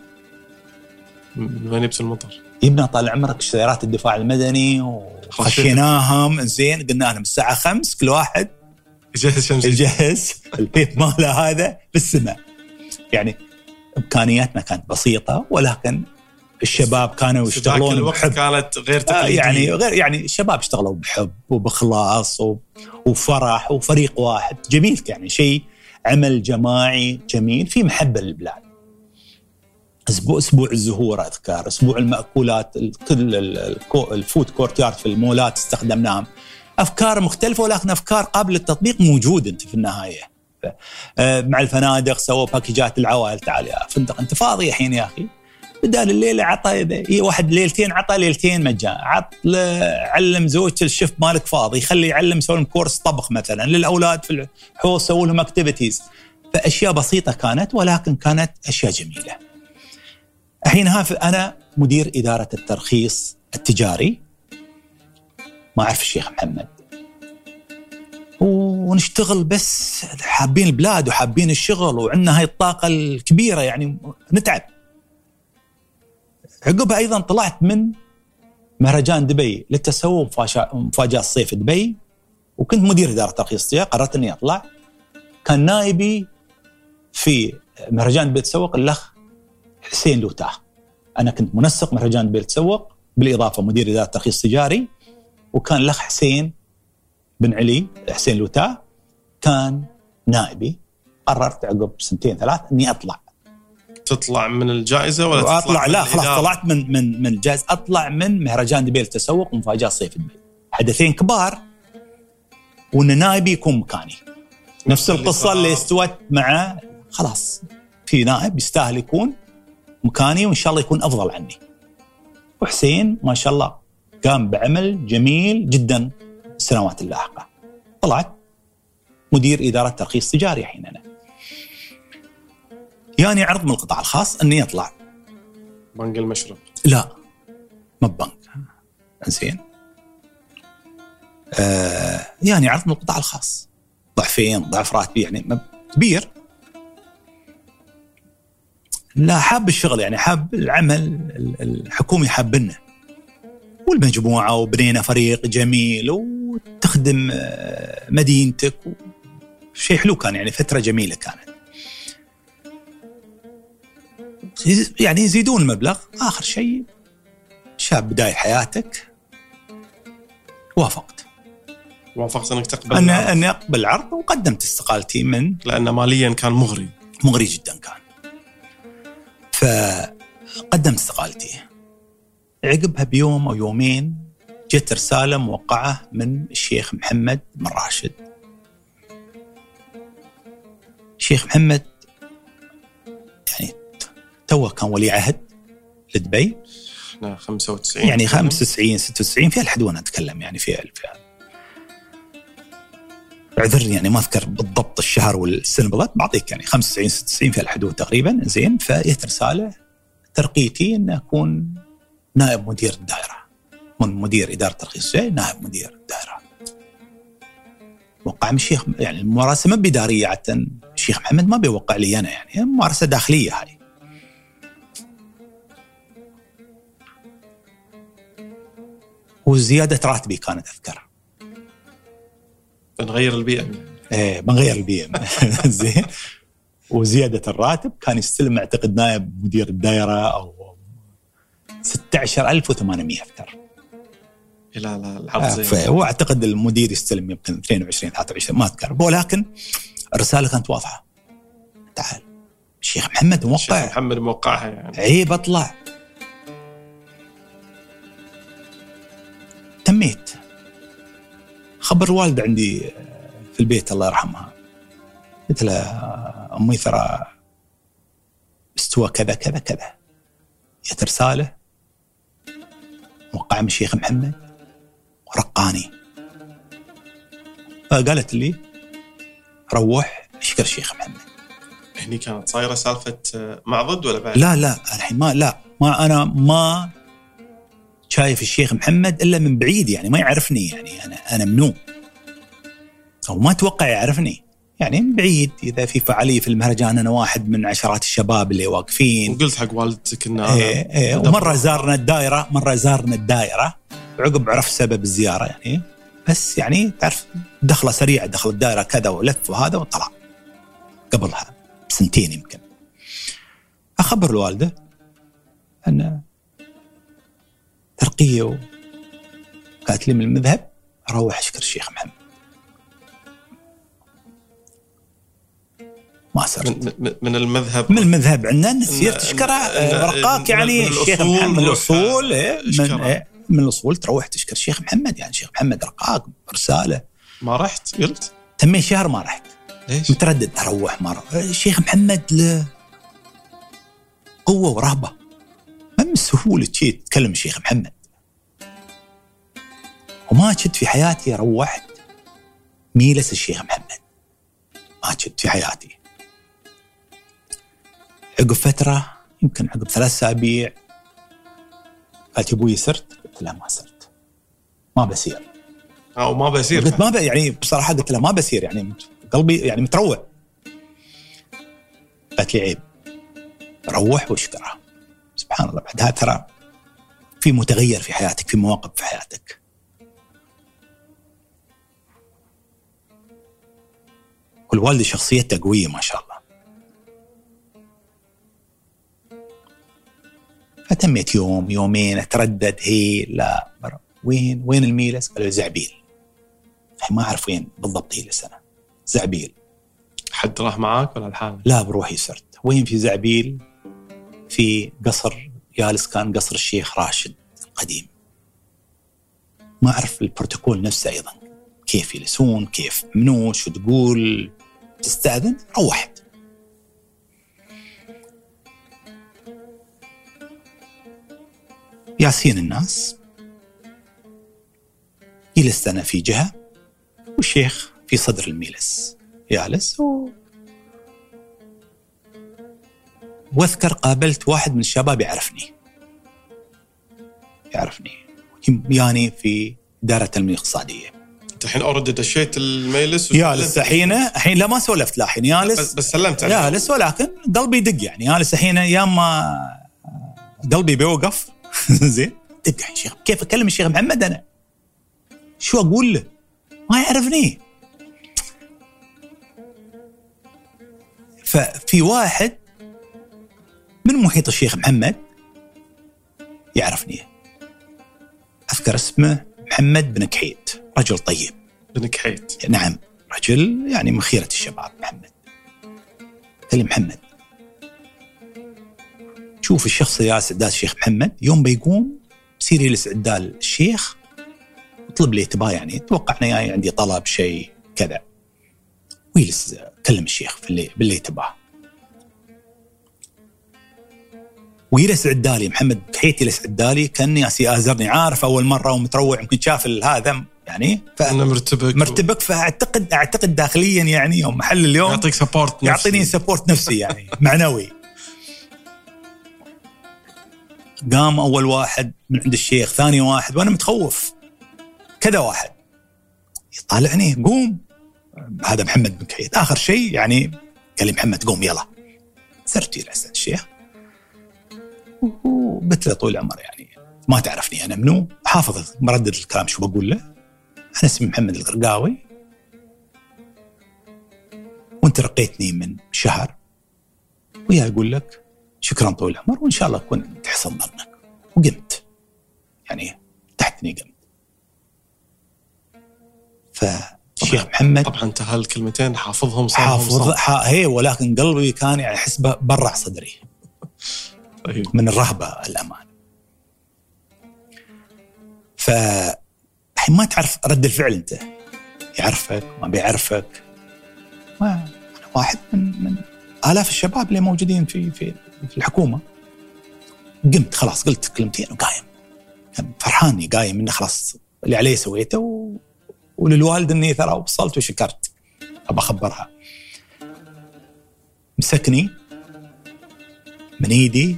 من وين يبس المطر؟ جبنا طال عمرك سيارات الدفاع المدني وخشيناهم زين قلنا لهم الساعة خمس كل واحد يجهز شمس. يجهز البيت ماله هذا في السماء يعني إمكانياتنا كانت بسيطة ولكن الشباب كانوا يشتغلون الوقت بحب. كانت غير آه تقليدية. يعني غير يعني الشباب اشتغلوا بحب وبإخلاص و- وفرح وفريق واحد. جميل يعني شيء عمل جماعي جميل في محبة للبلاد. أسبوع أسبوع الزهور أذكر، أسبوع المأكولات ال- كل الفود كورتيارد في المولات استخدمناهم. أفكار مختلفة ولكن أفكار قابلة للتطبيق موجودة أنت في النهاية. آه، مع الفنادق سووا باكيجات العوائل. تعال يا فندق أنت فاضي الحين يا أخي؟ بدال الليلة عطى إيه واحد ليلتين عطى ليلتين مجان عط علم زوجته الشيف مالك فاضي خلي يعلم يسوي كورس طبخ مثلا للأولاد في الحوض سووا لهم activities فأشياء بسيطة كانت ولكن كانت أشياء جميلة. الحين أنا مدير إدارة الترخيص التجاري. ما أعرف الشيخ محمد. ونشتغل بس حابين البلاد وحابين الشغل وعندنا هاي الطاقة الكبيرة يعني نتعب. عقبها أيضا طلعت من مهرجان دبي للتسوق مفاجاه الصيف دبي. وكنت مدير إدارة ترخيص السياق قررت إني أطلع. كان نائبي في مهرجان دبي للتسوق الأخ حسين لوتاه أنا كنت منسق مهرجان دبي للتسوق بالإضافة مدير إدارة ترخيص تجاري وكان الأخ حسين بن علي حسين لوتاه كان نائبي. قررت عقب سنتين ثلاث إني أطلع. تطلع من الجائزة ولا تطلع اطلع لا خلاص؟ طلعت من من من الجائزة. أطلع من مهرجان دبي للتسوق ومفاجأة صيف دبي. حدثين كبار وإن نائبي يكون مكاني. نفس اللي القصة صار. اللي استوت مع خلاص في نائب يستاهل يكون مكاني وإن شاء الله يكون أفضل عني. وحسين ما شاء الله قام بعمل جميل جدا السنوات اللاحقة. طلعت مدير إدارة ترخيص تجاري حيننا يعني عرض من القطاع الخاص إني أطلع. بنك المشرق. لا ما ببنك. زين آه يعني عرض من القطاع الخاص. ضعفين ضعف راتبي يعني كبير. لا حاب الشغل يعني حاب العمل ال- الحكومي حابنا والمجموعة وبنينا فريق جميل وتخدم آه، مدينتك شيء حلو كان يعني فترة جميلة كانت. يعني يزيدون المبلغ آخر شيء شاب بداية حياتك وافقت. وافقت أنك تقبل أن العرض، أقبل العرض وقدمت استقالتي من لأن ماليا كان مغري. مغري جدا كان. فقدمت استقالتي. عقبها بيوم أو يومين جت رسالة موقعة من الشيخ محمد بن راشد. الشيخ محمد يعني توه كان ولي عهد لدبي. إحنا 95 يعني 95 96 في الحدود أتكلم يعني في الفئة اعذرني يعني ما أذكر بالضبط الشهر والسنة بالضبط بعطيك يعني 95 96 في الحدود تقريبا زين. فجت رسالة ترقيتي إن أكون نائب مدير الدائرة. من مدير إدارة ترخيص نائب مدير الدائرة. وقع من الشيخ يعني الممارسه ما بدارية عادة. الشيخ محمد ما بيوقع لي أنا يعني ممارسه داخلية هذه وزيادة راتبي كانت أذكر. بنغير البيئه إيه بنغير البي إم. زين. وزيادة الراتب كان يستلم أعتقد نائب مدير الدائرة أو 16800 اذكر لا لا آه، فهو أعتقد المدير يستلم يمكن 22 23 ما أذكر. ولكن الرسالة كانت واضحة. تعال. الشيخ محمد الشيخ موقع. محمد موقعها يعني. عيب أطلع. تميت. خبر الوالدة عندي في البيت الله يرحمها. قلت لها أمي ترى استوى كذا كذا كذا. جت رسالة من الشيخ محمد ورقاني. فقالت لي روح اشكر الشيخ محمد. هني كانت صايرة سالفة آه، معضد ولا بعد؟ لا لا الحين ما لا ما أنا ما شايف الشيخ محمد إلا من بعيد يعني ما يعرفني يعني أنا أنا منو. أو ما أتوقع يعرفني. يعني من بعيد. إذا في فعالية في المهرجان أنا واحد من عشرات الشباب اللي واقفين. وقلت حق والدتك ان إيه إيه ومرة زارنا الدائره مرة زارنا الدائره عقب عرف سبب الزيارة يعني. بس يعني تعرف دخلة سريعة دخل الدائره كذا ولف وهذا وطلع. قبلها بسنتين يمكن. أخبر الوالدة أن ترقية و- قالت لي من المذهب روح أشكر الشيخ محمد. ما صرت. من, من- المذهب. من المذهب عندنا إن- آه، رقاق يعني الشيخ محمد. الأصول إيه، من. إيه، من الأصول تروح تشكر الشيخ محمد. يعني الشيخ محمد رقاق رسالة. ما رحت؟ قلت. تمين شهر ما رحت. ليش؟ متردد أروح مرة. الشيخ محمد له قوة ورهبة. ما من سهولة شيء تتكلم الشيخ محمد؟ وما شفت في حياتي روحت ميلس الشيخ محمد. ما شفت في حياتي. عقب فترة يمكن عقب ثلاث أسابيع قالت أبوي سرت؟ قلت لا ما سرت ما بسير أو ما بيصير قلت ما ب... يعني بصراحة قلت لها ما بصير يعني قلبي يعني متروع. قالت لي عيب. روح واشكرها سبحان الله بعدها ترى في متغير في حياتك في مواقف في حياتك. والوالدة شخصيتها قوية ما شاء الله. فتميت يوم يومين اتردد هي لا برا. وين؟ وين الميلس؟ قالوا زعبيل. ما أعرف وين بالضبط هي السنة زعبيل. حد راح معاك ولا الحالة؟ لا بروحي سرت وين في زعبيل؟ في قصر جالس كان قصر الشيخ راشد القديم. ما أعرف البروتوكول نفسه أيضا. كيف يلسون؟ كيف منو؟ شو تقول؟ تستأذن؟ روحت ياسين الناس يجلس أنا في جهة والشيخ في صدر الميلس. جالس و... واذكر قابلت واحد من الشباب يعرفني. يعرفني. يعني في إدارة التنمية الاقتصادية أنت الحين already دشيت الميلس جالس الحين الحين لا ما سولفت لا الحين. بس, جالس بس سلمت عليه جالس ولكن قلبي يدق يعني. جالس الحين أيام ما قلبي بيوقف. زين؟ دق الحين شيخ. كيف اكلم الشيخ محمد أنا؟ شو أقول؟ له؟ ما يعرفني. ففي واحد من محيط الشيخ محمد يعرفني. أذكر اسمه محمد بن كحيت رجل طيب. بنكحيت نعم رجل يعني من خيرة الشباب محمد. قال لي محمد. شوف الشخص اللي جالس قدام الشيخ محمد يوم بيقوم يصير يجلس عدال الشيخ يطلب لي تباه يعني أتوقع إنه جاي عندي طلب شيء كذا. ويجلس كلم الشيخ في اللي باللي تباه ويجلس عدالي محمد كحيت يجلس عدالي كأني ياسي آزرني عارف أول مرة ومتروع يمكن شاف هذا يعني ف... أنا مرتبك مرتبك فاعتقد أعتقد داخليا يعني يوم محل اليوم يعطيك سبورت يعطيني سبورت نفسي يعني معنوي. قام أول واحد من عند الشيخ ثاني واحد وأنا متخوف. كذا واحد. يطالعني قوم. هذا محمد بن كحيت آخر شيء يعني قال لي محمد قوم يلا. صرت جلست الشيخ. وقلت له طول العمر يعني ما تعرفني أنا منو. حافظ مردد الكلام شو بقول له. أنا اسمي محمد القرقاوي وانت رقيتني من شهر. ويا أقول لك شكرا طول العمر وإن شاء الله اكون تحسن ظنك وقمت. يعني تحتني قمت. فالشيخ محمد طبعا انت هالكلمتين حافظهم صار حافظ ح- هي ولكن قلبي كان يعني أحس برع صدري. طيب. من الرهبة الأمان. ف ما تعرف رد الفعل أنت. يعرفك ما بيعرفك. ما أنا واحد من من آلاف الشباب اللي موجودين في في في الحكومة. قمت خلاص قلت كلمتين وقايم. كان فرحاني قايم انه خلاص اللي علي سويته و... وللوالد إني ترى وصلت وشكرت. أبى أخبرها. مسكني. من إيدي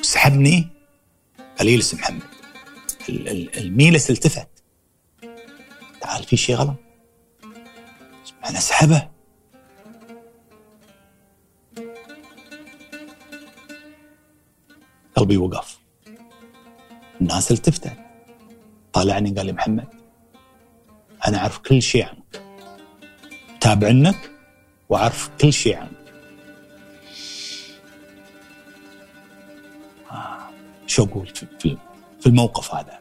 وسحبني قال لي لسه محمد. ال- ال- الميلس التفت تعال في شيء غلط؟ أنا اسحبه قلبي وقف. الناس التفتت طالعني قال لي محمد أنا أعرف كل شيء عنك. تابع عنك وأعرف كل شيء عنك. آه، شو أقول في, الموقف هذا؟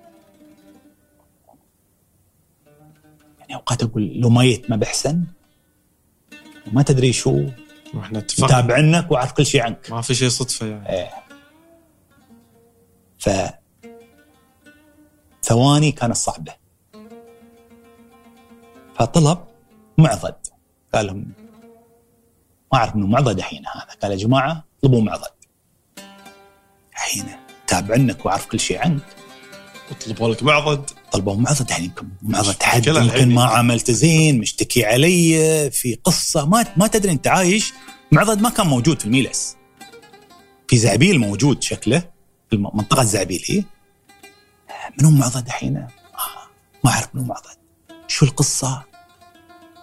يعني أوقات أقول لو ميت ما بحسن ما تدري شو. وإحنا اتفقنا. تابع عنك وأعرف كل شيء عنك. ما في شيء صدفة يعني. إيه. ف ثواني كانت صعبة فطلب معضد. قال لهم ما أعرف إنه معضد الحين هذا. قال يا جماعة اطلبوا معضد. الحين تابع عنك وأعرف كل شيء عنك. اطلبوا لك معضد. طلبوا معضد يعني يمكن معضد حد يمكن. ما عملت زين مشتكي علي في قصة. ما ما تدري أنت عايش. معضد ما كان موجود في الميلس. في زعبيل موجود شكله. في الم- منطقه زعبيل هي منو معضد الحين؟ آه، ما أعرف منو معضد. شو القصة؟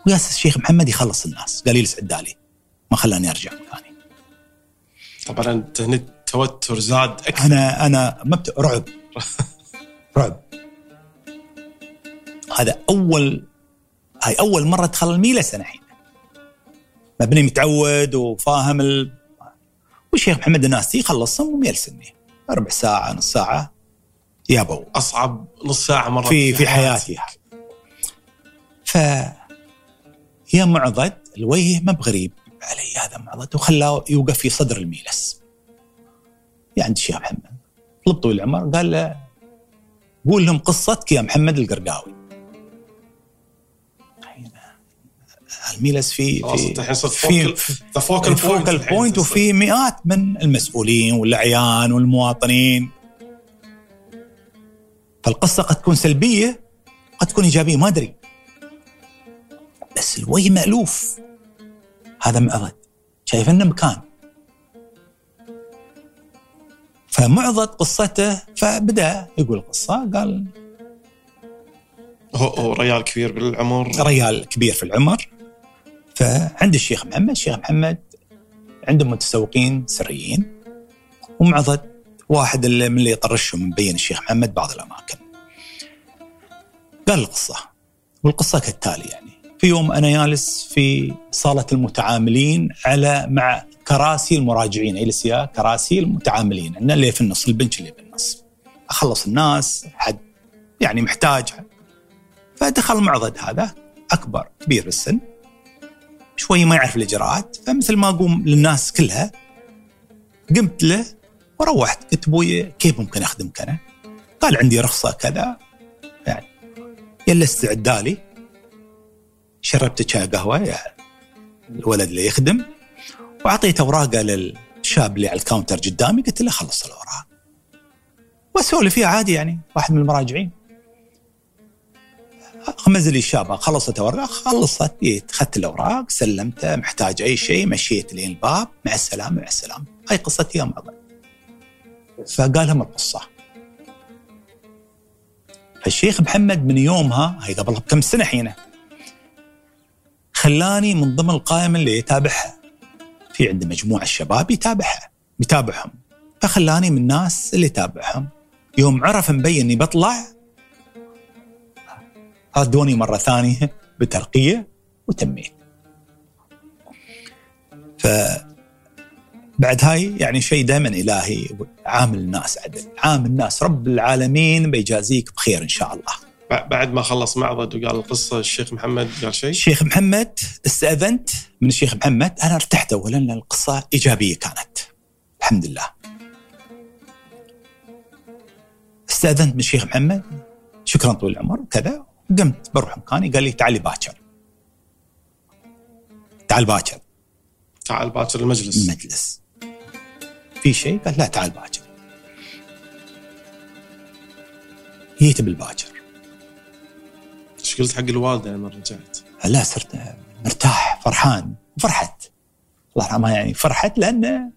وياس الشيخ محمد يخلص الناس. قال يجلس عدالي ما خلاني أرجع مكاني. طبعا انت هنا التوتر زاد أكثر. أنا أنا مبت... رعب. رعب. هذا أول هاي أول مرة ادخل الميلس أنا الحين. مبني متعود وفاهم ال... والشيخ محمد الناس يخلصهم ويرسلني ربع ساعة نص ساعة. يا بو. أصعب نص ساعة مرة في في حياتي. ف يا معضد الوجه ما بغريب علي هذا معضد وخلاه يوقف في صدر الميلس. يا عند الشيخ محمد. طلب طويل العمر قال له قول لهم قصتك يا محمد القرقاوي. الميلس في خلاص في صرت في focal ال focal point وفي مئات من المسؤولين والأعيان والمواطنين. فالقصة قد تكون سلبية قد تكون إيجابية ما أدري. بس الوجه مألوف. هذا معضد شايف إنه مكان. فمعضد قصته فبدأ يقول القصة قال هو, هو ريال كبير بالعمر. ريال كبير في العمر. فعند الشيخ محمد الشيخ محمد عنده متسوقين سريين ومعضد واحد اللي من اللي يطرشهم مبين الشيخ محمد بعض الأماكن. قال القصة والقصة كالتالي يعني. في يوم أنا جالس في صالة المتعاملين على مع كراسي المراجعين اجلس كراسي المتعاملين. عندنا اللي في النص البنش اللي بالنص أخلص الناس حد يعني محتاج. فدخل المعضد هذا أكبر كبير بالسن. شوي ما يعرف الإجراءات فمثل ما اقوم للناس كلها قمت له وروحت قلت أبوي كيف ممكن اخدمك أنا؟ قال عندي رخصة كذا يعني. جلست عدالي شربت شاي قهوة يعني. الولد اللي يخدم. واعطيته أوراقه للشاب اللي على الكاونتر قدامي قلت له خلص الأوراق. وأسولف فيها عادي يعني واحد من المراجعين. خمز لي خلصت اوراق خلصت جيت اخذت الأوراق سلمته محتاج أي شيء مشيت لين الباب. مع السلامة مع السلامة. هاي قصتي يا معضل فقال لهم القصة. فالشيخ محمد من يومها هاي قبل كم سنة حينه خلاني من ضمن القائمه اللي يتابعها. في عنده مجموعة الشباب يتابعها يتابعهم. فخلاني من الناس اللي يتابعهم. يوم عرف مبين إني بطلع ردوني مرة ثانية بترقية وتميت. ف بعد هاي يعني شيء دائما إلهي عامل الناس عدل، عامل الناس رب العالمين بيجازيك بخير إن شاء الله. بعد ما خلص معضد وقال القصة الشيخ محمد قال شيء؟ الشيخ محمد استاذنت من الشيخ محمد أنا ارتحت اولا لأن القصة إيجابية كانت. الحمد لله. استاذنت من الشيخ محمد شكرا طويل العمر وكذا قمت بروح مكاني قال لي تعالي باكر. تعال باكر. تعال باكر المجلس. المجلس. في شيء؟ قال لا تعال باكر. جيت بالباكر. إيش قلت حق الوالدة لما رجعت؟ لا صرت مرتاح فرحان. فرحت. الله يرحمها يعني فرحت لأن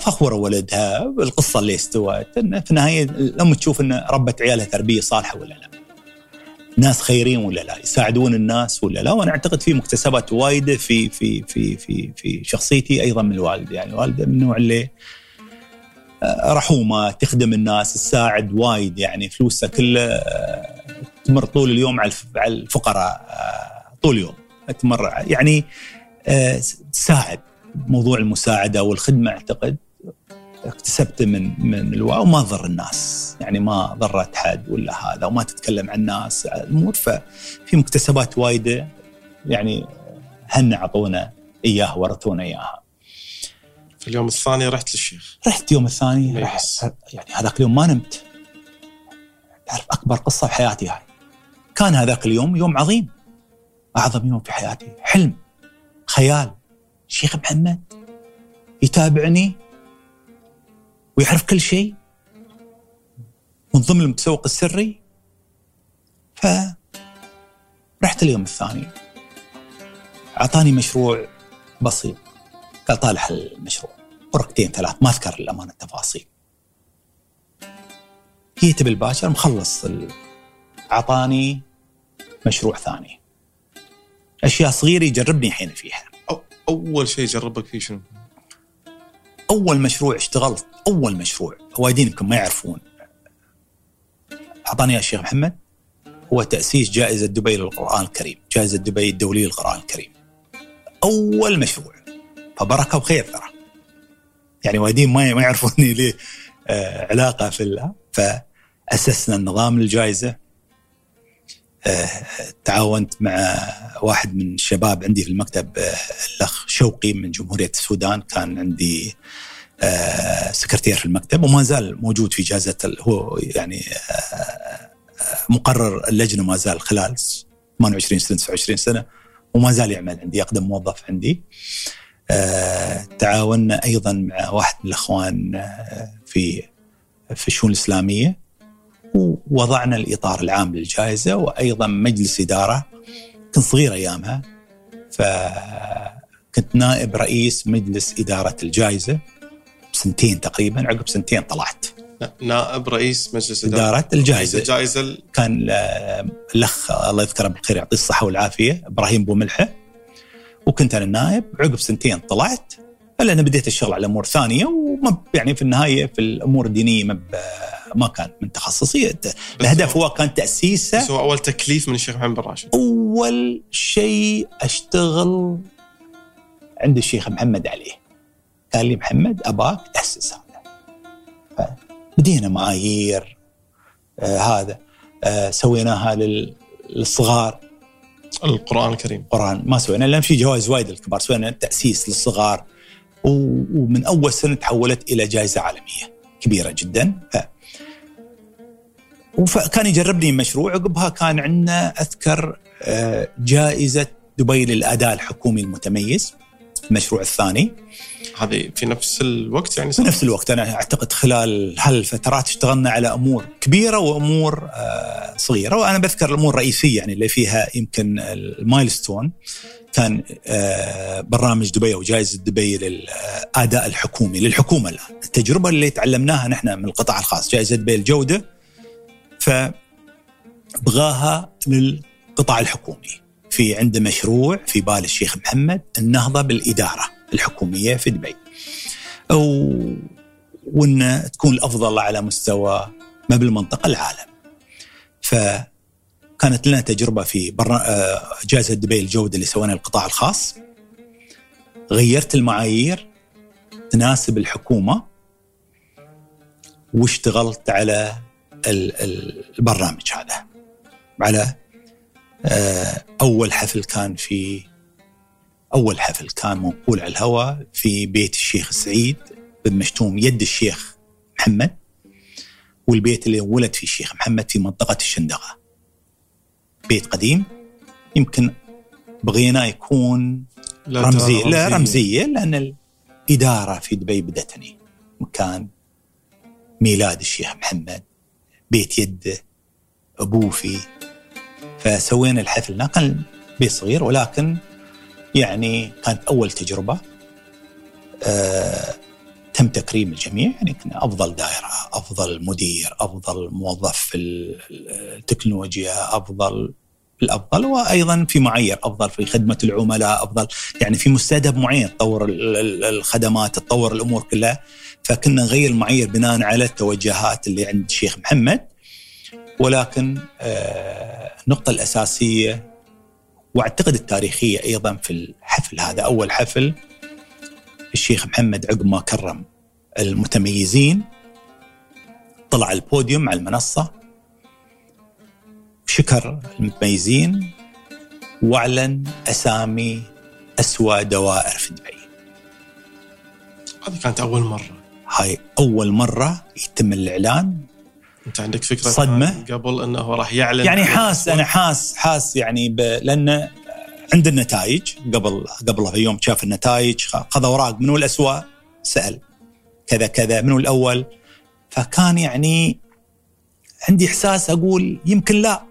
فخورة ولدها بالقصة اللي استوت إن في النهاية الأم تشوف أن ربت عيالها تربية صالحة ولا لا. ناس خيرين ولا لا؟ يساعدون الناس ولا لا؟ وأنا أعتقد في مكتسبات وايدة في في في في في شخصيتي أيضا من الوالدة يعني الوالده من النوع اللي رحومة تخدم الناس تساعد وايد يعني فلوسها كلها تمر طول اليوم على الفقراء طول اليوم تمر يعني تساعد. موضوع المساعدة والخدمة أعتقد اكتسبته من من الواو وما ضر الناس يعني ما ضرت حد ولا هذا وما تتكلم عن الناس الأمور ففي مكتسبات وايدة يعني هن أعطونا إياها ورثونا إياها. في اليوم الثاني رحت للشيخ رحت اليوم الثاني رحت يعني هذاك اليوم ما نمت. تعرف أكبر قصة في حياتي هاي. كان هذاك اليوم يوم عظيم. أعظم يوم في حياتي، حلم خيال شيخ محمد يتابعني ويعرف كل شيء من ضمن المتسوق السري. ف رحت اليوم الثاني. أعطاني مشروع بسيط. قال طالع المشروع. ورقتين ثلاث ما أذكر الأمانة التفاصيل. جيت بالباشر مخلص ال... أعطاني مشروع ثاني. أشياء صغيرة يجربني الحين فيها. أول شيء جربك فيه شنو؟ أول مشروع اشتغلت أول مشروع. وايدين يمكن ما يعرفون. أعطاني الشيخ محمد. هو تأسيس جائزة دبي للقرآن الكريم، جائزة دبي الدولية للقرآن الكريم. أول مشروع. فبركه وخير ترى. يعني وايدين ما يعرفوني ليه آه علاقة في فاسسنا النظام للجائزه تعاونت مع واحد من الشباب عندي في المكتب الأخ شوقي من جمهورية السودان كان عندي آه سكرتير في المكتب وما زال موجود في جائزة هو يعني آه مقرر اللجنة ما زال خلال 28 سنه 29 سنة وما زال يعمل عندي أقدم موظف عندي. آه تعاوننا أيضا مع واحد من الأخوان في في الشؤون الإسلامية ووضعنا الإطار العام للجائزة وأيضا مجلس إدارة كنت صغير أيامها فكنت نائب رئيس مجلس إدارة الجائزة سنتين تقريبا عقب سنتين طلعت. نائب رئيس مجلس إدارة الجائزة الجائزة ال... كان الأخ الله يذكره بالخير يعطيه الصحة والعافية إبراهيم بوملحه وكنت أنا النائب عقب سنتين طلعت لأن بديت الشغل على أمور ثانية وما يعني في النهاية في الأمور الدينية ما ما كان من تخصصي. الهدف هو كان تأسيسه. بس هو أول تكليف من الشيخ محمد بن راشد أول شيء أشتغل عند الشيخ محمد عليه. قال لي محمد أباك تأسس هذا. بدينا معايير آه هذا آه سويناها للصغار. القرآن الكريم. القران ما سوينا لأن في جوائز وايد الكبار. سوينا تأسيس للصغار. ومن أول سنة تحولت إلى جائزة عالمية كبيرة جدا. وكان يجربني مشروع عقبها كان عندنا أذكر آه جائزة دبي للأداء الحكومي المتميز المشروع الثاني. هذه في نفس الوقت يعني في نفس الوقت. أنا أعتقد خلال هالفترات اشتغلنا على أمور كبيرة وأمور آه صغيرة وأنا بذكر الأمور الرئيسية يعني اللي فيها يمكن المايلستون كان آه برنامج دبي أو جائزة دبي للأداء الحكومي للحكومة الآن. التجربة اللي تعلمناها نحن من القطاع الخاص جائزة دبي الجودة. فبغاها للقطاع الحكومي في عنده مشروع في بال الشيخ محمد النهضة بالإدارة الحكومية في دبي. أو وإن تكون الأفضل على مستوى ما بالمنطقة العالم. فكانت لنا تجربة في جائزة دبي الجودة اللي سويناها القطاع الخاص. غيرت المعايير تناسب الحكومة واشتغلت على البرنامج هذا. على أول حفل كان في أول حفل كان منقول على الهواء في بيت الشيخ سعيد بن مشتوم يد الشيخ محمد والبيت اللي ولد فيه الشيخ محمد في منطقة الشندقة. بيت قديم يمكن بغينا يكون لا رمزية. لا رمزية. لأن الإدارة في دبي بدتني مكان ميلاد الشيخ محمد. بيت يده أبوه فيه فسوينا الحفل. كان بيت صغير ولكن يعني كانت أول تجربة. آه تم تكريم الجميع. يعني كنا أفضل دائرة، أفضل مدير، أفضل موظف في التكنولوجيا، أفضل الأفضل وأيضا في معايير أفضل في خدمة العملاء، أفضل يعني في مستهدف معين. تطور الخدمات، تطور الأمور كلها. فكنا نغير المعايير بناء على التوجهات اللي عند الشيخ محمد ولكن آه النقطة الأساسية وأعتقد التاريخية أيضا في الحفل هذا أول حفل الشيخ محمد عقب ما كرم المتميزين طلع البوديوم على المنصة شكر المتميزين واعلن أسامي أسوأ دوائر في دبي هذه كانت أول مرة. هاي أول مرة يتم الإعلان أنت عندك فكرة صدمة. قبل إنه راح يعلن يعني حاس أنا حاس حاس يعني ب... لأن عند النتائج قبل قبل في يوم شاف النتائج خذ اوراق منو الاسوء سأل. كذا كذا منو الأول؟ فكان يعني عندي إحساس أقول يمكن لا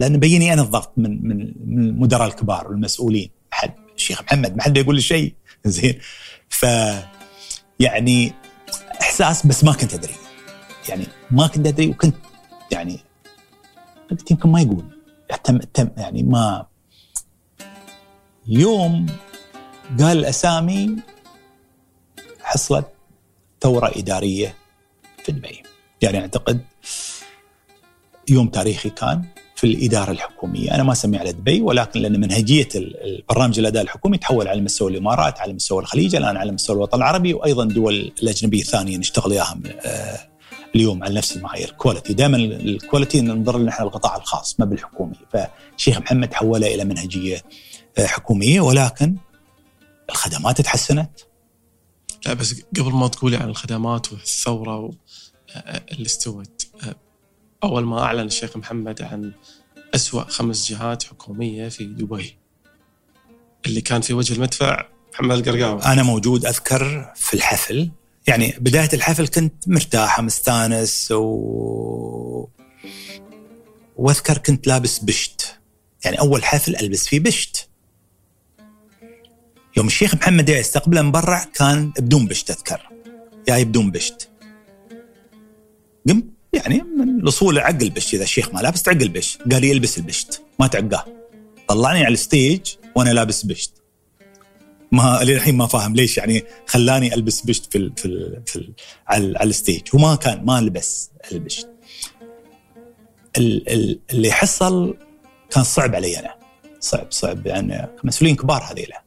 لأن بيني أنا الضغط من من من المدراء الكبار والمسؤولين. حد الشيخ محمد ما حد يقول لي شيء. زين. ف يعني إحساس بس ما كنت أدري. يعني ما كنت أدري وكنت يعني قلت يمكن ما يقول. تم يعني ما يوم قال الاسامي حصلت ثورة إدارية في دبي. يعني أعتقد يوم تاريخي كان في الإدارة الحكومية، أنا ما أسميه على دبي ولكن لأن منهجية البرنامج الأداء الحكومي تحول على مستوى الإمارات، على مستوى الخليج، الآن على مستوى الوطن العربي وأيضا دول الأجنبية الثانية نشتغل وياها آه، اليوم على نفس المعايير، quality، دائما ال quality ننظر نحن القطاع الخاص ما بالحكومي، فالشيخ محمد حولها إلى منهجية آه، حكومية ولكن الخدمات تحسنت. لا بس قبل ما تقولي عن الخدمات والثورة آه، اللي استوت. أول ما أعلن الشيخ محمد عن أسوأ خمس جهات حكومية في دبي اللي كان في وجه المدفع محمد القرقاوي. أنا موجود أذكر في الحفل. يعني بداية الحفل كنت مرتاحة مستانس و... وأذكر كنت لابس بشت. يعني أول حفل ألبس فيه بشت. يوم الشيخ محمد جاي يستقبله من برا كان بدون بشت أذكر. جاي بدون بشت. قمت. يعني من الأصول عقل بش إذا الشيخ ما لابس تعقل بش. قال لي البس البشت ما تعقاه. طلعني على الستيج وأنا لابس بشت. ما للحين ما فاهم ليش يعني خلاني ألبس بشت في ال في ال في ال على, على الستيج. وما كان ما لبس البشت. اللي حصل كان صعب علي أنا. صعب صعب يعني. مسؤولين كبار هذيلا.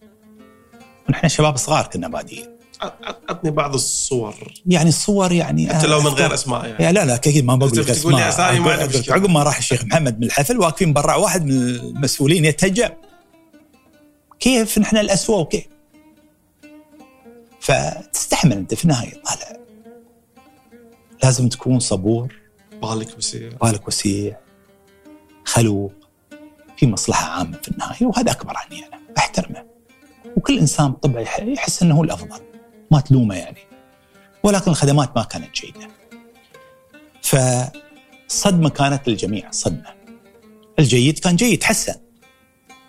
ونحن شباب صغار كنا بادئين عطني بعض الصور. يعني الصور يعني حتى لو من غير أسماء يعني, لا لا أكيد ما بقول لك أسماء. أسامي ما عقب ما راح الشيخ محمد من الحفل واقفين برا واحد من المسؤولين يتهجم كيف نحن الاسوء وكيف؟ فتستحمل أنت في النهاية. طالع لازم تكون صبور. بالك وسيع. بالك وسيع. خلوق. في مصلحة عامة في النهاية وهذا أكبر عني أنا. أحترمه. وكل إنسان بطبعه يحس أنه هو الأفضل. ما تلومه يعني. ولكن الخدمات ما كانت جيدة. فالصدمة كانت للجميع صدمة. الجيد كان جيد حسن.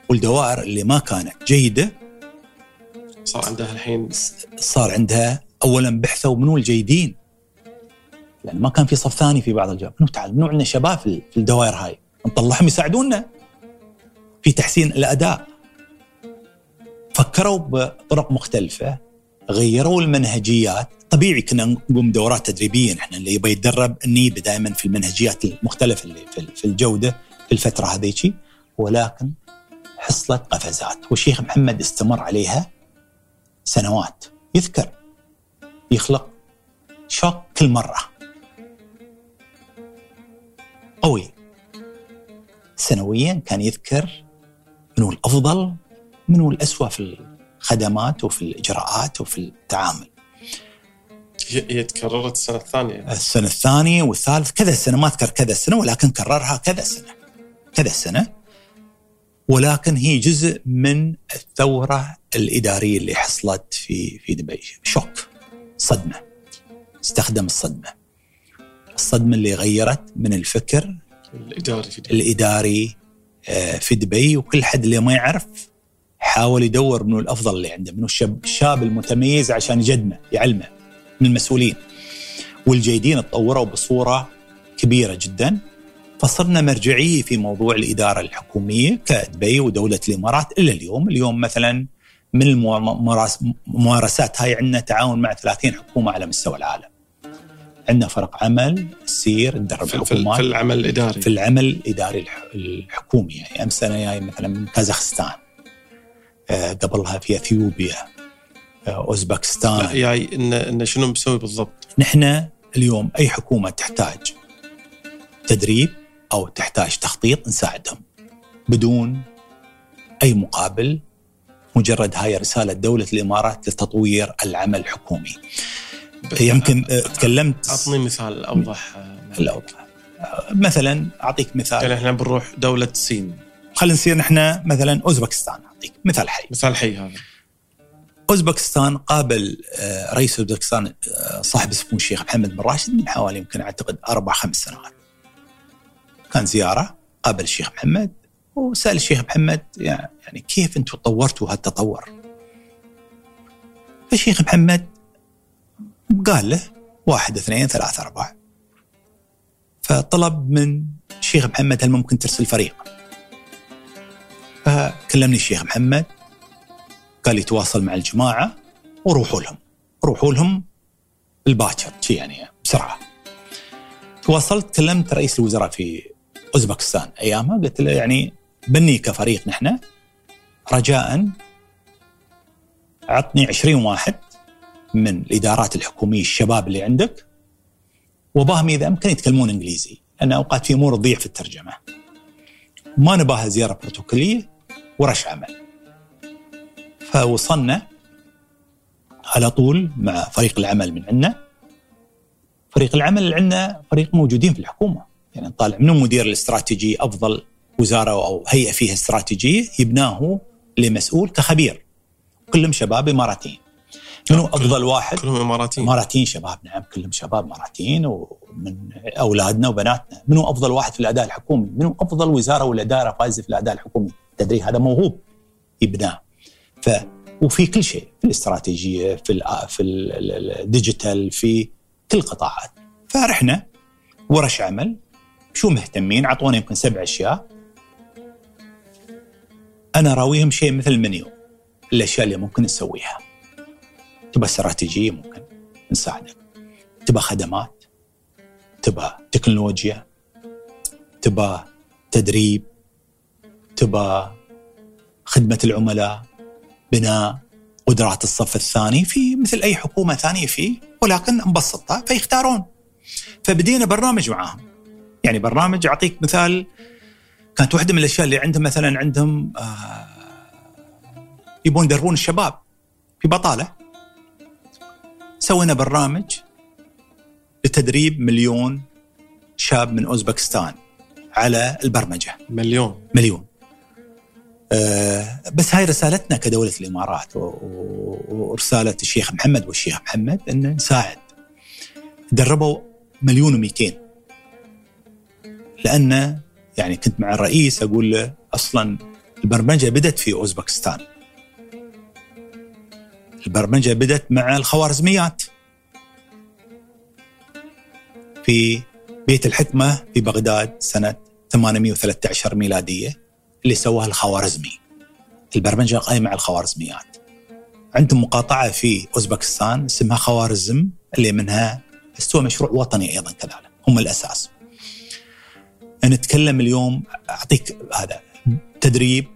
والدوائر اللي ما كانت جيدة صار عندها الحين؟ صار عندها أولا بحثوا منو الجيدين. لأن ما كان في صف ثاني في بعض الجواب منو تعال منو عندنا شباب في الدوائر هاي؟ نطلعهم يساعدونا. في تحسين الأداء. فكروا بطرق مختلفة. غيروا المنهجيات. طبيعي كنا نقوم دورات تدريبية نحن اللي يبغى يتدرب نيبه دائما في المنهجيات المختلفة اللي في الجودة في الفترة هذيك ولكن حصلت قفزات والشيخ محمد استمر عليها سنوات. يذكر يخلق شوك كل مرة. قوي. سنويا كان يذكر منو الأفضل منو الاسوء في الخدمات وفي الإجراءات وفي التعامل. هي تكررت السنة الثانية. السنة الثانية والثالث كذا سنه ما أذكر كذا سنه ولكن كررها كذا سنه كذا سنه ولكن هي جزء من الثورة الإدارية اللي حصلت في في دبي. شوك. صدمة. استخدم الصدمة. الصدمة اللي غيرت من الفكر الإداري في دبي. الإداري آه، في دبي وكل حد اللي ما يعرف حاول يدور منو الأفضل اللي عنده منو الشاب, الشاب المتميز عشان يجدمه يعلمه من المسؤولين. والجيدين تطوروا بصورة كبيرة جدا. فصرنا مرجعيه في موضوع الإدارة الحكومية كدبي ودولة الإمارات إلى اليوم، اليوم مثلا من الممارسات هاي عندنا تعاون مع 30 حكومة على مستوى العالم. عندنا فرق عمل سير ندرب الحكومات في العمل الإداري. في العمل الإداري الحكومي. يعني أمس أنا جاي مثلا من كازاخستان. قبلها في اثيوبيا آه، أوزبكستان. يعني إن إن شنو مسوي بالضبط؟ نحن اليوم أي حكومة تحتاج تدريب أو تحتاج تخطيط نساعدهم بدون أي مقابل مجرد هاي رسالة دولة الإمارات لتطوير العمل الحكومي. يمكن آه، تكلمت أعطني مثال أوضح. الأوضح. مثلا أعطيك مثال. يعني إحنا بنروح دولة الصين. خلينا نصير نحن مثلا أوزبكستان أعطيك مثال حي مثال حي هذا أوزبكستان قابل آه، رئيس أوزبكستان آه، صاحب السمو الشيخ محمد بن راشد من حوالي يمكن أعتقد أربع خمس سنوات. كان زيارة قابل الشيخ محمد وسأل الشيخ محمد يعني كيف أنتم طورتوا هالتطور؟ فالشيخ محمد قال له واحد اثنين ثلاثة أربعة فطلب من الشيخ محمد هل ممكن ترسل فريق؟ كلمني الشيخ محمد. قال لي تواصل مع الجماعة وروحوا لهم. روحوا لهم الباكر شي يعني بسرعة. تواصلت كلمت رئيس الوزراء في أوزبكستان ايامها قلت له يعني بني كفريق نحن. رجاء عطني 20 واحد من الإدارات الحكومية الشباب اللي عندك. وباهم إذا أمكن يتكلمون إنجليزي لأن أوقات في أمور تضيع في الترجمة. ما نباها زيارة بروتوكولية ورش عمل. فوصلنا على طول مع فريق العمل من عندنا. فريق العمل اللي عندنا فريق موجودين في الحكومة، يعني نطالع من المدير الاستراتيجي أفضل وزارة أو هيئة فيها استراتيجيه يبناه لمسؤول كخبير. كلهم شباب إماراتيين. منو أفضل واحد؟ كلهم إماراتيين إماراتيين شباب نعم كلهم شباب إماراتيين ومن أولادنا وبناتنا، منو أفضل واحد في الأداء الحكومي؟ منو أفضل وزارة ولا دائره فايزه في الأداء الحكومي؟ تدري هذا موهوب يبناه. ف وفي كل شيء في الاستراتيجية في ال في الديجيتال في كل القطاعات. فرحنا ورش عمل. شو مهتمين؟ أعطونا يمكن سبع أشياء. أنا راويهم شيء مثل المنيو. الأشياء اللي ممكن نسويها. تبغى استراتيجية؟ ممكن. نساعدك. تبغى خدمات؟ تبغى تكنولوجيا؟ تبغى تدريب؟ تبغى خدمة العملاء بناء قدرات الصف الثاني في مثل أي حكومة ثانية فيه ولكن مبسطه فيختارون. فبدينا برنامج معاهم. يعني برنامج أعطيك مثال كانت واحدة من الأشياء اللي عندهم مثلا عندهم آه يبون يدربون الشباب في بطالة. سوينا برنامج لتدريب مليون شاب من أوزبكستان على البرمجة. مليون. مليون. بس هاي رسالتنا كدولة الإمارات ورسالة الشيخ محمد والشيخ محمد أن نساعد. دربوا مليون ومئتين. لأن يعني كنت مع الرئيس أقول له أصلا البرمجة بدت في أوزبكستان. البرمجة بدت مع الخوارزميات. في بيت الحكمة في بغداد سنة 813 ميلادية. اللي سواها الخوارزمي. البرمجة قائمة على الخوارزميات. عندهم مقاطعة في أوزبكستان اسمها خوارزم اللي منها استوى مشروع وطني أيضا كذلك. هم الأساس. نتكلم اليوم أعطيك هذا تدريب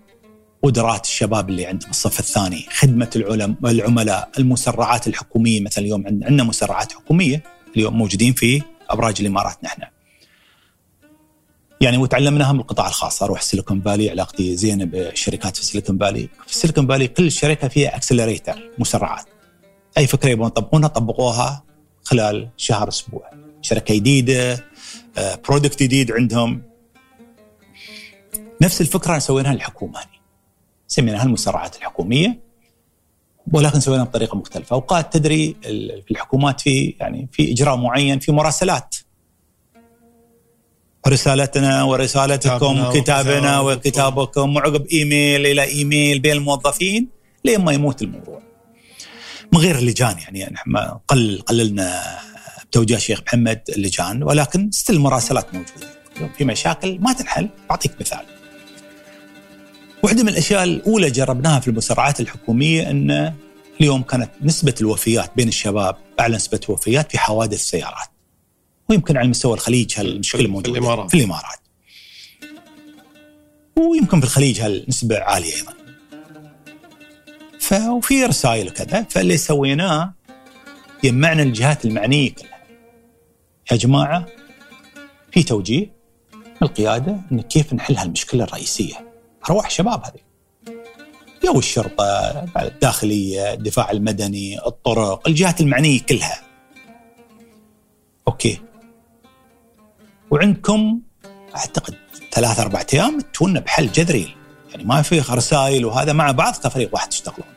قدرات الشباب اللي عندهم الصف الثاني خدمة العلم العملاء المسرعات الحكومية. مثلا اليوم عند- عندنا مسرعات حكومية اليوم موجودين في أبراج الإمارات نحن. يعني وتعلمناها من القطاع الخاص. أروح Silicon Valley علاقتي زينة بالشركات في Silicon Valley. في Silicon Valley كل شركة فيها accelerator مسرعات. أي فكرة يبغون يطبقونها طبقوها خلال شهر أسبوع. شركة جديدة برودكت جديد عندهم. نفس الفكرة سويناها للحكومة هذه سميناها المسرعات الحكومية ولكن سويناها بطريقة مختلفة. أوقات تدري في الحكومات في يعني في إجراء معين في مراسلات. رسالتنا ورسالتكم كتابنا. وكتابكم وعقب إيميل إلى إيميل بين الموظفين لين ما يموت الموضوع. من غير اللجان يعني إحنا قل قللنا بتوجيه الشيخ محمد اللجان ولكن ستيل المراسلات موجودة. في مشاكل ما تنحل اعطيك مثال. واحدة من الأشياء الأولى جربناها في المسرعات الحكومية إن اليوم كانت نسبة الوفيات بين الشباب أعلى نسبة وفيات في حوادث سيارات. ويمكن على مستوى الخليج هالمشكله في موجوده الإمارات. في الإمارات. ويمكن في الخليج هالنسبة عالية أيضا. ففي رسائل وكذا فاللي سويناه جمعنا الجهات المعنية كلها. يا جماعة في توجيه من القياده إن كيف نحل هالمشكلة الرئيسية. أرواح الشباب هذه. يا الشرطة، الداخلية، الدفاع المدني، الطرق، الجهات المعنية كلها. أوكي. وعندكم أعتقد ثلاث أربع أيام تونا بحل جذري يعني ما في رسائل وهذا مع بعض كفريق واحد تشتغلون.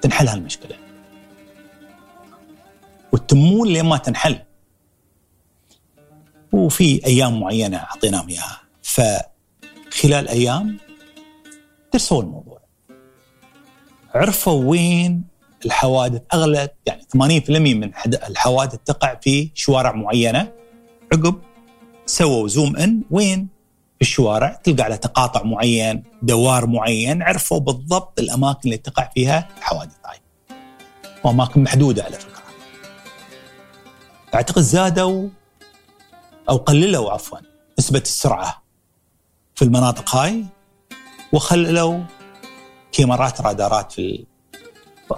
تنحل هالمشكلة. وتمون لين ما تنحل. وفي أيام معينة أعطيناهم إياها فخلال أيام درسوا الموضوع. عرفوا وين الحوادث اغلب يعني 80% من الحوادث تقع في شوارع معينة عقب سووا زوم إن وين؟ في الشوارع تلقى على تقاطع معين دوار معين عرفوا بالضبط الأماكن اللي تقع فيها الحوادث هاي وأماكن محدودة على فكرة. أعتقد زادوا أو قللوا عفوا نسبة السرعة في المناطق هاي وخلوا كاميرات رادارات في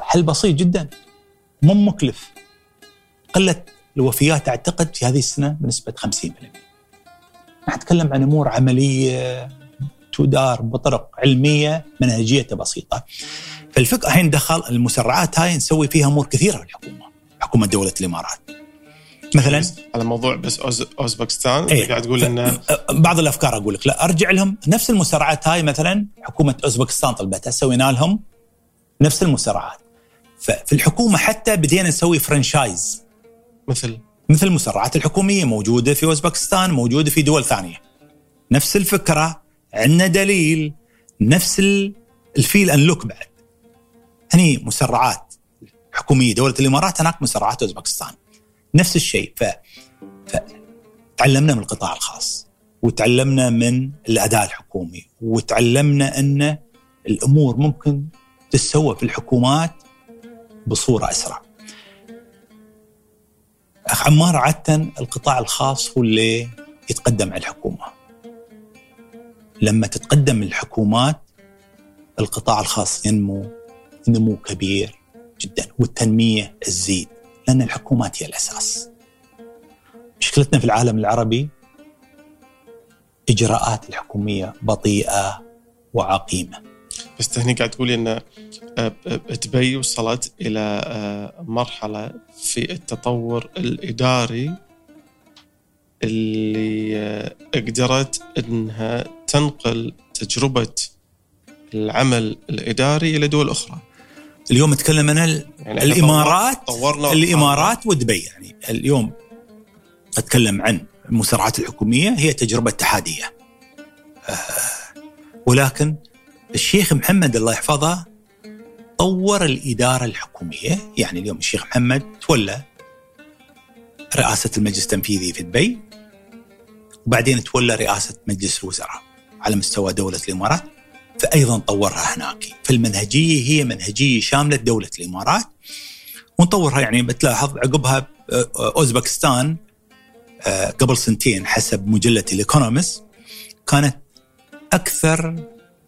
حل بسيط جدا مو مكلف. قلت الوفيات أعتقد في هذه السنة بنسبة 50% نتكلم عن أمور عملية تدار بطرق علمية منهجيتها بسيطة. فالفكرة الحين دخل المسرعات هاي نسوي فيها أمور كثيرة في الحكومة، حكومة دولة الإمارات. مثلا على موضوع بس أوز... أوزبكستان إيه قاعد تقول انه بعض الأفكار أقول لك لا أرجع لهم نفس المسرعات هاي مثلا حكومة أوزبكستان طلبتها سوينا لهم نفس المسرعات. ففي الحكومة حتى بدينا نسوي فرنشايز مثل مثل المسرعات الحكومية موجودة في أوزبكستان موجودة في دول ثانية. نفس الفكرة عندنا دليل نفس ال- الفيل أن لوك بعد. هني مسرعات حكومية دولة الإمارات هناك مسرعات أوزبكستان. نفس الشيء ف فتعلمنا من القطاع الخاص وتعلمنا من الاداء الحكومي وتعلمنا أن الأمور ممكن تتسوى في الحكومات بصورة أسرع. أخ عمار عاده القطاع الخاص هو اللي يتقدم على الحكومة. لما تتقدم الحكومات القطاع الخاص ينمو نمو كبير جدا والتنمية تزيد لأن الحكومات هي الأساس. مشكلتنا في العالم العربي إجراءات الحكومية بطيئة وعقيمة. بس هني قاعد تقولي إن آه، آه، دبي وصلت إلى آه، مرحلة في التطور الإداري اللي آه، قدرت إنها تنقل تجربة العمل الإداري إلى دول أخرى. اليوم نتكلم عن ال- يعني الإمارات طورنا الإمارات ودبي يعني. اليوم أتكلم عن المسرعات الحكومية هي تجربة اتحادية. آه، ولكن الشيخ محمد الله يحفظه طور الإدارة الحكومية. يعني اليوم الشيخ محمد تولى رئاسة المجلس التنفيذي في دبي وبعدين تولى رئاسة مجلس الوزراء على مستوى دولة الإمارات فايضا طورها هناك. فالمنهجية هي منهجية شاملة دولة الإمارات ونطورها. يعني بتلاحظ عقبها أوزبكستان آه، قبل سنتين حسب مجلة الايكونومست كانت أكثر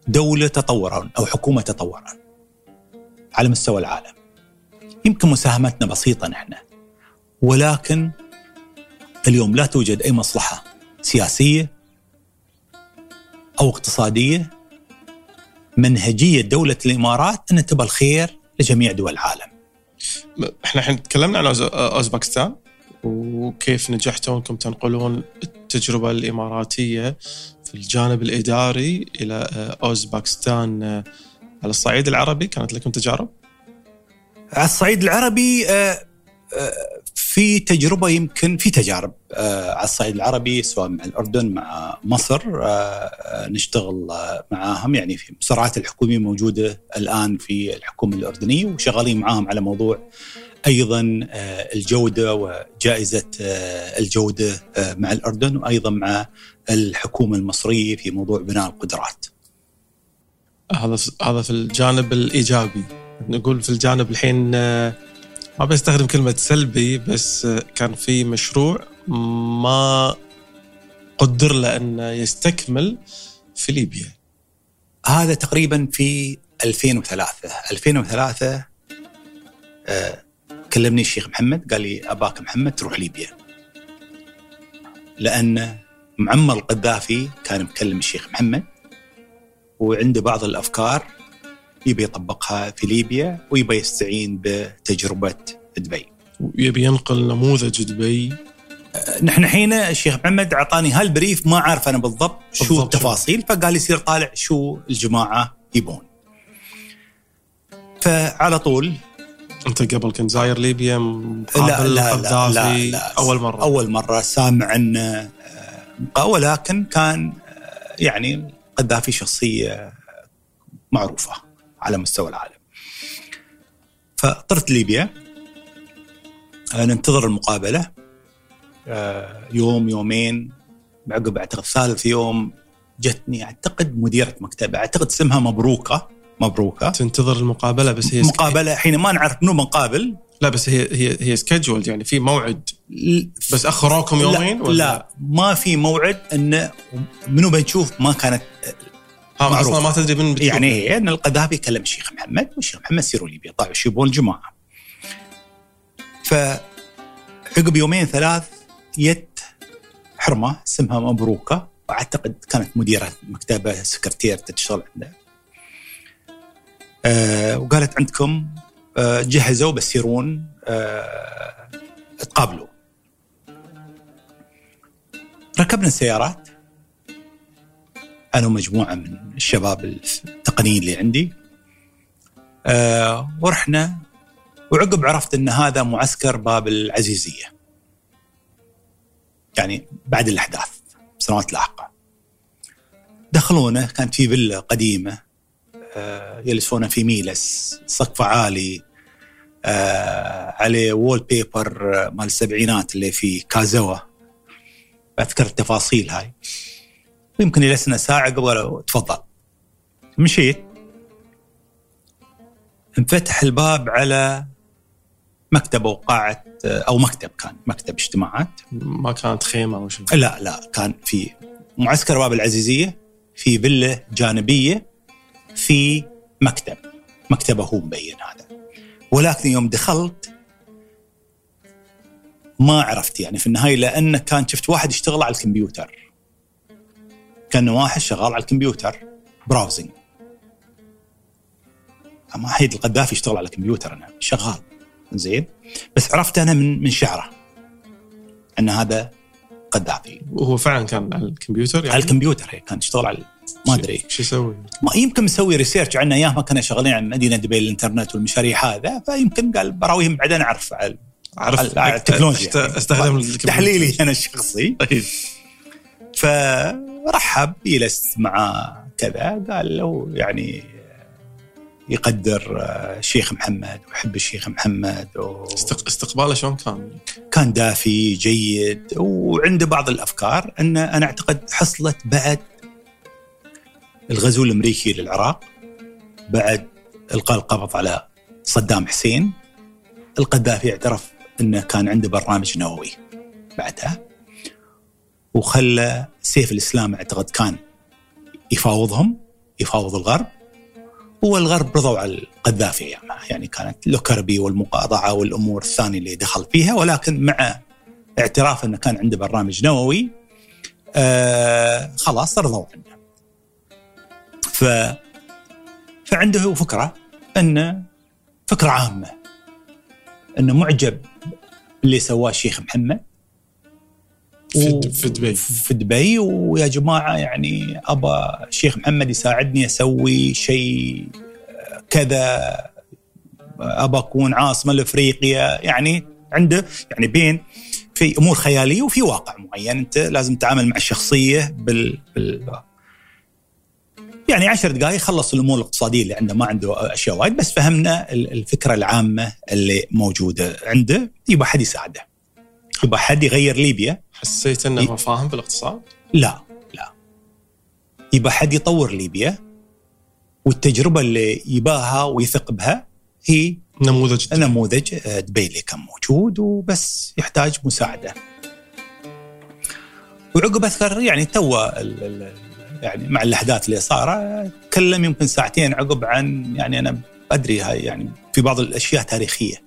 دولة تطورا أو حكومة تطورا على مستوى العالم. يمكن مساهمتنا بسيطة نحن ولكن اليوم لا توجد أي مصلحة سياسية أو اقتصادية منهجية دولة الإمارات أن تبى الخير لجميع دول العالم. إحنا الحين تكلمنا عن أوزبكستان وكيف نجحتوا انكم تنقلون التجربة الإماراتية في الجانب الإداري إلى آه، اوزبكستان آه، على الصعيد العربي كانت لكم تجارب؟ على الصعيد العربي آه، في تجربة يمكن في تجارب على الصعيد العربي سواء مع الأردن مع مصر نشتغل معاهم يعني في الحكومية موجودة الآن في الحكومة الأردنية وشغالين معاهم على موضوع أيضا آه، الجودة وجائزة آه، الجودة آه، مع الأردن وأيضا مع الحكومة المصرية في موضوع بناء القدرات. هذا هذا في الجانب الإيجابي. نقول في الجانب الحين ما بستخدم كلمة سلبي بس كان في مشروع ما قدر له انه يستكمل في ليبيا. هذا تقريبا في 2003 2003 آه كلمني الشيخ محمد قال لي أباك محمد تروح ليبيا لأن معمر القذافي كان مكلم الشيخ محمد وعنده بعض الأفكار يبي يطبقها في ليبيا ويبي يستعين بتجربة دبي. ويبي ينقل نموذج دبي نحن حين الشيخ محمد أعطاني هالبريف ما عارف أنا بالضبط شو بالضبط. التفاصيل فقال يصير طالع شو الجماعة يبون. فعلى طول أنت قبل كنت زاير ليبيا لا لا لا, لا, لا أول مرة. أول مرة سامع عنه آه، ولكن كان آه، يعني القذافي شخصية معروفة على مستوى العالم. فطرت ليبيا. ننتظر المقابلة آه، يوم يومين. عقب أعتقد ثالث يوم جتني. أعتقد مديرة مكتبة. أعتقد اسمها مبروكة. مبروكة. تنتظر المقابلة بس هي مقابلة حين ما نعرف منو بنقابل لا بس هي هي هي سكجولد يعني في موعد. بس أخروكم يومين لا, لا ما في موعد انه منو بنشوف ما كانت ها أصلا ما تدري من بتشوف. يعني هي إن القذافي كلم الشيخ محمد والشيخ محمد سيروا ليبيا طلعوا يبون الجماعه فعقب يومين ثلاث يت حرمة اسمها مبروكة. واعتقد كانت مديرة مكتبة سكرتير تشتغل عنده. أه وقالت عندكم أه جهزوا بسيرون أه تقابلوا. ركبنا السيارات. أنا ومجموعة من الشباب التقنيين اللي عندي. ورحنا وعقب عرفت إن هذا معسكر باب العزيزية. يعني بعد الأحداث سنوات لاحقة. دخلونا كانت في فيلا قديمة. أه يجلسونا في ميلس سقف عالي أه عليه wallpaper مال السبعينات اللي في كازوا. أذكر التفاصيل هاي. ويمكن جلسنا ساعة قبل تفضل. مشيت. انفتح الباب على مكتب أو قاعة أو مكتب كان مكتب اجتماعات. ما كانت خيمة أو شيء. لا لا كان في معسكر باب العزيزية في فيلا جانبية. في مكتب مكتبه هو مبين هذا. ولكن يوم دخلت ما عرفت يعني في النهاية لأن كان شفت واحد يشتغل على الكمبيوتر. كان واحد شغال على الكمبيوتر browsing ما حيد القذافي يشتغل على الكمبيوتر أنا شغال. زين؟ بس عرفت أنا من من شعره. أن هذا قذافي. وهو فعلا كان على الكمبيوتر يعني؟ على الكمبيوتر هي كان يشتغل على ما أدري شو يسوي؟ ما يمكن مسوي research عنا أيام ما كنا شغالين عن مدينة دبي الانترنت والمشاريع هذا فيمكن قال براويهم بعدين أعرف على على التكنولوجيا يعني. أستخدم. تحليلي أنا الشخصي طيب. فرحب جلست مع كذا قال له يعني يقدر الشيخ محمد ويحب الشيخ محمد و... استق- استقباله شلون كان؟ كان دافي جيد وعنده بعض الأفكار ان أنا أعتقد حصلت بعد الغزو الأمريكي للعراق بعد إلقاء القبض على صدام حسين القذافي اعترف أنه كان عنده برنامج نووي بعدها وخلى سيف الإسلام أعتقد كان يفاوضهم يفاوض الغرب والغرب رضوا على القذافي ايامها يعني كانت لوكربي والمقاطعة والأمور الثانية اللي دخل فيها ولكن مع اعتراف أنه كان عنده برنامج نووي آه خلاص رضوا عنه. ف فعنده فكرة انه فكرة عامة انه معجب اللي سواه الشيخ محمد في, في دبي. في دبي ويا جماعة يعني ابى الشيخ محمد يساعدني أسوي شيء كذا ابى أكون عاصمة لأفريقيا يعني عنده يعني بين في أمور خيالية وفي واقع معين أنت لازم تتعامل مع الشخصية بال, بال يعني عشر دقائق خلص الأمور الاقتصادية اللي عنده ما عنده أشياء وايد بس فهمنا الفكرة العامة اللي موجودة عنده يبغى حد يساعده يبغى حد يغير ليبيا حسيت إنه هو فاهم بالاقتصاد؟ لا لا يبغى حد يطور ليبيا والتجربة اللي يباها ويثق بها هي نموذج دبي. نموذج دبي اللي كان موجود وبس يحتاج مساعدة. وعقب اذكر يعني تو يعني مع الأحداث اللي صار تكلم يمكن ساعتين عقب عن يعني أنا أدري هاي يعني في بعض الأشياء تاريخية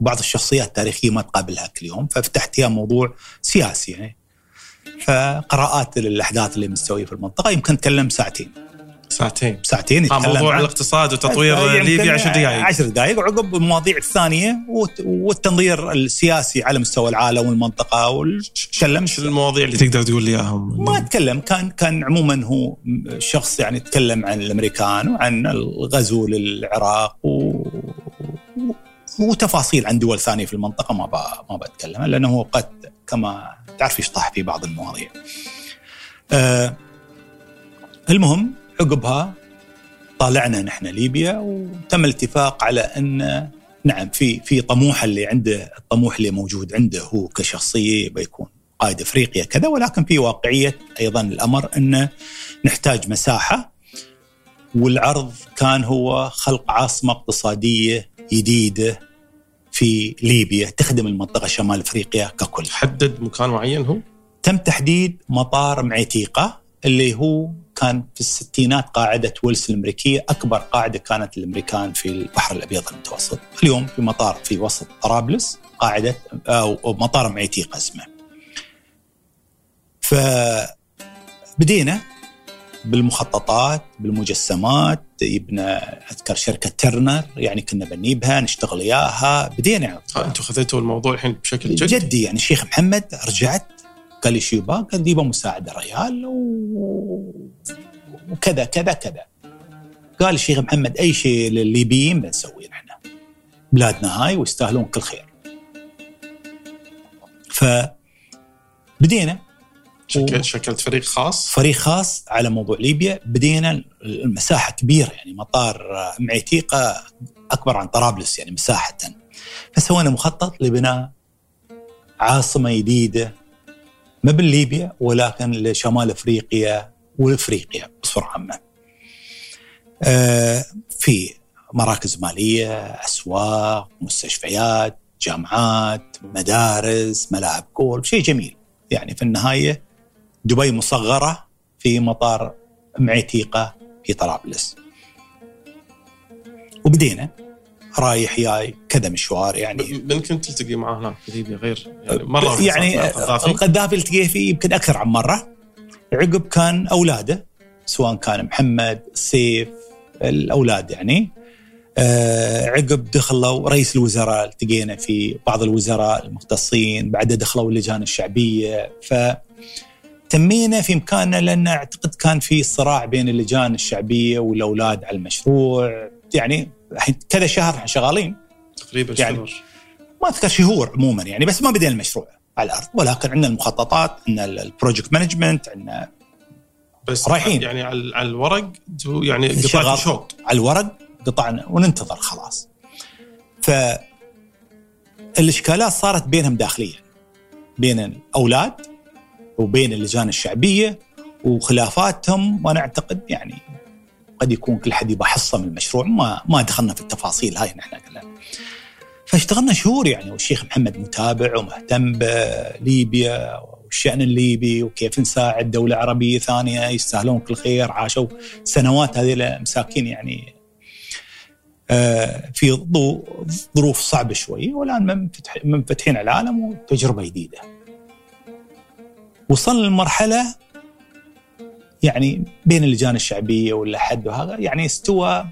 وبعض الشخصيات التاريخيه ما تقابلها كل يوم ففتحت فيها موضوع سياسي يعني. فقراءات الاحداث اللي مستوية في المنطقة يمكن تكلم ساعتين. ساعتين. ساعتين آه موضوع الاقتصاد وتطوير ليبيا 10 دقائق 10 دقائق وعقب المواضيع الثانية والتنظير السياسي على مستوى العالم والمنطقة وتكلم شو المواضيع اللي تقدر تقول لي إياهم؟ ما تكلم كان كان عموما هو شخص يعني تكلم عن الأمريكان وعن الغزو للعراق و وتفاصيل عن دول ثانية في المنطقة. ما ما بتكلم لأنه قد كما تعرف يشطح في بعض المواضيع. آه المهم عقبها طالعنا نحن ليبيا وتم الاتفاق على أن نعم في في طموح اللي عنده الطموح اللي موجود عنده هو كشخصية بيكون قائد أفريقيا كذا ولكن في واقعية أيضا الأمر انه نحتاج مساحة والعرض كان هو خلق عاصمة اقتصادية جديدة في ليبيا تخدم المنطقة شمال أفريقيا ككل. حدد مكان معين هو؟ تم تحديد مطار معتيقة اللي هو كان في الستينات قاعدة ويلس الأمريكية أكبر قاعدة كانت الامريكان في البحر الأبيض المتوسط. اليوم في مطار في وسط طرابلس قاعدة أو مطار معتيقه اسمه. فبدينا بالمخططات بالمجسمات يبنى أذكر شركة ترنر يعني كنا بنجيبها نشتغل إياها بدينا يعني أنتم خذيتوا الموضوع الحين بشكل جدي جدي يعني الشيخ محمد رجعت قال لي شيبا قال ديبا مساعدة ريال و... وكذا كذا كذا. قال الشيخ محمد أي شيء للليبيين بنسويه نحن. بلادنا هاي ويستاهلون كل خير. فبدينا شكل شكلت فريق خاص؟ فريق خاص على موضوع ليبيا. بدينا المساحة كبيرة يعني مطار معتيقة أكبر عن طرابلس يعني مساحة. فسوينا مخطط لبناء عاصمة جديدة ما بالليبيا ولكن لشمال أفريقيا وأفريقيا بصوره عامة. آه في مراكز مالية، أسواق، مستشفيات، جامعات، مدارس، ملاعب جولف، شيء جميل. يعني في النهاية دبي مصغرة في مطار معتيقة في طرابلس. وبدينا رايح جاي كذا مشوار يعني. من كنت تلتقي معاه هناك في ليبيا غير؟ يعني مرة يعني القذافي التقيه فيه يمكن أكثر عن مرة. عقب كان أولاده سواء كان محمد سيف الأولاد يعني. آه عقب دخلوا رئيس الوزراء التقينا في بعض الوزراء المختصين بعدها دخلوا اللجان الشعبية. ف تمينا في مكاننا لأن أعتقد كان في صراع بين اللجان الشعبية والأولاد على المشروع. يعني الحين كذا شهر إحنا شغالين. تقريبا يعني شهور ما أذكر شهور عموما يعني بس ما بدينا المشروع على الأرض. ولكن عندنا المخططات عندنا ال project management عندنا بس رايحين. يعني على الورق يعني. قطعت شوط على الورق قطعنا وننتظر خلاص. ف الإشكالات صارت بينهم داخليا. بين الأولاد وبين اللجان الشعبية وخلافاتهم وأنا أعتقد يعني قد يكون كل حد يبغى حصة من المشروع ما ما دخلنا في التفاصيل هاي نحن كلها فاشتغلنا شهور يعني والشيخ محمد متابع ومهتم بليبيا والشأن الليبي وكيف نساعد دولة عربية ثانية يستاهلون كل خير عاشوا سنوات هذه مساكين يعني آه، في ظروف صعبة شوي والآن منفتح- منفتحين على العالم وتجربة جديدة. وصلنا لمرحلة يعني بين اللجان الشعبية ولا حد وهذا يعني استوى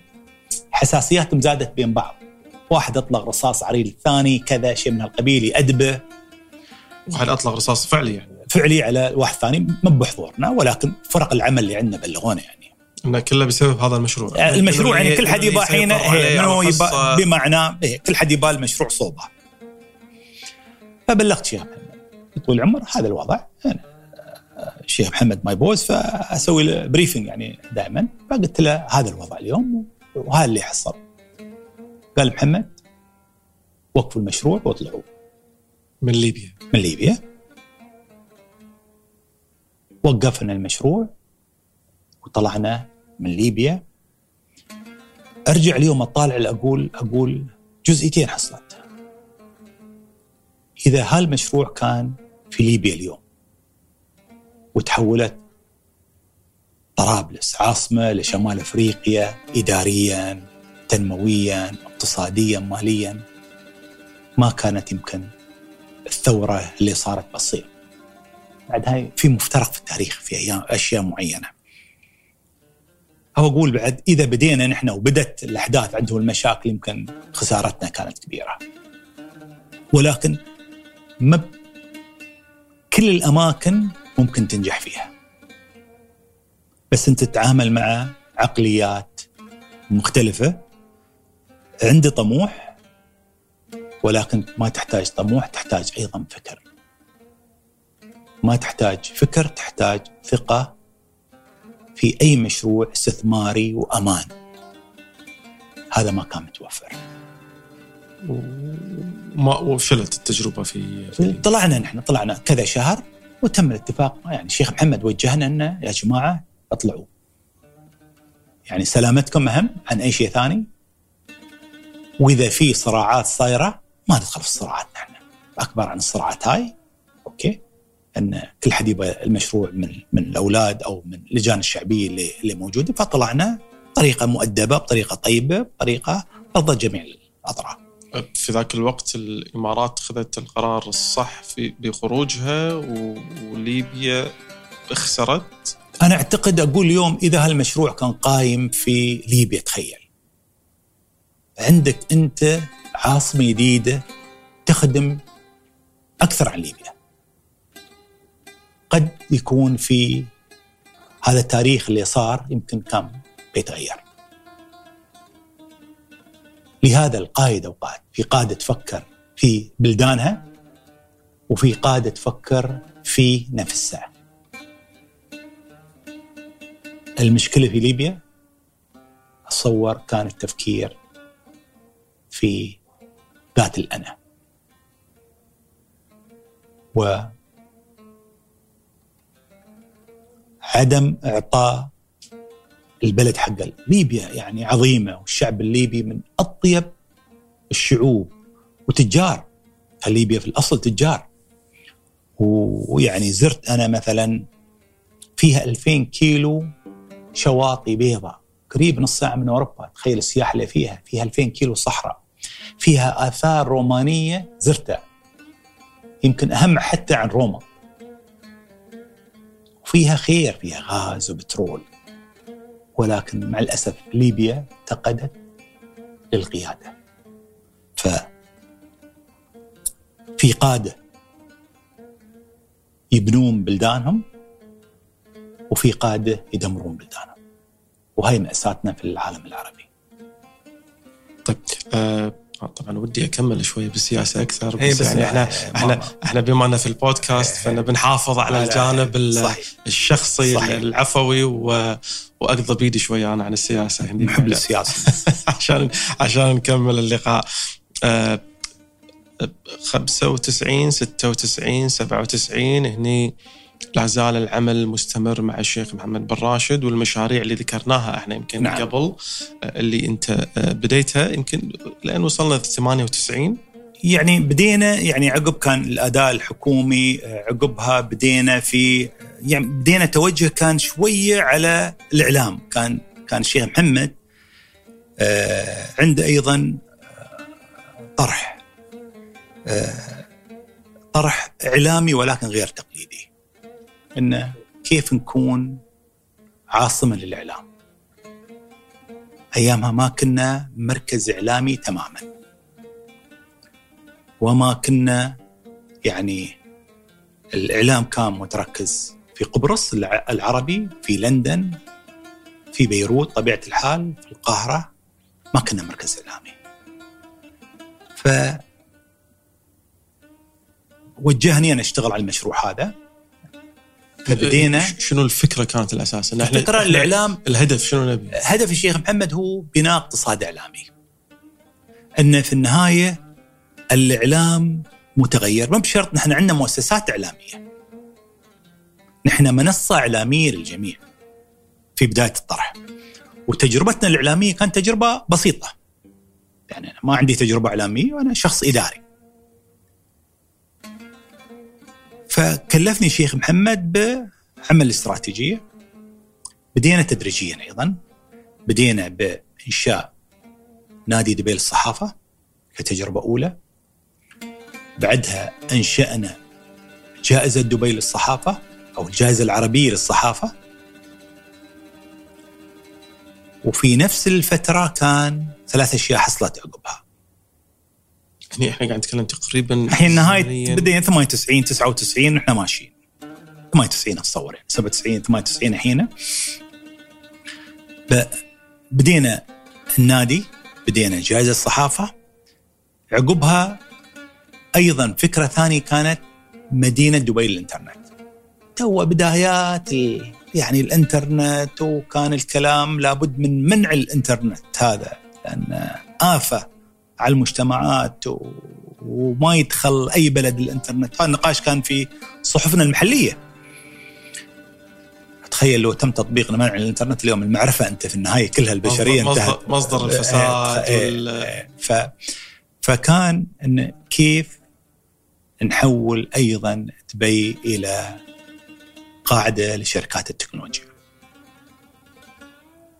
حساسياتهم زادت بين بعض. واحد أطلق رصاص على ريل الثاني كذا شيء من القبيل يأدبه. واحد أطلق رصاص فعلي يعني. فعلي على واحد ثاني ما بحضورنا ولكن فرق العمل اللي عندنا بلغونا يعني. إنه كله بسبب هذا المشروع. المشروع يعني كل حد يسيطر حين إيه،. بمعنى إيه، كل حد يبغى المشروع صوبه. فبلغت شيخ محمد. طول العمر هذا الوضع. آه، الشيخ محمد my boss فأسوي له briefing يعني دائما. فقلت له هذا الوضع اليوم وهذا اللي حصل. قال محمد وقفوا المشروع واطلعوا. من ليبيا. من ليبيا. وقفنا المشروع وطلعنا من ليبيا. أرجع اليوم أطالع أقول أقول جزئيتين حصلت. إذا هالمشروع كان في ليبيا اليوم وتحولت طرابلس عاصمة لشمال أفريقيا اداريا تنمويا اقتصاديا ماليا. ما كانت يمكن الثورة اللي صارت بتصير. بعد هاي في مفترق في التاريخ في أيام أشياء معينة. أو أقول بعد إذا بدينا نحن وبدت الأحداث عندهم المشاكل يمكن خسارتنا كانت كبيرة. ولكن ما كل الأماكن ممكن تنجح فيها. بس أنت تتعامل مع عقليات مختلفة. عندي طموح ولكن ما تحتاج طموح تحتاج أيضا فكر. ما تحتاج فكر تحتاج ثقة في أي مشروع استثماري وأمان. هذا ما كان متوفر. وما وفشلت التجربة في. طلعنا نحن طلعنا كذا شهر وتم الاتفاق. يعني الشيخ محمد وجهنا أنه يا جماعة اطلعوا. يعني سلامتكم أهم عن أي شيء ثاني؟ وإذا في صراعات صايرة ما ندخل في الصراعات نحن. اكبر عن الصراعات هاي أوكي أن كل حد يبغى المشروع من من الأولاد أو من اللجان الشعبية اللي اللي موجودة فطلعنا بطريقة مؤدبة بطريقة طيبة بطريقة ترضى جميع الأطراف. في ذاك الوقت الإمارات اخذت القرار الصح في بخروجها وليبيا خسرت أنا أعتقد أقول اليوم إذا هالمشروع كان قايم في ليبيا تخيل. عندك أنت عاصمة جديدة تخدم أكثر عن ليبيا. قد يكون في هذا التاريخ اللي صار يمكن كان بيتغير لهذا القائد أوقات. في قادة تفكر في بلدانها وفي قادة تفكر في نفسها. المشكلة في ليبيا أتصور كان التفكير في ذات الانا و عدم إعطاء البلد حقه. ليبيا يعني عظيمة والشعب الليبي من أطيب الشعوب وتجار. ليبيا في الأصل تجار. ويعني زرت أنا مثلا فيها 2000 كيلو شواطئ بيضاء قريب نص ساعة من أوروبا. تخيل السياحه اللي فيها. فيها 2000 كيلو صحراء. فيها آثار رومانية زرتها. يمكن أهم حتى عن روما. وفيها خير. فيها غاز وبترول. ولكن مع الأسف ليبيا افتقدت للقيادة. ف في قادة يبنون بلدانهم وفي قادة يدمرون بلدانهم. وهي مأساتنا في العالم العربي. طيب آه طبعا ودي أكمل شوي بالسياسة أكثر بس, بس يعني إحنا إحنا إحنا بما اننا في البودكاست فانا بنحافظ على الجانب صحيح. الشخصي صحيح. العفوي و... واقضى بيدي شوي أنا عن السياسة هني محب للسياسه عشان عشان نكمل اللقاء آه 95 96 97 هني لا زال العمل مستمر مع الشيخ محمد بن راشد والمشاريع اللي ذكرناها إحنا يمكن نعم. قبل آه، اللي انت آه، بديتها يمكن لأن وصلنا 98 يعني بدينا يعني عقب كان الأداء الحكومي آه، عقبها بدينا في يعني بدينا توجه كان شوية على الإعلام. كان كان الشيخ محمد عنده أيضا طرح طرح إعلامي ولكن غير تقليدي. انه كيف نكون عاصمة للإعلام. أيامها ما كنا مركز إعلامي تماما. وما كنا يعني الإعلام كان متركز في قبرص العربي في لندن في بيروت طبيعة الحال في القاهرة ما كنا مركز إعلامي. ف وجهني أن أشتغل على المشروع هذا فبدينا شنو الفكرة كانت الأساس؟ الفكرة الإعلام الهدف شنو نبي؟ هدف الشيخ محمد هو بناء اقتصاد إعلامي. ان في النهاية الإعلام متغير ما بشرط نحن عندنا مؤسسات إعلامية. نحن منصة إعلامية للجميع في بداية الطرح. وتجربتنا الإعلامية كانت تجربة بسيطة. يعني أنا ما عندي تجربة إعلامية وأنا شخص إداري. فكلفني الشيخ محمد بعمل استراتيجية بدينا تدريجيا أيضا. بدينا بإنشاء نادي دبي للصحافة كتجربة أولى. بعدها أنشأنا جائزة دبي للصحافة أو الجائزة العربية للصحافة. وفي نفس الفترة كان ثلاث أشياء حصلت عقبها. يعني إحنا قاعد نتكلم تقريبا الحين نهاية بدينا 98 99 وإحنا ماشيين. 98 أتصور يعني. 97 98 الحين. بدينا النادي بدينا جائزة الصحافة. عقبها أيضا فكرة ثانية كانت مدينة دبي للانترنت تو بدايات يعني الإنترنت وكان الكلام لابد من منع الإنترنت هذا لأن آفة على المجتمعات وما يدخل أي بلد الانترنت هذا النقاش كان في صحفنا المحلية. تخيل لو تم تطبيق منع الإنترنت اليوم المعرفة أنت في النهاية كلها البشرية مصدر, انتهت. مصدر الفساد إيه، وال... إيه، ف فكان إن كيف نحول أيضا دبي إلى قاعدة لشركات التكنولوجيا.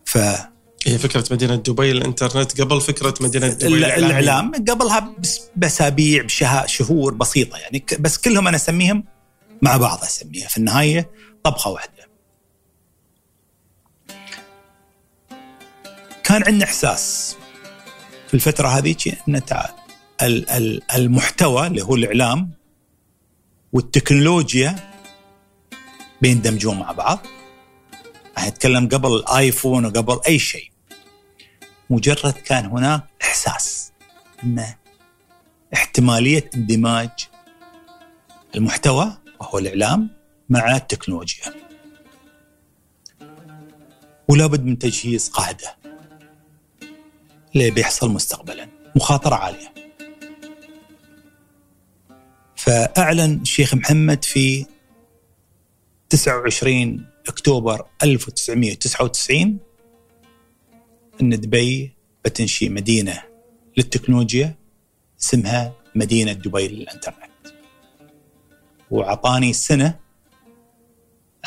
ف هي فكرة مدينة دبي الإنترنت قبل فكرة مدينة دبي الاعلام, الإعلام قبلها بشها شهور بسيطة يعني بس كلهم أنا أسميهم مع بعض أسميها في النهاية طبخة واحدة. كان عندنا إحساس في الفترة هذيك ال- المحتوى اللي هو الإعلام والتكنولوجيا بيندمجون مع بعض. اتكلم قبل الايفون وقبل أي شيء. مجرد كان هناك إحساس إن احتمالية اندماج المحتوى وهو الإعلام مع التكنولوجيا. ولا بد من تجهيز قاعدة اللي بيحصل مستقبلا مخاطرة عالية. فأعلن الشيخ محمد في 29 أكتوبر 1999 إن دبي بتنشئ مدينة للتكنولوجيا اسمها مدينة دبي للإنترنت. وأعطاني سنة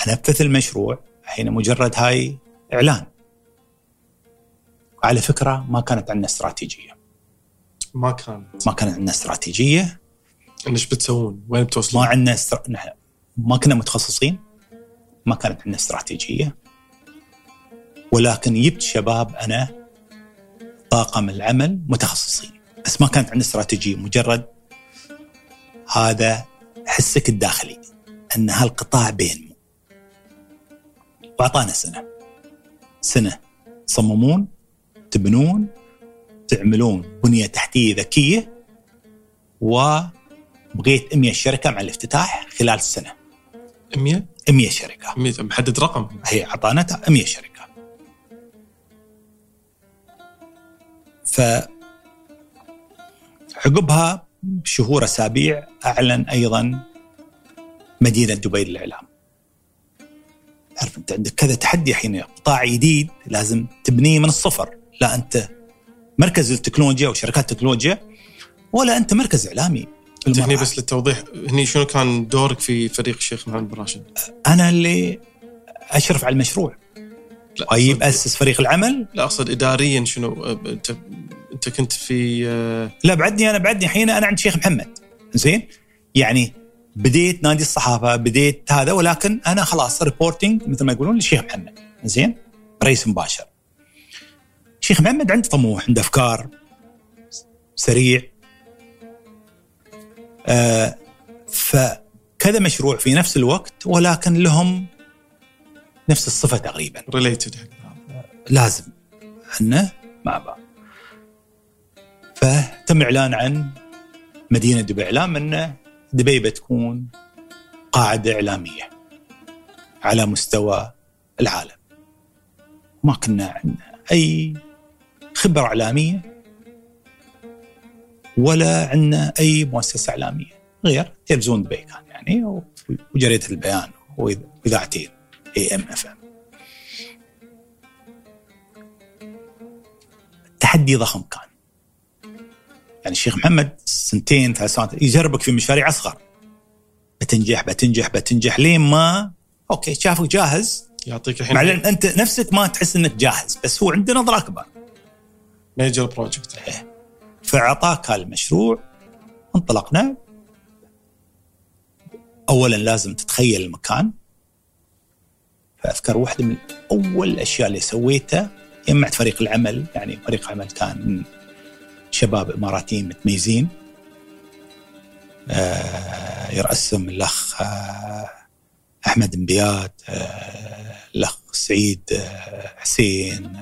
أنفذ المشروع حين مجرد هاي إعلان. وعلى فكرة ما كانت عندنا استراتيجية، ما كانت ما كانت عندنا استراتيجية، إيش بتسوون؟ وين ما بتوصلون؟ عندنا استر... ما كنا متخصصين ما كانت عندنا استراتيجية ولكن جبت شباب أنا طاقم العمل متخصصين. بس ما كانت عندنا استراتيجية مجرد هذا حسك الداخلي أن هالقطاع بينمو. وأعطانا سنة. سنة تصممون تبنون تعملون بنية تحتية ذكية وبقيت 100 شركة مع الافتتاح خلال السنة. 100 100 شركة. 100 محدد رقم. هي أعطانا 100 شركة. ف عقبها بشهور أسابيع أعلن أيضا مدينة دبي للإعلام تعرف أنت عندك كذا تحدي الحين قطاع جديد لازم تبنيه من الصفر لا أنت مركز التكنولوجيا وشركات التكنولوجيا ولا أنت مركز إعلامي هني. بس للتوضيح هني شنو كان دورك في فريق الشيخ محمد بن راشد؟ أنا اللي أشرف على المشروع لا أقصد- اسس فريق العمل؟ لا أقصد اداريا شنو أه، أنت أنت كنت في أه، لا بعدني أنا بعدني الحين أنا عند شيخ محمد. زين؟ يعني بديت نادي الصحافة بديت هذا ولكن أنا خلاص reporting مثل ما يقولون للشيخ محمد. زين؟ رئيس مباشر. شيخ محمد عنده طموح عنده أفكار سريع. آه فكذا مشروع في نفس الوقت ولكن لهم نفس الصفة تقريبا. ريليتد لازم إحنا مع بعض. فتم الاعلان عن مدينة دبي. اعلام ان دبي بتكون قاعدة إعلامية على مستوى العالم. ما كنا عندنا أي خبرة إعلامية ولا عندنا أي مؤسسة إعلامية. غير تلفزيون دبي كان يعني وجريدة البيان وإذاعتين. AM FM تحدي ضخم كان. يعني الشيخ محمد سنتين ثلاث سنوات يجربك في مشاريع أصغر. بتنجح بتنجح بتنجح لين ما okay شافك جاهز. يعطيك الحين مع أنت نفسك ما تحس إنك جاهز بس هو عنده نظرة أكبر. major project فاعطاك هالمشروع انطلقنا. اولا لازم تتخيل المكان. فاذكر واحدة من أول الأشياء اللي سويتها جمعت فريق العمل يعني فريق عمل كان من شباب إماراتيين متميزين. آه يرأسهم الأخ آه أحمد انبيات آه الأخ سعيد حسين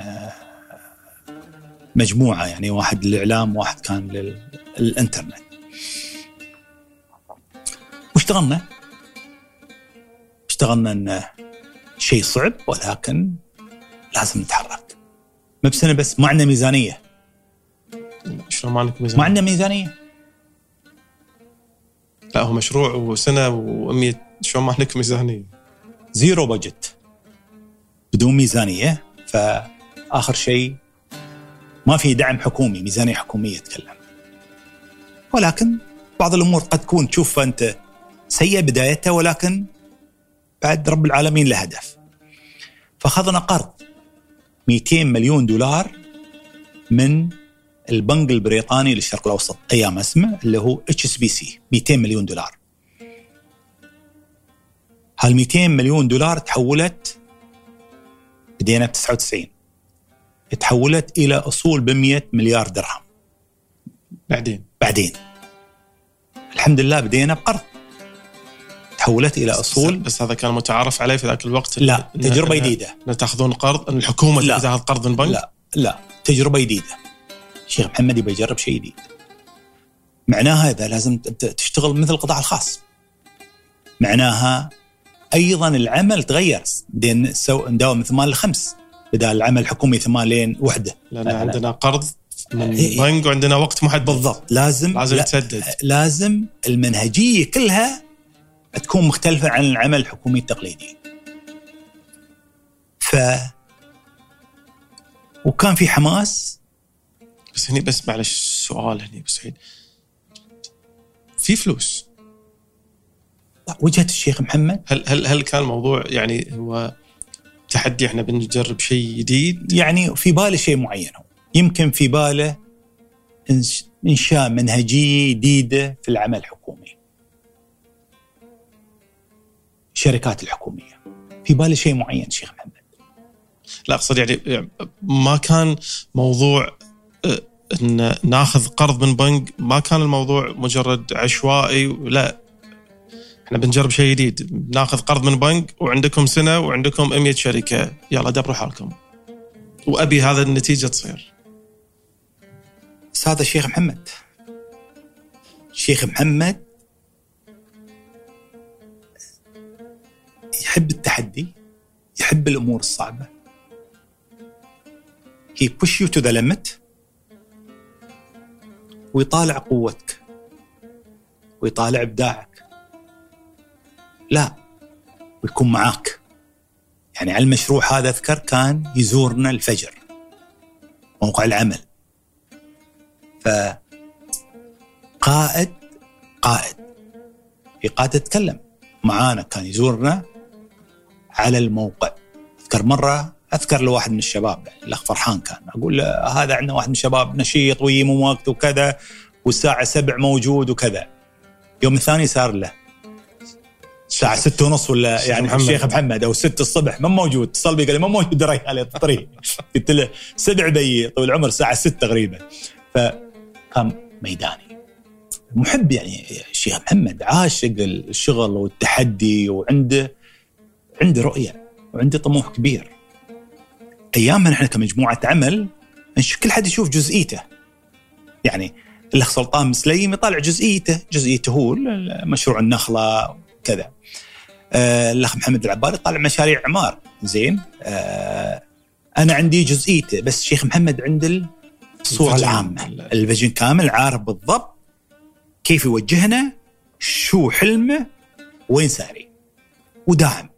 مجموعة يعني واحد للإعلام واحد كان لل- للإنترنت. واشتغلنا. اشتغلنا انه شيء صعب ولكن لازم نتحرك. ما بسنة بس ما عندنا ميزانية. شلون ما عندك ما ميزانيه؟ عندنا ميزانية. لا هو مشروع وسنة و100 شلون ما عندك ميزانية؟ زيرو بجت. بدون ميزانية فآخر شيء ما في دعم حكومي ميزانية حكومية اتكلم ولكن بعض الأمور قد تكون تشوفها أنت سيئة بدايتها ولكن بعد رب العالمين له هدف فأخذنا قرض 200 مليون دولار من البنك البريطاني للشرق الأوسط أيام اسمه اللي هو HSBC 200 مليون دولار. هال 200 مليون دولار تحولت بدينا ب 99 تحولت إلى أصول ب 100 مليار درهم. بعدين؟ بعدين. الحمد لله بدينا بقرض. تحولت إلى أصول. بس هذا كان متعارف عليه في ذاك الوقت. لا تجربة جديدة. تاخذون قرض إن الحكومة لا. تاخذ قرض من بنك؟ لا لا. تجربة جديدة. الشيخ محمد يبي يجرب شيء جديد. معناها إذا لازم تشتغل مثل القطاع الخاص. معناها أيضا العمل تغير. نسو- نداوم ثمان لخمس. بدال العمل الحكومي ثمان لين وحدة. لأن لا. عندنا قرض من إيه. بنك وعندنا وقت محدد. بالضبط. لازم لازم لا- تسدد. لازم المنهجية كلها تكون مختلفة عن العمل الحكومي التقليدي. ف وكان في حماس. بس هني بس معلش سؤال هني أبو سعيد. في فلوس؟ لا، وجهة الشيخ محمد. هل هل هل كان الموضوع يعني هو تحدي إحنا بنجرب شيء جديد؟ يعني في باله شيء معين هو. يمكن في باله إنشاء منهجية جديدة في العمل الحكومي. الشركات الحكومية. في باله شيء معين شيخ محمد. لا اقصد يعني يعني ما كان موضوع آه، إن ناخذ قرض من بنك ما كان الموضوع مجرد عشوائي لا. إحنا بنجرب شيء جديد. ناخذ قرض من بنك وعندكم سنة وعندكم 100 شركة. يلا دبروا حالكم. وأبي هذا النتيجة تصير. هذا الشيخ محمد. الشيخ محمد يحب التحدي يحب الأمور الصعبة. He push you to the limit. ويطالع قوتك. ويطالع إبداعك. لا ويكون معاك. يعني على المشروع هذا أذكر كان يزورنا الفجر. موقع العمل. فقائد قائد. في قائد يتكلم معانا كان يزورنا على الموقع. أذكر مرة أذكر لواحد من الشباب الأخ فرحان كان أقول له هذا عندنا واحد من الشباب نشيط ويجي من وقت وكذا والساعة سبع موجود وكذا. يوم الثاني صار له الساعة ستة ونص ولا يعني محمد. الشيخ محمد أو ستة الصبح ما موجود. اتصل بي قال لي ما موجود يا ريال الطريق. قلت له سدع بي طويل العمر الساعة ستة تقريبا. فكان ميداني. محب يعني الشيخ محمد عاشق الشغل والتحدي وعنده عنده رؤية وعنده طموح كبير. ايامنا إحنا كمجموعة عمل كل حد يشوف جزئيته. يعني الأخ سلطان مسليم يطالع جزئيته جزئيته هو مشروع النخلة كذا آه الأخ محمد العباري طالع مشاريع عمار. زين. آه أنا عندي جزئيته بس الشيخ محمد عنده الصورة. العامة. الفيجن كامل عارف بالضبط كيف يوجهنا شو حلمه وين ساري. وداعم.